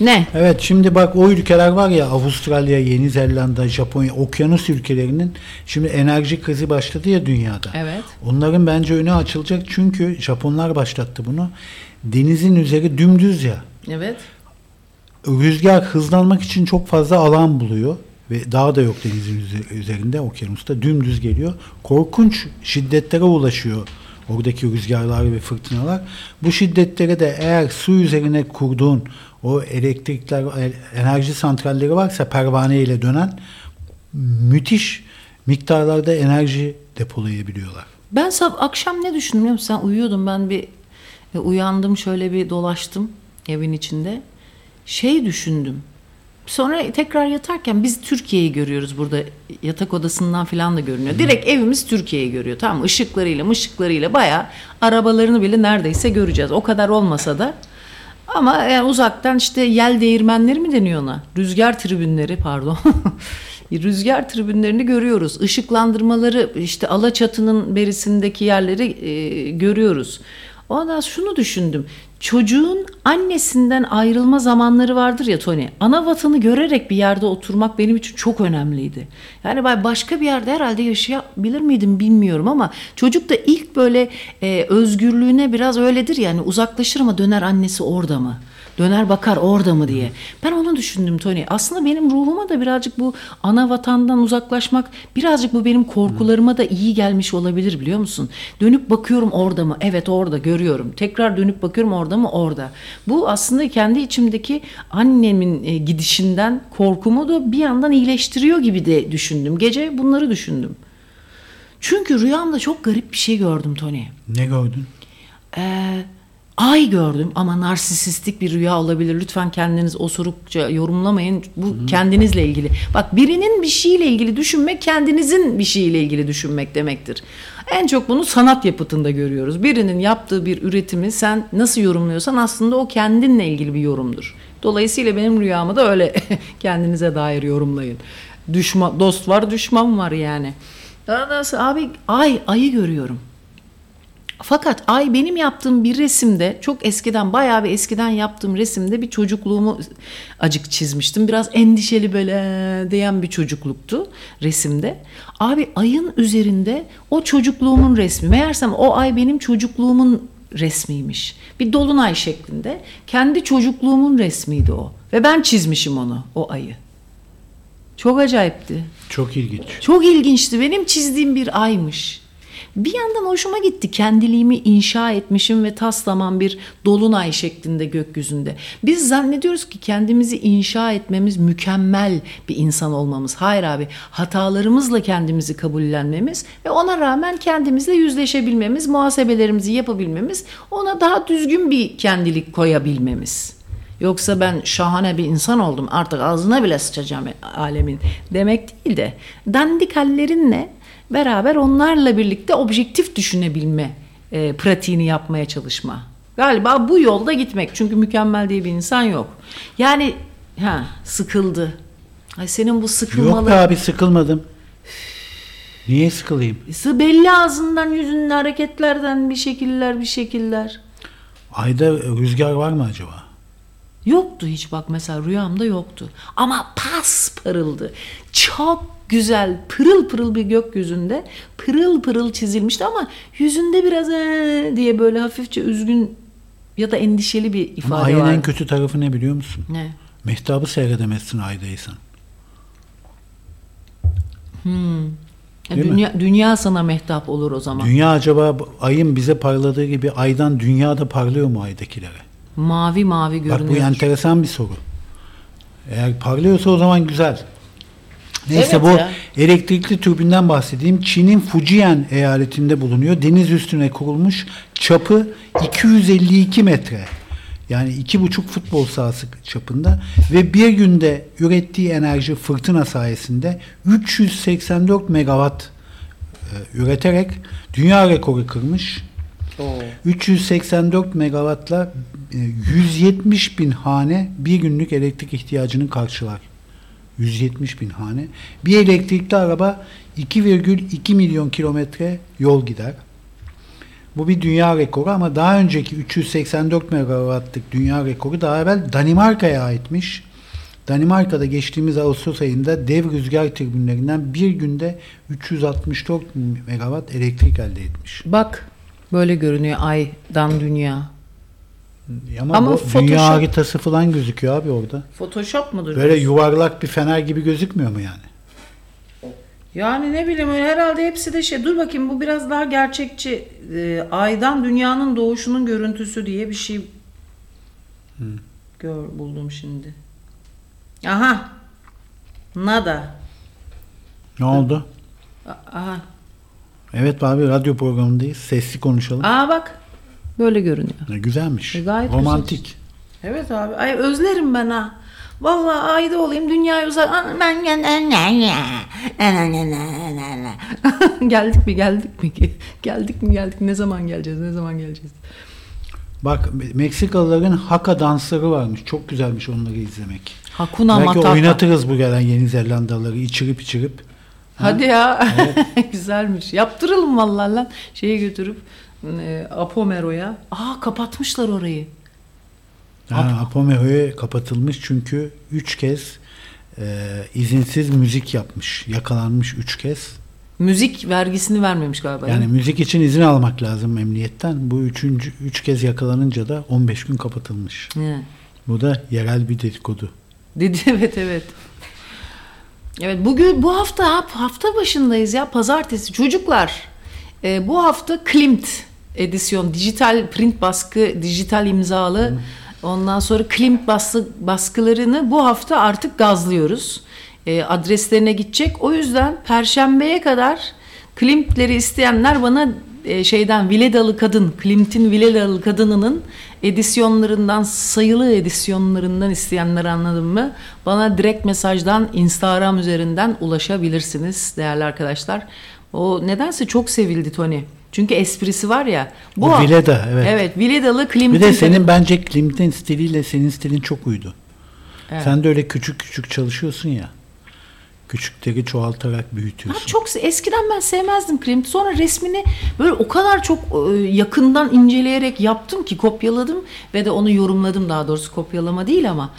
Ne? Evet şimdi bak o ülkeler var ya Avustralya, Yeni Zelanda, Japonya, okyanus ülkelerinin şimdi enerji krizi başladı ya dünyada. Evet. Onların bence önü açılacak çünkü Japonlar başlattı bunu. Denizin üzeri dümdüz ya. Evet. Rüzgar hızlanmak için çok fazla alan buluyor ve dağ da yok denizin üze- üzerinde okyanusta dümdüz geliyor. Korkunç şiddetlere ulaşıyor oradaki rüzgarlar ve fırtınalar. Bu şiddetlere de eğer su üzerine kurduğun o elektrikler e- enerji santralleri varsa pervane ile dönen müthiş miktarlarda enerji depolayabiliyorlar. Ben sab akşam ne düşündüm biliyor? Sen uyuyordun ben bir e, uyandım şöyle bir dolaştım evin içinde. Şey düşündüm. Sonra tekrar yatarken biz Türkiye'yi görüyoruz burada yatak odasından falan da görünüyor. Direkt evimiz Türkiye'yi görüyor tamam mı? Işıklarıyla mışıklarıyla bayağı arabalarını bile neredeyse göreceğiz. O kadar olmasa da ama yani uzaktan işte yel değirmenleri mi deniyor ona? Rüzgar tribünleri pardon. Rüzgar tribünlerini görüyoruz. Işıklandırmaları işte Alaçatı'nın berisindeki yerleri e, görüyoruz. Ondan şunu düşündüm. Çocuğun annesinden ayrılma zamanları vardır ya Tony. Ana vatanı görerek bir yerde oturmak benim için çok önemliydi. Yani başka bir yerde herhalde yaşayabilir miydim bilmiyorum ama çocuk da ilk böyle e, özgürlüğüne biraz öyledir yani uzaklaşır ama döner annesi orada mı? Döner bakar orada mı diye. Ben onu düşündüm Tony. Aslında benim ruhuma da birazcık bu ana vatandan uzaklaşmak birazcık bu benim korkularıma da iyi gelmiş olabilir biliyor musun? Dönüp bakıyorum orada mı? Evet orada görüyorum. Tekrar dönüp bakıyorum orada mı? Orada. Bu aslında kendi içimdeki annemin e, gidişinden korkumu da bir yandan iyileştiriyor gibi de düşündüm. Gece bunları düşündüm. Çünkü rüyamda çok garip bir şey gördüm Tony. Ne gördün? Ee, ay gördüm ama narsisistik bir rüya olabilir. Lütfen kendiniz osurukça yorumlamayın. Bu kendinizle ilgili. Bak birinin bir şeyle ilgili düşünmek kendinizin bir şeyle ilgili düşünmek demektir. En çok bunu sanat yapıtında görüyoruz. Birinin yaptığı bir üretimi sen nasıl yorumluyorsan aslında o kendinle ilgili bir yorumdur. Dolayısıyla benim rüyamı da öyle kendinize dair yorumlayın. Düşman, dost var düşman var yani. Ondan sonra abi ay ayı görüyorum. Fakat ay benim yaptığım bir resimde çok eskiden bayağı bir eskiden yaptığım resimde bir çocukluğumu acık çizmiştim. Biraz endişeli böyle diyen bir çocukluktu resimde. Abi ayın üzerinde o çocukluğumun resmi. Meğersem o ay benim çocukluğumun resmiymiş. Bir dolunay şeklinde. Kendi çocukluğumun resmiydi o. Ve ben çizmişim onu o ayı. Çok acayipti. Çok ilginç. Çok ilginçti. Benim çizdiğim bir aymış. Bir yandan hoşuma gitti. Kendiliğimi inşa etmişim ve taslaman bir dolunay şeklinde gökyüzünde. Biz zannediyoruz ki kendimizi inşa etmemiz mükemmel bir insan olmamız. Hayır abi hatalarımızla kendimizi kabullenmemiz ve ona rağmen kendimizle yüzleşebilmemiz, muhasebelerimizi yapabilmemiz, ona daha düzgün bir kendilik koyabilmemiz. Yoksa ben şahane bir insan oldum artık ağzına bile sıçacağım alemin demek değil de dandik hallerinle beraber onlarla birlikte objektif düşünebilme e, pratiğini yapmaya çalışma. Galiba bu yolda gitmek çünkü mükemmel diye bir insan yok. Yani ha sıkıldı. Ay senin bu Yok sıkılmalı. be abi sıkılmadım. Niye sıkılayım? belli ağzından yüzünden hareketlerden bir şekiller bir şekiller. Ayda rüzgar var mı acaba? Yoktu hiç bak mesela rüyamda yoktu. Ama pas parıldı. Çok güzel pırıl pırıl bir gökyüzünde pırıl pırıl çizilmişti ama yüzünde biraz "Ee" diye böyle hafifçe üzgün ya da endişeli bir ifade ayın var. en kötü tarafı ne biliyor musun? Ne? Mehtabı seyredemezsin aydaysan. Değil mi? dünya, dünya sana mehtap olur o zaman. Dünya acaba ayın bize parladığı gibi aydan dünya da parlıyor mu aydakilere? mavi mavi Bak bu görünüyor. enteresan bir soru. Eğer parlıyorsa o zaman güzel. Neyse Evet bu ya. elektrikli türbinden bahsedeyim. Çin'in Fujian eyaletinde bulunuyor. Deniz üstüne kurulmuş. Çapı 252 metre. Yani iki buçuk futbol sahası çapında ve bir günde ürettiği enerji fırtına sayesinde 384 megawatt e, üreterek dünya rekoru kırmış. 384 megawattla e, 170 bin hane bir günlük elektrik ihtiyacını karşılar. 170 bin hane. Bir elektrikli araba 2,2 milyon kilometre yol gider. Bu bir dünya rekoru ama daha önceki 384 megawattlık dünya rekoru daha evvel Danimarka'ya aitmiş. Danimarka'da geçtiğimiz Ağustos ayında dev rüzgar türbinlerinden bir günde 364 megawatt elektrik elde etmiş. Bak böyle görünüyor aydan dünya. Ama, Ama bu Photoshop- dünya haritası falan gözüküyor abi orada. Photoshop mudur? Böyle yuvarlak bir fener gibi gözükmüyor mu yani? Yani ne bileyim öyle herhalde hepsi de şey. Dur bakayım bu biraz daha gerçekçi. Ee, aydan dünyanın doğuşunun görüntüsü diye bir şey gör buldum şimdi. Aha. Nada. Ne oldu? Aha. Evet abi radyo programındayız. Sesli konuşalım. Aa bak. Böyle görünüyor. Ne güzelmiş. E, gayet Romantik. Evet abi. Ay özlerim ben ha. Vallahi ayda olayım dünyayı uzak. Ben geldik mi geldik mi ki? Geldik mi geldik ne zaman geleceğiz ne zaman geleceğiz? Bak Meksikalıların haka dansları varmış. Çok güzelmiş onları izlemek. Hakuna Belki Matata. oynatırız bu gelen Yeni Zelandalıları içirip içirip. Hadi ya. Güzelmiş. Yaptıralım vallahi lan. Şeye götürüp e, Apomero'ya. Aa kapatmışlar orayı. Ha, Apomero'ya kapatılmış çünkü üç kez e, izinsiz müzik yapmış. Yakalanmış üç kez. Müzik vergisini vermemiş galiba. Yani müzik için izin almak lazım emniyetten. Bu üçüncü, üç kez yakalanınca da 15 gün kapatılmış. He. Bu da yerel bir dedikodu. Dedi evet evet. Evet bugün bu hafta hafta başındayız ya pazartesi çocuklar. e, bu hafta Klimt edisyon dijital print baskı dijital imzalı ondan sonra Klimt baskı, baskılarını bu hafta artık gazlıyoruz. E, adreslerine gidecek. O yüzden perşembeye kadar Klimtleri isteyenler bana e, şeyden Viledalı Kadın, Klimt'in Viledalı Kadını'nın edisyonlarından, sayılı edisyonlarından isteyenler anladın mı? Bana direkt mesajdan Instagram üzerinden ulaşabilirsiniz değerli arkadaşlar. O nedense çok sevildi Tony. Çünkü esprisi var ya. Bu O Vileda, evet. Evet, Viledalı Klimt'in Bir de senin bence Klimt'in stiliyle senin stilin çok uydu. Evet. Sen de öyle küçük küçük çalışıyorsun ya. Küçükleri çoğaltarak Ha, büyütüyorsun. çok se- eskiden ben sevmezdim Klimt. Sonra resmini böyle o kadar çok e, yakından inceleyerek yaptım ki kopyaladım ve de onu yorumladım daha doğrusu kopyalama değil ama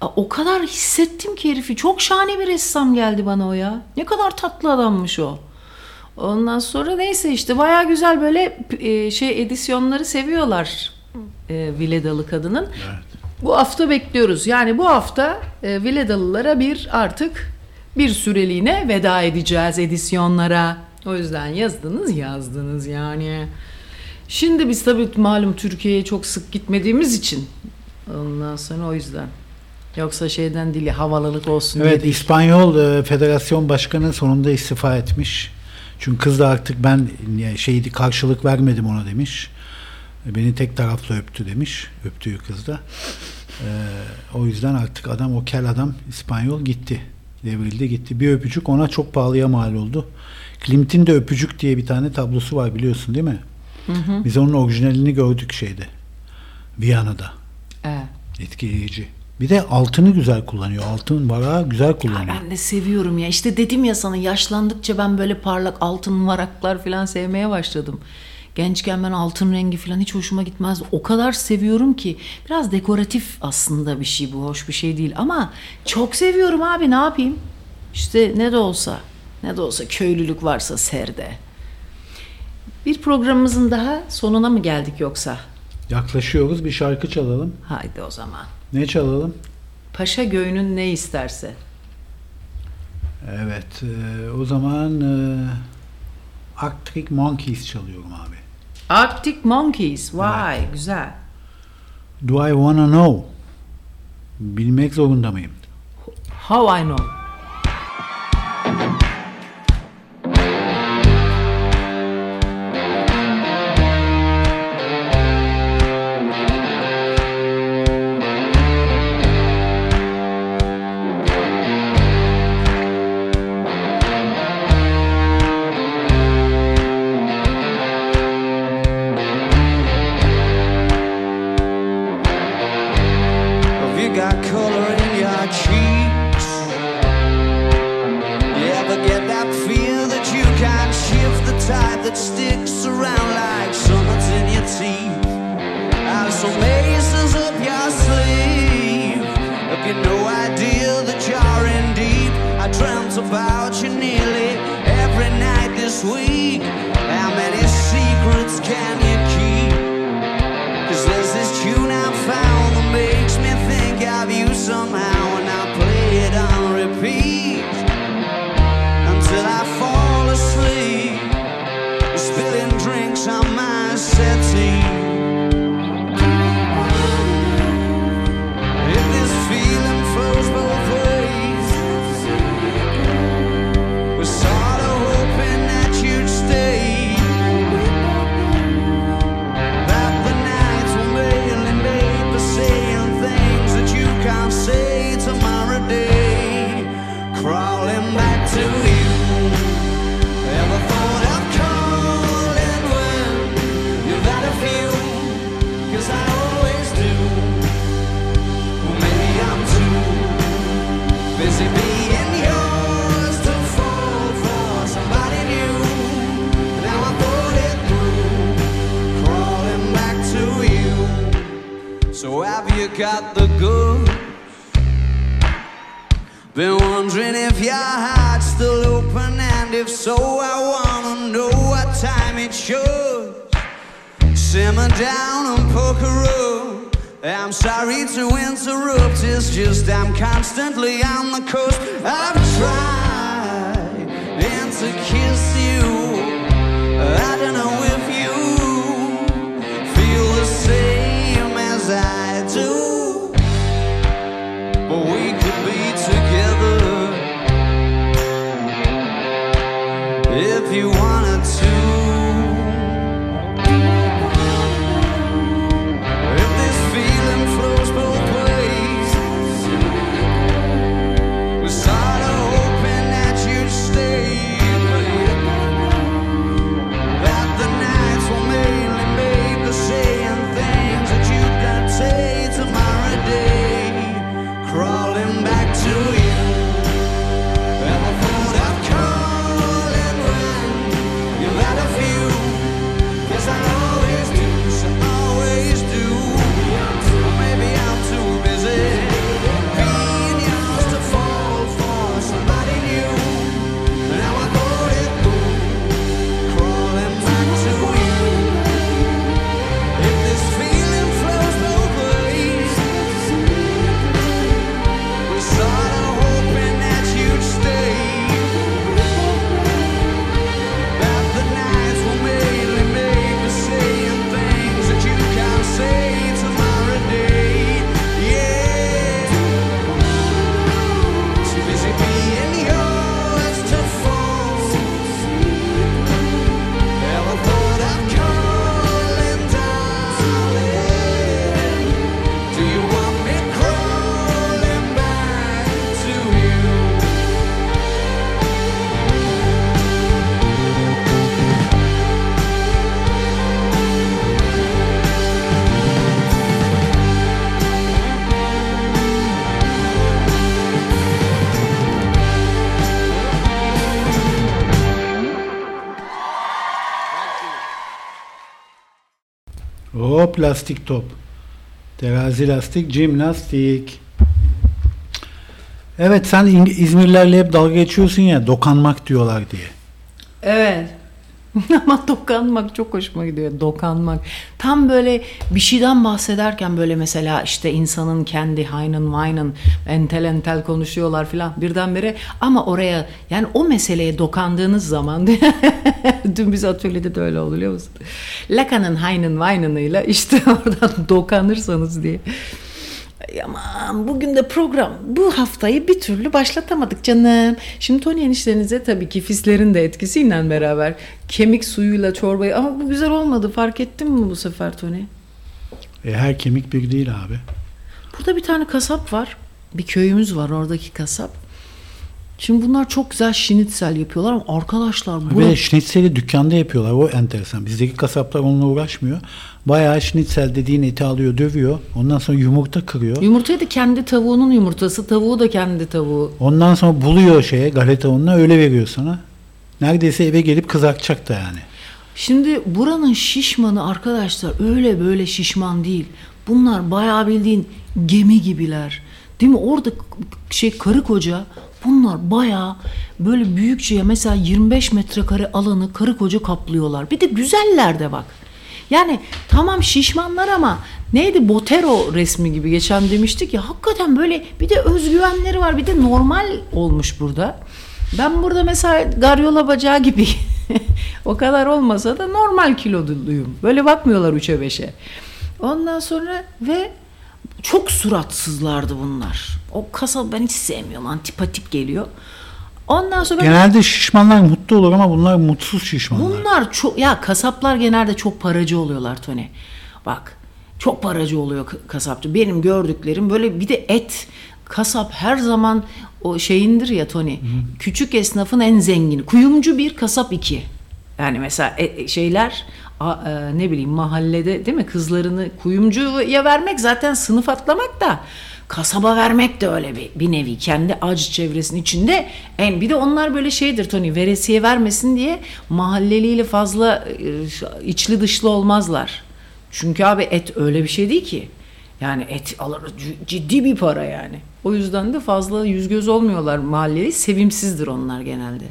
o kadar hissettim ki herifi. Çok şahane bir ressam geldi bana o ya. Ne kadar tatlı adammış o. Ondan sonra neyse işte baya güzel böyle e, şey edisyonları seviyorlar e, Viledalı kadının. Bu hafta bekliyoruz. Yani bu hafta e, Viledalılara bir artık bir süreliğine veda edeceğiz edisyonlara. O yüzden yazdınız yazdınız yani. Şimdi biz tabii malum Türkiye'ye çok sık gitmediğimiz için ondan sonra o yüzden. Yoksa şeyden değil havalılık olsun diye Evet değil. İspanyol e, Federasyon Başkanı sonunda istifa etmiş. Çünkü kız da artık ben şeydi karşılık vermedim ona demiş. Beni tek taraflı öptü demiş. Öptüğü kız da. Ee, o yüzden artık adam o kel adam İspanyol gitti. Devrildi gitti. Bir öpücük ona çok pahalıya mal oldu. Klimt'in de Öpücük diye bir tane tablosu var biliyorsun değil mi? Biz onun orijinalini gördük şeyde. Viyana'da. Evet. Etkileyici. Bir de altını güzel kullanıyor. Altın varağı güzel kullanıyor. Ben de seviyorum ya. İşte dedim ya sana yaşlandıkça ben böyle parlak altın varaklar falan sevmeye başladım. Gençken ben altın rengi falan hiç hoşuma gitmez. O kadar seviyorum ki biraz dekoratif aslında bir şey bu. Hoş bir şey değil ama çok seviyorum abi ne yapayım? İşte ne de olsa ne de olsa köylülük varsa serde. Bir programımızın daha sonuna mı geldik yoksa? Yaklaşıyoruz. Bir şarkı çalalım. Haydi o zaman. Ne çalalım? Paşa göğünün ne isterse. Evet. e, o zaman e, Arctic Monkeys çalıyorum abi. Arctic Monkeys. Vay güzel. Do I Wanna Know? Bilmek zorunda mıyım? How I know. Idea that you're in deep? I dreamt about you nearly every night this week. How many secrets can got the goods? Been wondering if your heart's still open, and if so, I wanna know what time it should. Simmer down and poker up. I'm sorry to interrupt, it's just I'm constantly on the coast. I've tried and to kiss you. I don't know if you feel the same as I O plastik top. Terazi lastik, jimnastik. Evet sen İzmirlerle hep dalga geçiyorsun ya dokanmak diyorlar diye. Evet. Ama dokanmak çok hoşuma gidiyor. Dokanmak. Tam böyle bir şeyden bahsederken böyle mesela işte insanın kendi haynın vaynın entel entel konuşuyorlar filan birdenbire ama oraya yani o meseleye dokandığınız zaman dün biz atölyede de öyle oldu biliyor musun? Lakanın haynın vaynınıyla işte oradan dokanırsanız diye. Aman bugün de program bu haftayı bir türlü başlatamadık canım. Şimdi Tony eniştenize tabii ki fislerin de etkisiyle beraber kemik suyuyla çorbayı ama bu güzel olmadı fark ettin mi bu sefer Tony? E, her kemik bir değil abi. Burada bir tane kasap var. Bir köyümüz var oradaki kasap. Şimdi bunlar çok güzel şinitsel yapıyorlar ama arkadaşlar bu Ve de şnitzeli dükkanda yapıyorlar. O enteresan. Bizdeki kasaplar onunla uğraşmıyor. Bayağı şnitzel dediğin eti alıyor, dövüyor. Ondan sonra yumurta kırıyor. yumurtayı da kendi tavuğunun yumurtası, tavuğu da kendi tavuğu. Ondan sonra buluyor şeye galeta ununa öyle veriyor sana. Neredeyse eve gelip kızartacak da yani. Şimdi buranın şişmanı arkadaşlar öyle böyle şişman değil. Bunlar bayağı bildiğin gemi gibiler. Değil mi? Orada şey karı koca bunlar bayağı böyle büyükçe mesela 25 metrekare alanı karı koca kaplıyorlar. Bir de güzeller de bak. Yani tamam şişmanlar ama neydi Botero resmi gibi geçen demiştik ya hakikaten böyle bir de özgüvenleri var bir de normal olmuş burada. Ben burada mesela garyola bacağı gibi o kadar olmasa da normal kiloluyum. Böyle bakmıyorlar üçe beşe. Ondan sonra ve çok suratsızlardı bunlar. O kasap ben hiç sevmiyorum. Antipatik geliyor. Ondan sonra Genelde şişmanlar mutlu olur ama bunlar mutsuz şişmanlar. Bunlar çok ya kasaplar genelde çok paracı oluyorlar Tony. Bak çok paracı oluyor kasapçı. Benim gördüklerim böyle bir de et. Kasap her zaman o şeyindir ya Tony. Küçük esnafın en zengini. Kuyumcu bir, kasap iki. Yani mesela e- e, şeyler a- e, ne bileyim mahallede değil mi kızlarını kuyumcuya vermek zaten sınıf atlamak da kasaba vermek de öyle bir, bir nevi kendi acı çevresinin içinde en bir de onlar böyle şeydir Tony veresiye vermesin diye mahalleliyle fazla e, içli dışlı olmazlar. Çünkü abi et öyle bir şey değil ki. Yani et alır ciddi bir para yani. O yüzden de fazla yüz göz olmuyorlar mahalleli. Sevimsizdir onlar genelde.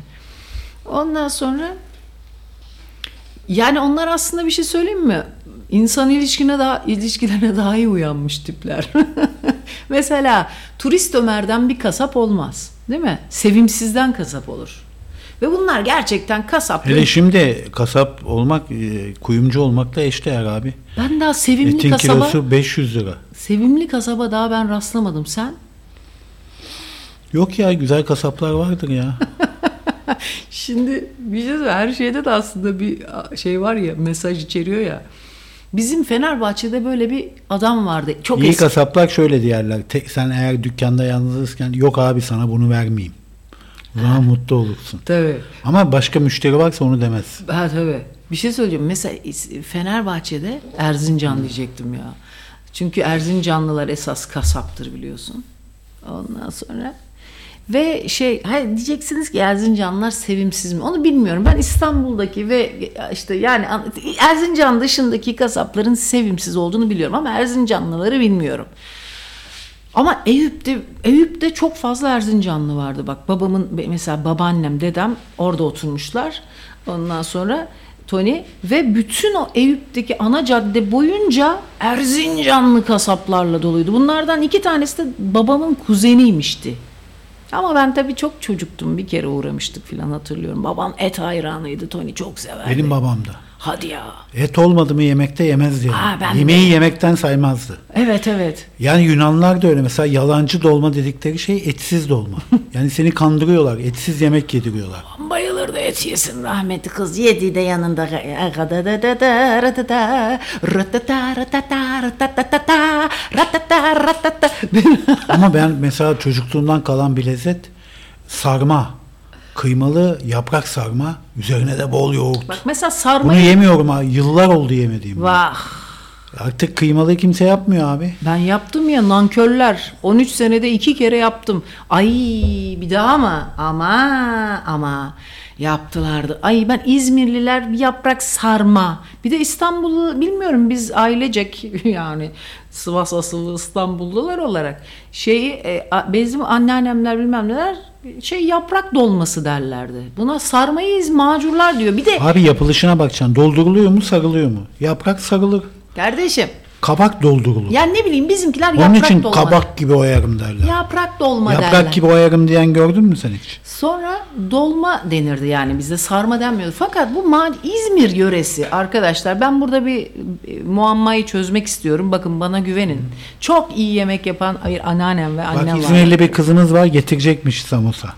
Ondan sonra yani onlar aslında bir şey söyleyeyim mi? İnsan ilişkine daha ilişkilerine daha iyi uyanmış tipler. Mesela turist Ömer'den bir kasap olmaz. Değil mi? Sevimsizden kasap olur. Ve bunlar gerçekten kasap. Hele şimdi kasap olmak, e, kuyumcu olmakla eşdeğer abi. Ben daha sevimli Etin kasaba kilosu 500 lira. sevimli kasaba daha ben rastlamadım. Sen? Yok ya güzel kasaplar vardır ya. Şimdi bir şey her şeyde de aslında bir şey var ya mesaj içeriyor ya. Bizim Fenerbahçe'de böyle bir adam vardı. Çok İyi eski. kasaplar şöyle diyerler. Tek, sen eğer dükkanda yalnızken yok abi sana bunu vermeyeyim. O zaman mutlu olursun. Tabii. Ama başka müşteri varsa onu demez. Ha tabii. Bir şey söyleyeceğim. Mesela Fenerbahçe'de Erzincan diyecektim ya. Çünkü Erzincanlılar esas kasaptır biliyorsun. Ondan sonra ve şey hayır diyeceksiniz ki Erzincanlılar sevimsiz mi? Onu bilmiyorum. Ben İstanbul'daki ve işte yani an- Erzincan dışındaki kasapların sevimsiz olduğunu biliyorum ama Erzincanlıları bilmiyorum. Ama Eyüp'te Eyüp'te çok fazla Erzincanlı vardı. Bak babamın mesela babaannem, dedem orada oturmuşlar. Ondan sonra Tony ve bütün o Eyüp'teki ana cadde boyunca Erzincanlı kasaplarla doluydu. Bunlardan iki tanesi de babamın kuzeniymişti. Ama ben tabii çok çocuktum. Bir kere uğramıştık filan hatırlıyorum. Babam et hayranıydı. Tony çok severdi. Benim babam da. Hadi ya. Et olmadı mı yemekte yemezdi yani. Ha, ben de. Yemeği yemekten saymazdı. Evet evet. Yani Yunanlar da öyle mesela yalancı dolma dedikleri şey etsiz dolma. yani seni kandırıyorlar. Etsiz yemek yediriyorlar. Bayılırdı et yesin rahmetli kız yedi de yanında. Ama ben mesela çocukluğumdan kalan bir lezzet sarma. Kıymalı yaprak sarma. Üzerine de bol yoğurt. Bak mesela Bunu sarmayı yemiyorum ha. Yıllar oldu yemediğim. Vah Artık kıymalı kimse yapmıyor abi. Ben yaptım ya nankörler. 13 senede iki kere yaptım. Ay bir daha mı? Ama ama yaptılardı. Ay ben İzmirliler bir yaprak sarma. Bir de İstanbullu bilmiyorum biz ailecek yani Sivas asıllı İstanbullular olarak şeyi e, bizim anneannemler bilmem neler şey yaprak dolması derlerdi. Buna sarmayız macurlar diyor. Bir de Abi yapılışına bakacaksın. Dolduruluyor mu sarılıyor mu? Yaprak sarılır. kardeşim Kabak doldurulur. yani ne bileyim bizimkiler Onun yaprak için dolma. kabak gibi oyarım derler. Yaprak dolma Yaprak derler. gibi oyarım diyen gördün mü sen hiç? Sonra dolma denirdi yani bizde sarma denmiyordu. Fakat bu İzmir yöresi arkadaşlar ben burada bir e, muammayı çözmek istiyorum. Bakın bana güvenin. Çok iyi yemek yapan hayır anneannem ve Bak annem var. İzmirli bir kızınız var getirecekmiş samosa.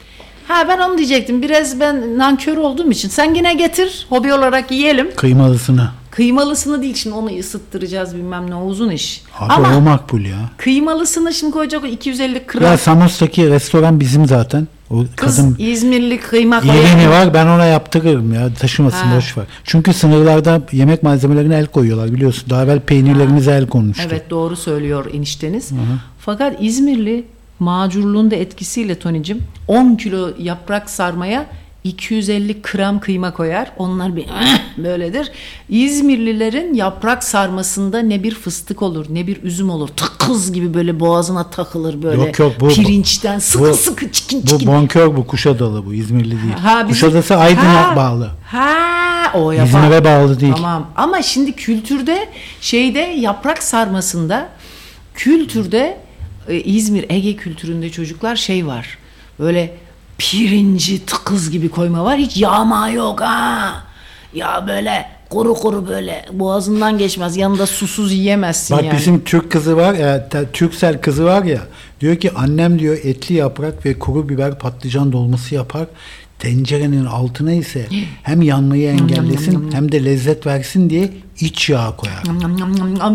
Ha ben onu diyecektim. Biraz ben nankör olduğum için. Sen yine getir. Hobi olarak yiyelim. Kıymalısını. Kıymalısını değil şimdi onu ısıttıracağız bilmem ne o uzun iş. Abi Ama o makbul ya. kıymalısını şimdi koyacak o 250 gram. Ya Samos'taki restoran bizim zaten. O Kız kadın İzmirli kıyma yerini var ben ona yaptırırım ya taşımasın Ha. boş ver. Çünkü sınırlarda yemek malzemelerine el koyuyorlar biliyorsun. Daha evvel peynirlerimize el konmuştu. Evet doğru söylüyor enişteniz. Fakat İzmirli macurluğun da etkisiyle Tonicim 10 kilo yaprak sarmaya 250 gram kıyma koyar. Onlar bir böyledir. İzmirlilerin yaprak sarmasında ne bir fıstık olur ne bir üzüm olur. Tıkız gibi böyle boğazına takılır böyle. Yok, yok, bu- Pirinçten sıkı bu- sıkı çikin Bu çikin. bonkör bu Kuşadalı bu İzmirli değil. Ha, bizim- Kuşadası Aydın'a Ha, bağlı. Ha o yapar. İzmir'e bağlı değil. Tamam ama şimdi kültürde şeyde yaprak sarmasında kültürde e, İzmir Ege kültüründe çocuklar şey var. Böyle pirinci tıkız gibi koyma var. Hiç yağma yok ha. Ya böyle kuru kuru böyle boğazından geçmez. Yanında susuz yiyemezsin Bak yani. bizim Türk kızı var ya, Türksel kızı var ya. Diyor ki annem diyor etli yaprak ve kuru biber patlıcan dolması yapar. Tencerenin altına ise hem yanmayı engellesin hem de lezzet versin diye iç yağ koyar.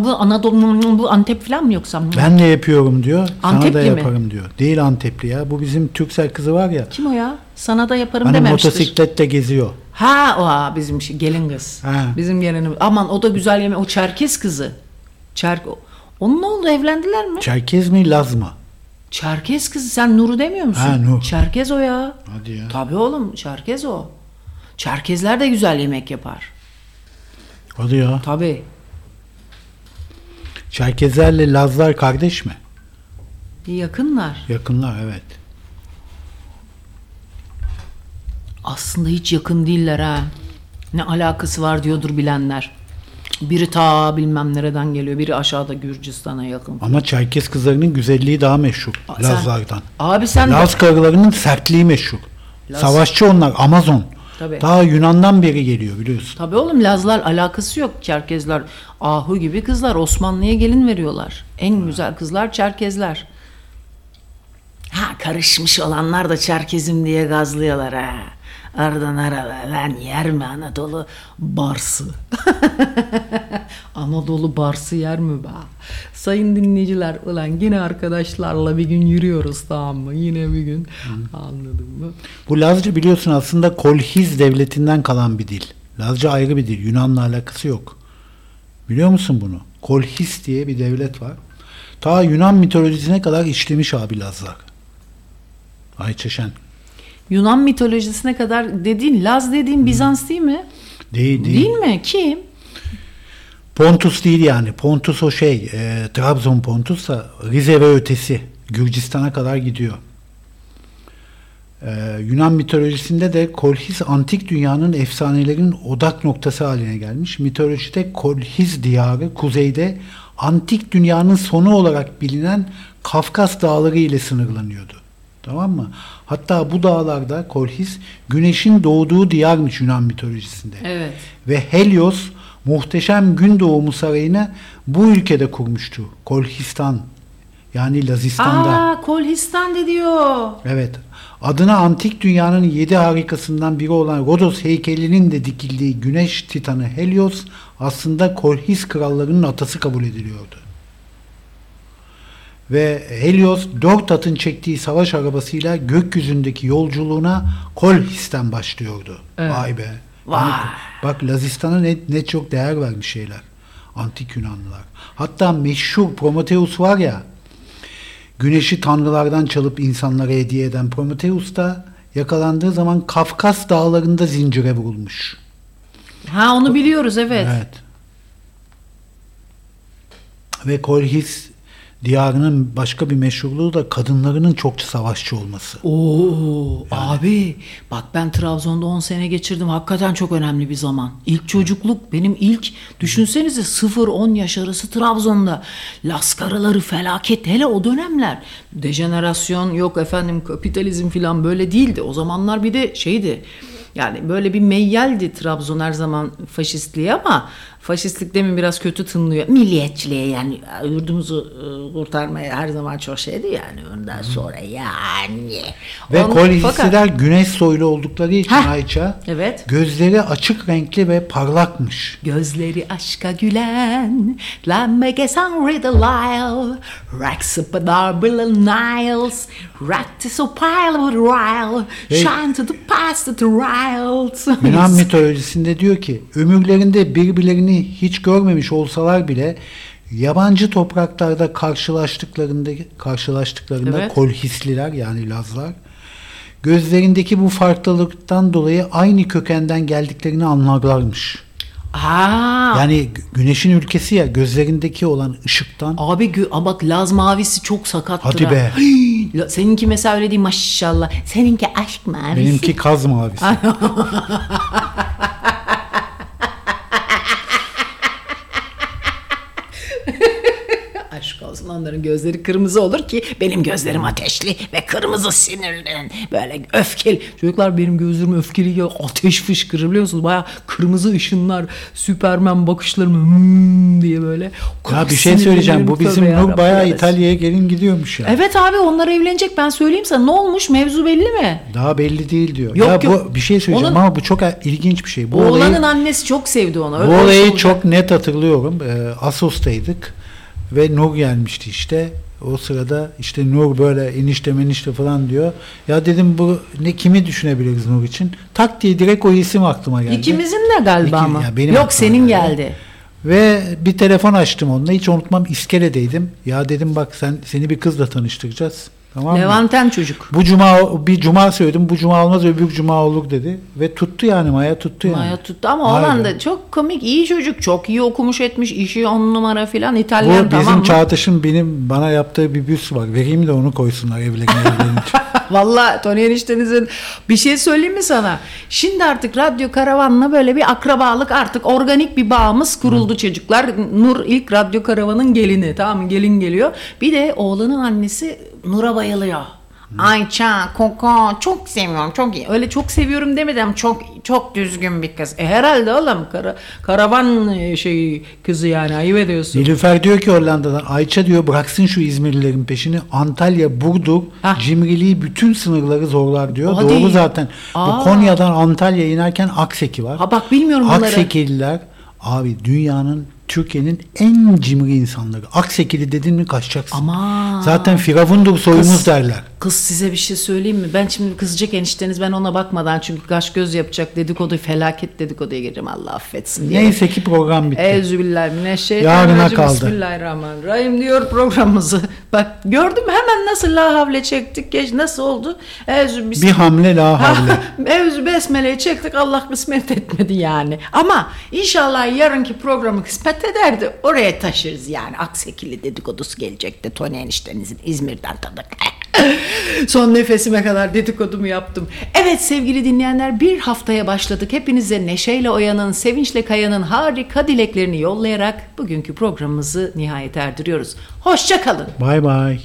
Bu Anadolu bu Antep falan mı yoksa? Ben de yapıyorum diyor. Sana Antepli da mi? yaparım diyor. Değil Antepli ya. Bu bizim Türksel kızı var ya. Kim o ya? Sana da yaparım Hani dememiştir. motosiklette geziyor. Ha o ha, bizim şey, gelin kız. Ha. Bizim gelinimiz. Aman o da güzel yeme. O Çerkez kızı. Çerk onun ne oldu evlendiler mi? Çerkez mi Laz mı? Çerkez kızı sen Nur'u demiyor musun? Ha, Nur. Çerkez o ya. Hadi ya. Tabii oğlum Çerkez o. Çerkezler de güzel yemek yapar. Hadi ya. Tabii. Çerkezlerle Lazlar kardeş mi? Yakınlar. Yakınlar evet. Aslında hiç yakın değiller ha. Ne alakası var diyordur bilenler. Biri ta bilmem nereden geliyor. Biri aşağıda Gürcistan'a yakın. Ama Çerkez kızlarının güzelliği daha meşhur Sen- Lazlardan. Abi sen de- Laz karılarının sertliği meşhur. Laz- Savaşçı onlar Amazon. Tabii. Daha Yunan'dan beri geliyor biliyorsun. Tabii oğlum Lazlar alakası yok. Çerkezler ahu gibi kızlar Osmanlı'ya gelin veriyorlar. En güzel kızlar Çerkezler. Ha karışmış olanlar da Çerkezim diye gazlıyorlar ha. Aradan arada lan yer mi Anadolu barsı? Anadolu barsı yer mi be? Sayın dinleyiciler ulan yine arkadaşlarla bir gün yürüyoruz tamam mı? Yine bir gün anladın mı? Bu Lazca biliyorsun aslında Kolhiz devletinden kalan bir dil. Lazca ayrı bir dil. Yunan'la alakası yok. Biliyor musun bunu? Kolhiz diye bir devlet var. Ta Yunan mitolojisine kadar işlemiş abi Lazlar. Ayça Şen. Yunan mitolojisine kadar dediğin Laz dediğin Bizans değil mi? Değil değil. Değil mi? Kim? Pontus değil yani. Pontus o şey. E, Trabzon Pontus da Rize ve ötesi. Gürcistan'a kadar gidiyor. E, Yunan mitolojisinde de Kolhiz antik dünyanın efsanelerinin odak noktası haline gelmiş. Mitolojide Kolhiz diyarı kuzeyde antik dünyanın sonu olarak bilinen Kafkas dağları ile sınırlanıyordu. Tamam mı? Hatta bu dağlarda Kolhiz güneşin doğduğu diyarmış Yunan mitolojisinde. Evet. Ve Helios muhteşem gün doğumu sarayını bu ülkede kurmuştu. Kolhistan yani Lazistan'da. Aa Kolhistan de diyor. Evet. Adına antik dünyanın yedi harikasından biri olan Rodos heykelinin de dikildiği güneş titanı Helios aslında Kolhis krallarının atası kabul ediliyordu. Ve Helios dört atın çektiği savaş arabasıyla gökyüzündeki yolculuğuna Kolhis'ten başlıyordu. Evet. Vay be. Vay. Yani bak Lazistan'a ne, ne çok değer vermiş şeyler. Antik Yunanlılar. Hatta meşhur Prometheus var ya güneşi tanrılardan çalıp insanlara hediye eden Prometheus da yakalandığı zaman Kafkas dağlarında zincire vurulmuş. Ha onu biliyoruz evet. Evet. Ve Kolhis diyarının başka bir meşhurluğu da kadınlarının çok savaşçı olması. Oo abi bak ben Trabzon'da 10 sene geçirdim. Hakikaten çok önemli bir zaman. İlk çocukluk benim ilk düşünsenize 0-10 yaş arası Trabzon'da. Las karıları felaket hele o dönemler. Dejenerasyon yok efendim kapitalizm falan böyle değildi. O zamanlar bir de şeydi. Yani böyle bir meyyaldi Trabzon her zaman faşistliğe ama faşistlik demin biraz kötü tınlıyor. Milliyetçiliğe yani yurdumuzu e, kurtarmaya her zaman çok şeydi yani ondan sonra yani. Ve fakat- güneş soylu oldukları için Heh, Ayça evet. gözleri açık renkli ve parlakmış. Gözleri aşka gülen La megesan a darble niles so pile with rile. Shine to the past to the riles Yunan mitolojisinde diyor ki ömürlerinde birbirlerini hiç görmemiş olsalar bile yabancı topraklarda karşılaştıklarında karşılaştıklarında Evet. kolhisliler yani Lazlar gözlerindeki bu farklılıktan dolayı aynı kökenden geldiklerini anlarlarmış. Aa, Yani gü- güneşin ülkesi ya gözlerindeki olan ışıktan Abi bak Laz mavisi çok sakattır Hadi ha. be. Hii, Seninki mesela öyle değil maşallah. Seninki aşk mavisi. benimki kaz mavisi. Onların gözleri kırmızı olur ki benim gözlerim ateşli ve kırmızı sinirlen böyle öfkeli. Çocuklar benim gözlerim öfkeli ya ateş fışkırır biliyor musunuz? Baya kırmızı ışınlar Süpermen bakışlarım hmm diye böyle. Ya bir şey söyleyeceğim. Bu bizim Nur evet. İtalya'ya gelin gidiyormuş ya. Evet abi onlar evlenecek ben söyleyeyim sana. Ne olmuş mevzu belli mi? Daha belli değil diyor. Yok, ya yok. bu bir şey söyleyeceğim Onun- ama bu çok ilginç bir şey. Bu Oğlanın olayı, annesi çok sevdi onu. bu Öyle olsa olayı çok net hatırlıyorum. Ee, Asos'taydık ve Nur gelmişti işte. O sırada işte Nur böyle enişte menişte falan diyor. Ya dedim bu ne kimi düşünebiliriz Nur için? Tak diye direkt o isim aklıma geldi. İkimizin de galiba İki- ama. benim Yok senin geldi. geldi. Ve bir telefon açtım onunla. Hiç unutmam iskeledeydim. Ya dedim bak sen seni bir kızla tanıştıracağız. Tamam mı? Levanten çocuk. Bu cuma bir cuma söyledim. Bu cuma olmaz öbür cuma olur dedi. Ve tuttu yani Maya tuttu yani. Maya tuttu ama oğlan da çok komik iyi çocuk çok iyi okumuş etmiş işi on numara filan İtalyan Bu tamam bizim mı? Çağdaş'ın benim bana yaptığı bir büst var. Vereyim de onu koysunlar evlerine. Valla Tony eniştenizin bir şey söyleyeyim mi sana? Şimdi artık radyo karavanla böyle bir akrabalık artık organik bir bağımız kuruldu çocuklar. Nur ilk radyo karavanın gelini tamam mı? Gelin geliyor. Bir de oğlanın annesi Nur'a bayılıyor. Ayça, Koko çok seviyorum çok iyi. Öyle çok seviyorum demedim çok çok düzgün bir kız. E herhalde oğlum kara, karavan e, şey kızı yani ayıp ediyorsun. Nilüfer diyor ki Hollanda'dan Ayça diyor bıraksın şu İzmirlilerin peşini. Antalya, Burdur, Hah. cimriliği bütün sınırları zorlar diyor. Hadi. Doğru zaten. Aa. Bu Konya'dan Antalya'ya inerken Akseki var. Ha bak bilmiyorum bunları. Aksekililer abi dünyanın Türkiye'nin en cimri insanları. Aksekili dedin mi kaçacaksın. Aman. Zaten Firavundur soyumuz derler. Kız size bir şey söyleyeyim mi? Ben şimdi kızacak enişteniz ben ona bakmadan çünkü kaş göz yapacak dedikodu felaket dedikoduya gireceğim Allah affetsin diye. Neyse ki program bitti. Euzubillahimineşşeytanirracim. Yarına kaldı. Bismillahirrahmanirrahim diyor programımızı. Bak gördüm hemen nasıl la havle çektik. Geç nasıl oldu? Euzü Bir hamle la havle. Evzü besmeleyi çektik Allah kısmet etmedi yani. Ama inşallah yarınki programı kısmet ederdi. Oraya taşırız yani. Aksekili dedikodusu gelecekti. Tony eniştenizin İzmir'den tanıdık. Son nefesime kadar dedikodumu yaptım. Evet sevgili dinleyenler bir haftaya başladık. Hepinize Neşeyle Oya'nın, Sevinçle Kaya'nın harika dileklerini yollayarak bugünkü programımızı nihayet erdiriyoruz. Hoşça kalın. Bay bay.